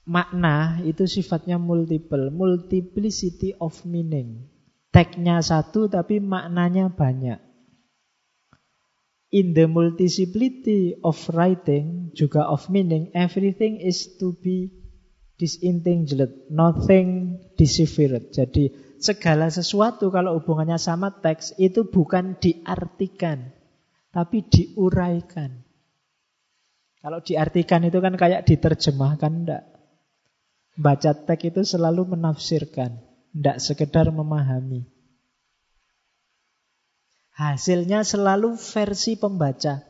makna itu sifatnya multiple, multiplicity of meaning. Teksnya satu tapi maknanya banyak in the multiplicity of writing, juga of meaning, everything is to be disentangled, nothing deciphered. Jadi segala sesuatu kalau hubungannya sama teks itu bukan diartikan, tapi diuraikan. Kalau diartikan itu kan kayak diterjemahkan, enggak. Baca teks itu selalu menafsirkan, enggak sekedar memahami. Hasilnya selalu versi pembaca.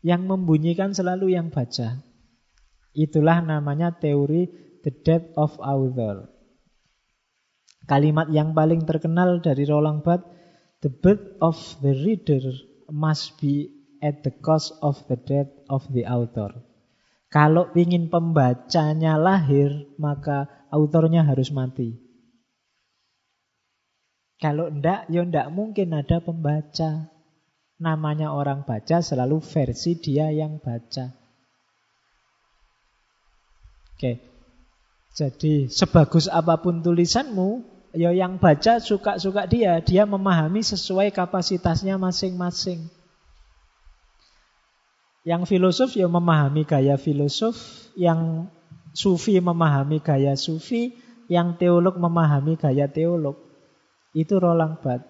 Yang membunyikan selalu yang baca. Itulah namanya teori the death of author. Kalimat yang paling terkenal dari Roland Barthes, the birth of the reader must be at the cost of the death of the author. Kalau ingin pembacanya lahir, maka autornya harus mati. Kalau ndak, ya ndak mungkin ada pembaca. Namanya orang baca selalu versi dia yang baca. Oke. Jadi sebagus apa pun tulisanmu, ya yang baca suka-suka dia, dia memahami sesuai kapasitasnya masing-masing. Yang filosof ya memahami gaya filosof, yang sufi memahami gaya sufi, yang teolog memahami gaya teolog. Itu Roland Barthes.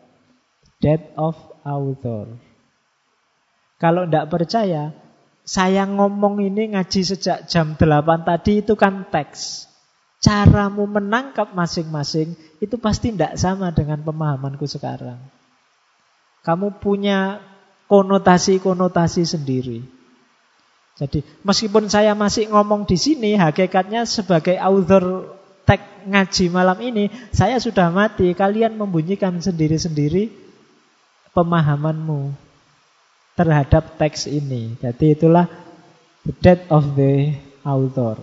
Death of Author. Kalau tidak percaya, saya ngomong ini ngaji sejak jam 8 tadi itu kan teks. Caramu menangkap masing-masing itu pasti tidak sama dengan pemahamanku sekarang. Kamu punya konotasi-konotasi sendiri. Jadi meskipun saya masih ngomong di sini, hakikatnya sebagai author teks ngaji malam ini, saya sudah mati. Kalian membunyikan sendiri-sendiri pemahamanmu terhadap teks ini. Jadi itulah the death of the author.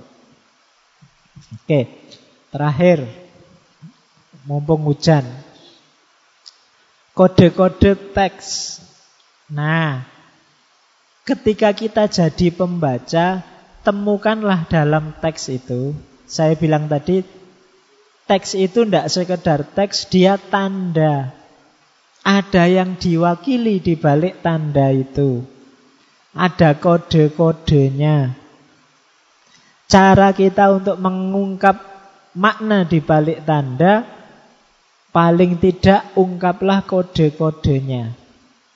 Oke, terakhir, mumpung hujan. Kode-kode teks. Nah, ketika kita jadi pembaca, temukanlah dalam teks itu. Saya bilang tadi, Teks itu tidak sekedar teks, dia tanda. Ada yang diwakili di balik tanda itu. Ada kode-kodenya. Cara kita untuk mengungkap makna di balik tanda, paling tidak ungkaplah kode-kodenya.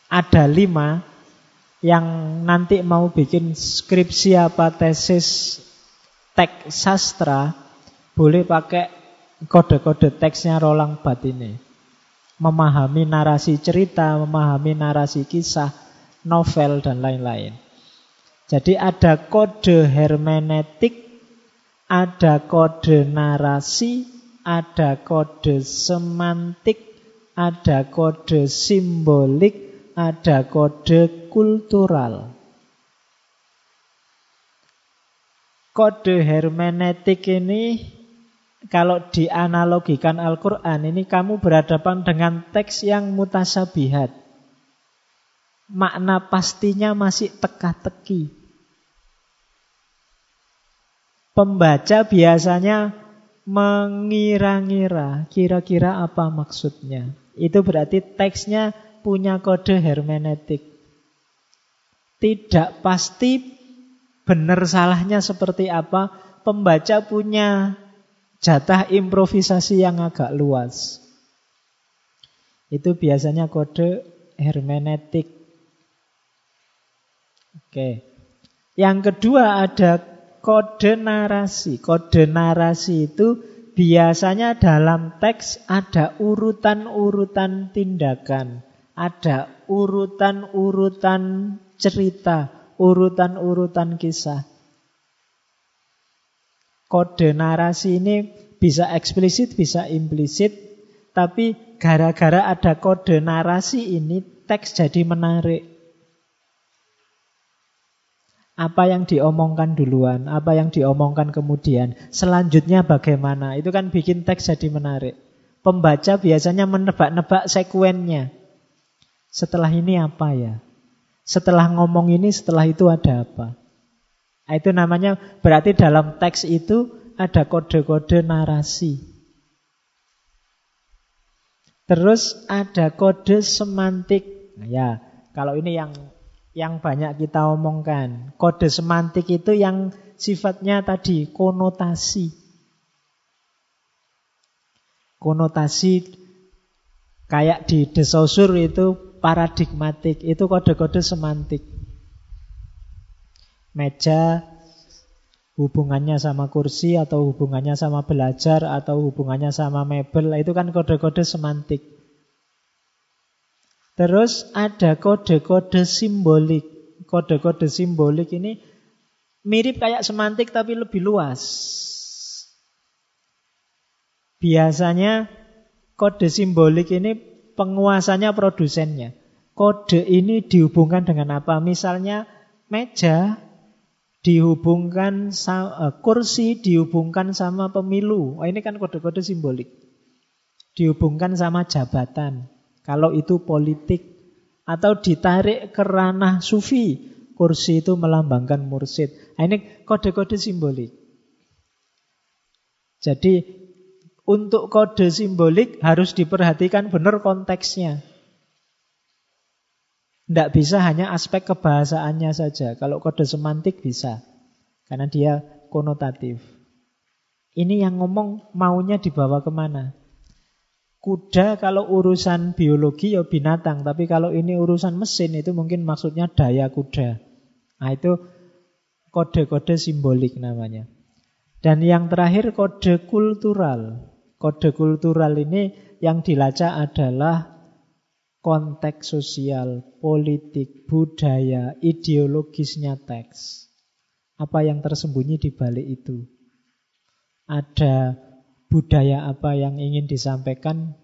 Ada lima yang nanti mau bikin skripsi apa tesis teks sastra, boleh pakai kode-kode teksnya Roland Bat ini. Memahami narasi cerita, memahami narasi kisah, novel, dan lain-lain. Jadi ada kode hermeneutik, ada kode narasi, ada kode semantik, ada kode simbolik, ada kode kultural. Kode hermeneutik ini kalau dianalogikan Al-Quran ini kamu berhadapan dengan teks yang mutasabihat. Makna pastinya masih teka-teki. Pembaca biasanya mengira-ngira kira-kira apa maksudnya. Itu berarti teksnya punya kode hermeneutik. Tidak pasti benar salahnya seperti apa, pembaca punya jatah improvisasi yang agak luas. Itu biasanya kode hermeneutik. Oke. Yang kedua ada kode narasi. Kode narasi itu biasanya dalam teks ada urutan-urutan tindakan, ada urutan-urutan cerita, urutan-urutan kisah. Kode narasi ini bisa eksplisit, bisa implisit, tapi gara-gara ada kode narasi ini teks jadi menarik. Apa yang diomongkan duluan, apa yang diomongkan kemudian, selanjutnya bagaimana, itu kan bikin teks jadi menarik. Pembaca biasanya menebak-nebak sekuennya. Setelah ini apa ya? Setelah ngomong ini, setelah itu ada apa? Nah, itu namanya berarti dalam teks itu ada kode-kode narasi. Terus ada kode semantik. Nah, ya, kalau ini yang yang banyak kita omongkan. Kode semantik itu yang sifatnya tadi konotasi. Konotasi kayak di desosur itu paradigmatik, itu kode-kode semantik meja hubungannya sama kursi atau hubungannya sama belajar atau hubungannya sama mebel itu kan kode-kode semantik. Terus ada kode-kode simbolik. Kode-kode simbolik ini mirip kayak semantik tapi lebih luas. Biasanya kode simbolik ini penguasanya produsennya. Kode ini dihubungkan dengan apa? Misalnya meja dihubungkan sama, uh, kursi dihubungkan sama pemilu. Oh, ini kan kode-kode simbolik. Dihubungkan sama jabatan. Kalau itu politik atau ditarik ke ranah sufi, kursi itu melambangkan mursid. Nah, ini kode-kode simbolik. Jadi untuk kode simbolik harus diperhatikan benar konteksnya. Tidak bisa hanya aspek kebahasaannya saja. Kalau kode semantik bisa. Karena dia konotatif. Ini yang ngomong maunya dibawa ke mana? Kuda kalau urusan biologi ya binatang. Tapi kalau ini urusan mesin itu mungkin maksudnya daya kuda. Nah itu kode-kode simbolik namanya. Dan yang terakhir kode kultural. Kode kultural ini yang dilacak adalah konteks sosial, politik, budaya, ideologisnya teks. Apa yang tersembunyi di balik itu? Ada budaya apa yang ingin disampaikan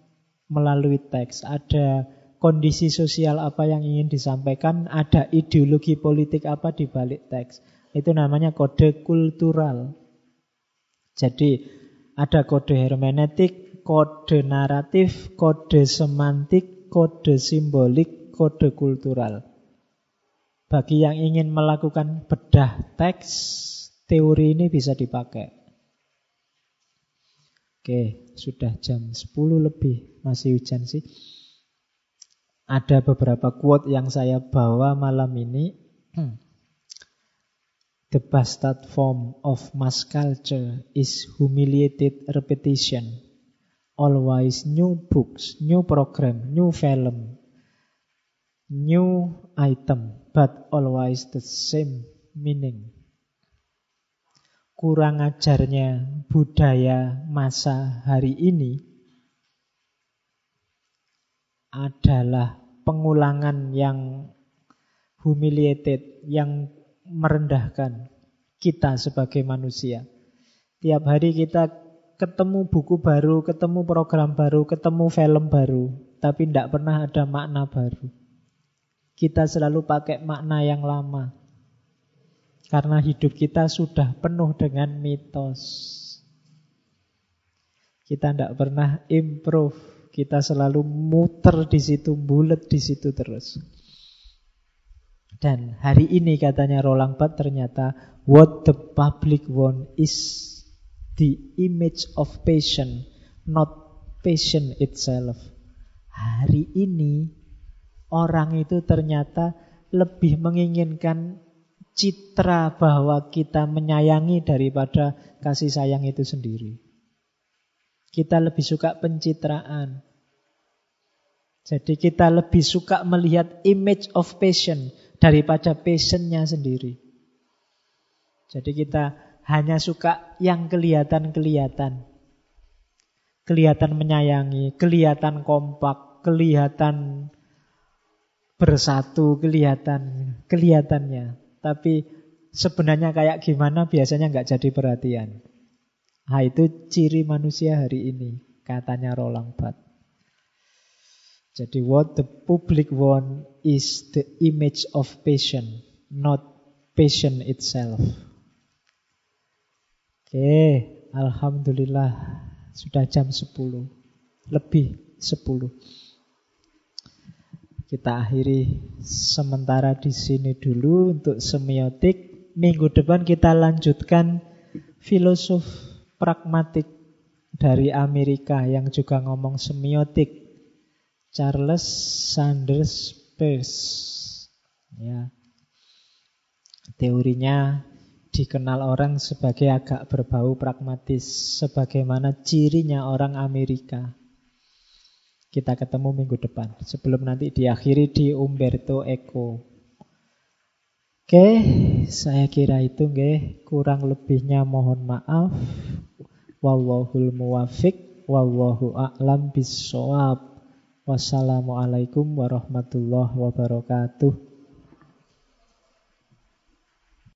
melalui teks? Ada kondisi sosial apa yang ingin disampaikan? Ada ideologi politik apa di balik teks? Itu namanya kode kultural. Jadi ada kode hermeneutik, kode naratif, kode semantik, kode simbolik, kode kultural. Bagi yang ingin melakukan bedah teks, teori ini bisa dipakai. Oke, sudah jam 10 lebih, masih hujan sih. Ada beberapa quote yang saya bawa malam ini. The bastard form of mass culture is humiliated repetition. Always new books, new program, new film, new item, but always the same meaning. Kurang ajarnya budaya masa hari ini adalah pengulangan yang humiliated, yang merendahkan kita sebagai manusia. Tiap hari kita ketemu buku baru, ketemu program baru, ketemu film baru, tapi tidak pernah ada makna baru. Kita selalu pakai makna yang lama. Karena hidup kita sudah penuh dengan mitos. Kita tidak pernah improve. Kita selalu muter di situ, bulat di situ terus. Dan hari ini katanya Roland Barthes ternyata what the public want is the image of passion, not passion itself. Hari ini Orang itu ternyata lebih menginginkan citra bahwa kita menyayangi daripada kasih sayang itu sendiri. Kita lebih suka pencitraan. Jadi kita lebih suka melihat image of passion daripada passionnya sendiri. Jadi kita hanya suka yang kelihatan-kelihatan. Kelihatan menyayangi, kelihatan kompak, kelihatan bersatu, kelihatan kelihatannya. Tapi sebenarnya kayak gimana biasanya nggak jadi perhatian. Nah, itu ciri manusia hari ini, katanya Roland Barthes. Jadi what the public want is the image of passion, not passion itself. Oke, Alhamdulillah sudah jam 10. Lebih 10. Kita akhiri sementara di sini dulu untuk semiotik. Minggu depan kita lanjutkan filosof pragmatik dari Amerika yang juga ngomong semiotik. Charles Sanders Peirce. Ya. Teorinya dikenal orang sebagai agak berbau pragmatis, sebagaimana cirinya orang Amerika. Kita ketemu minggu depan, sebelum nanti diakhiri di Umberto Eco. Oke, saya kira itu nggih, kurang lebihnya mohon maaf. Wallahul muwafiq, wallahu a'lam bisawab. Wassalamualaikum warahmatullahi wabarakatuh.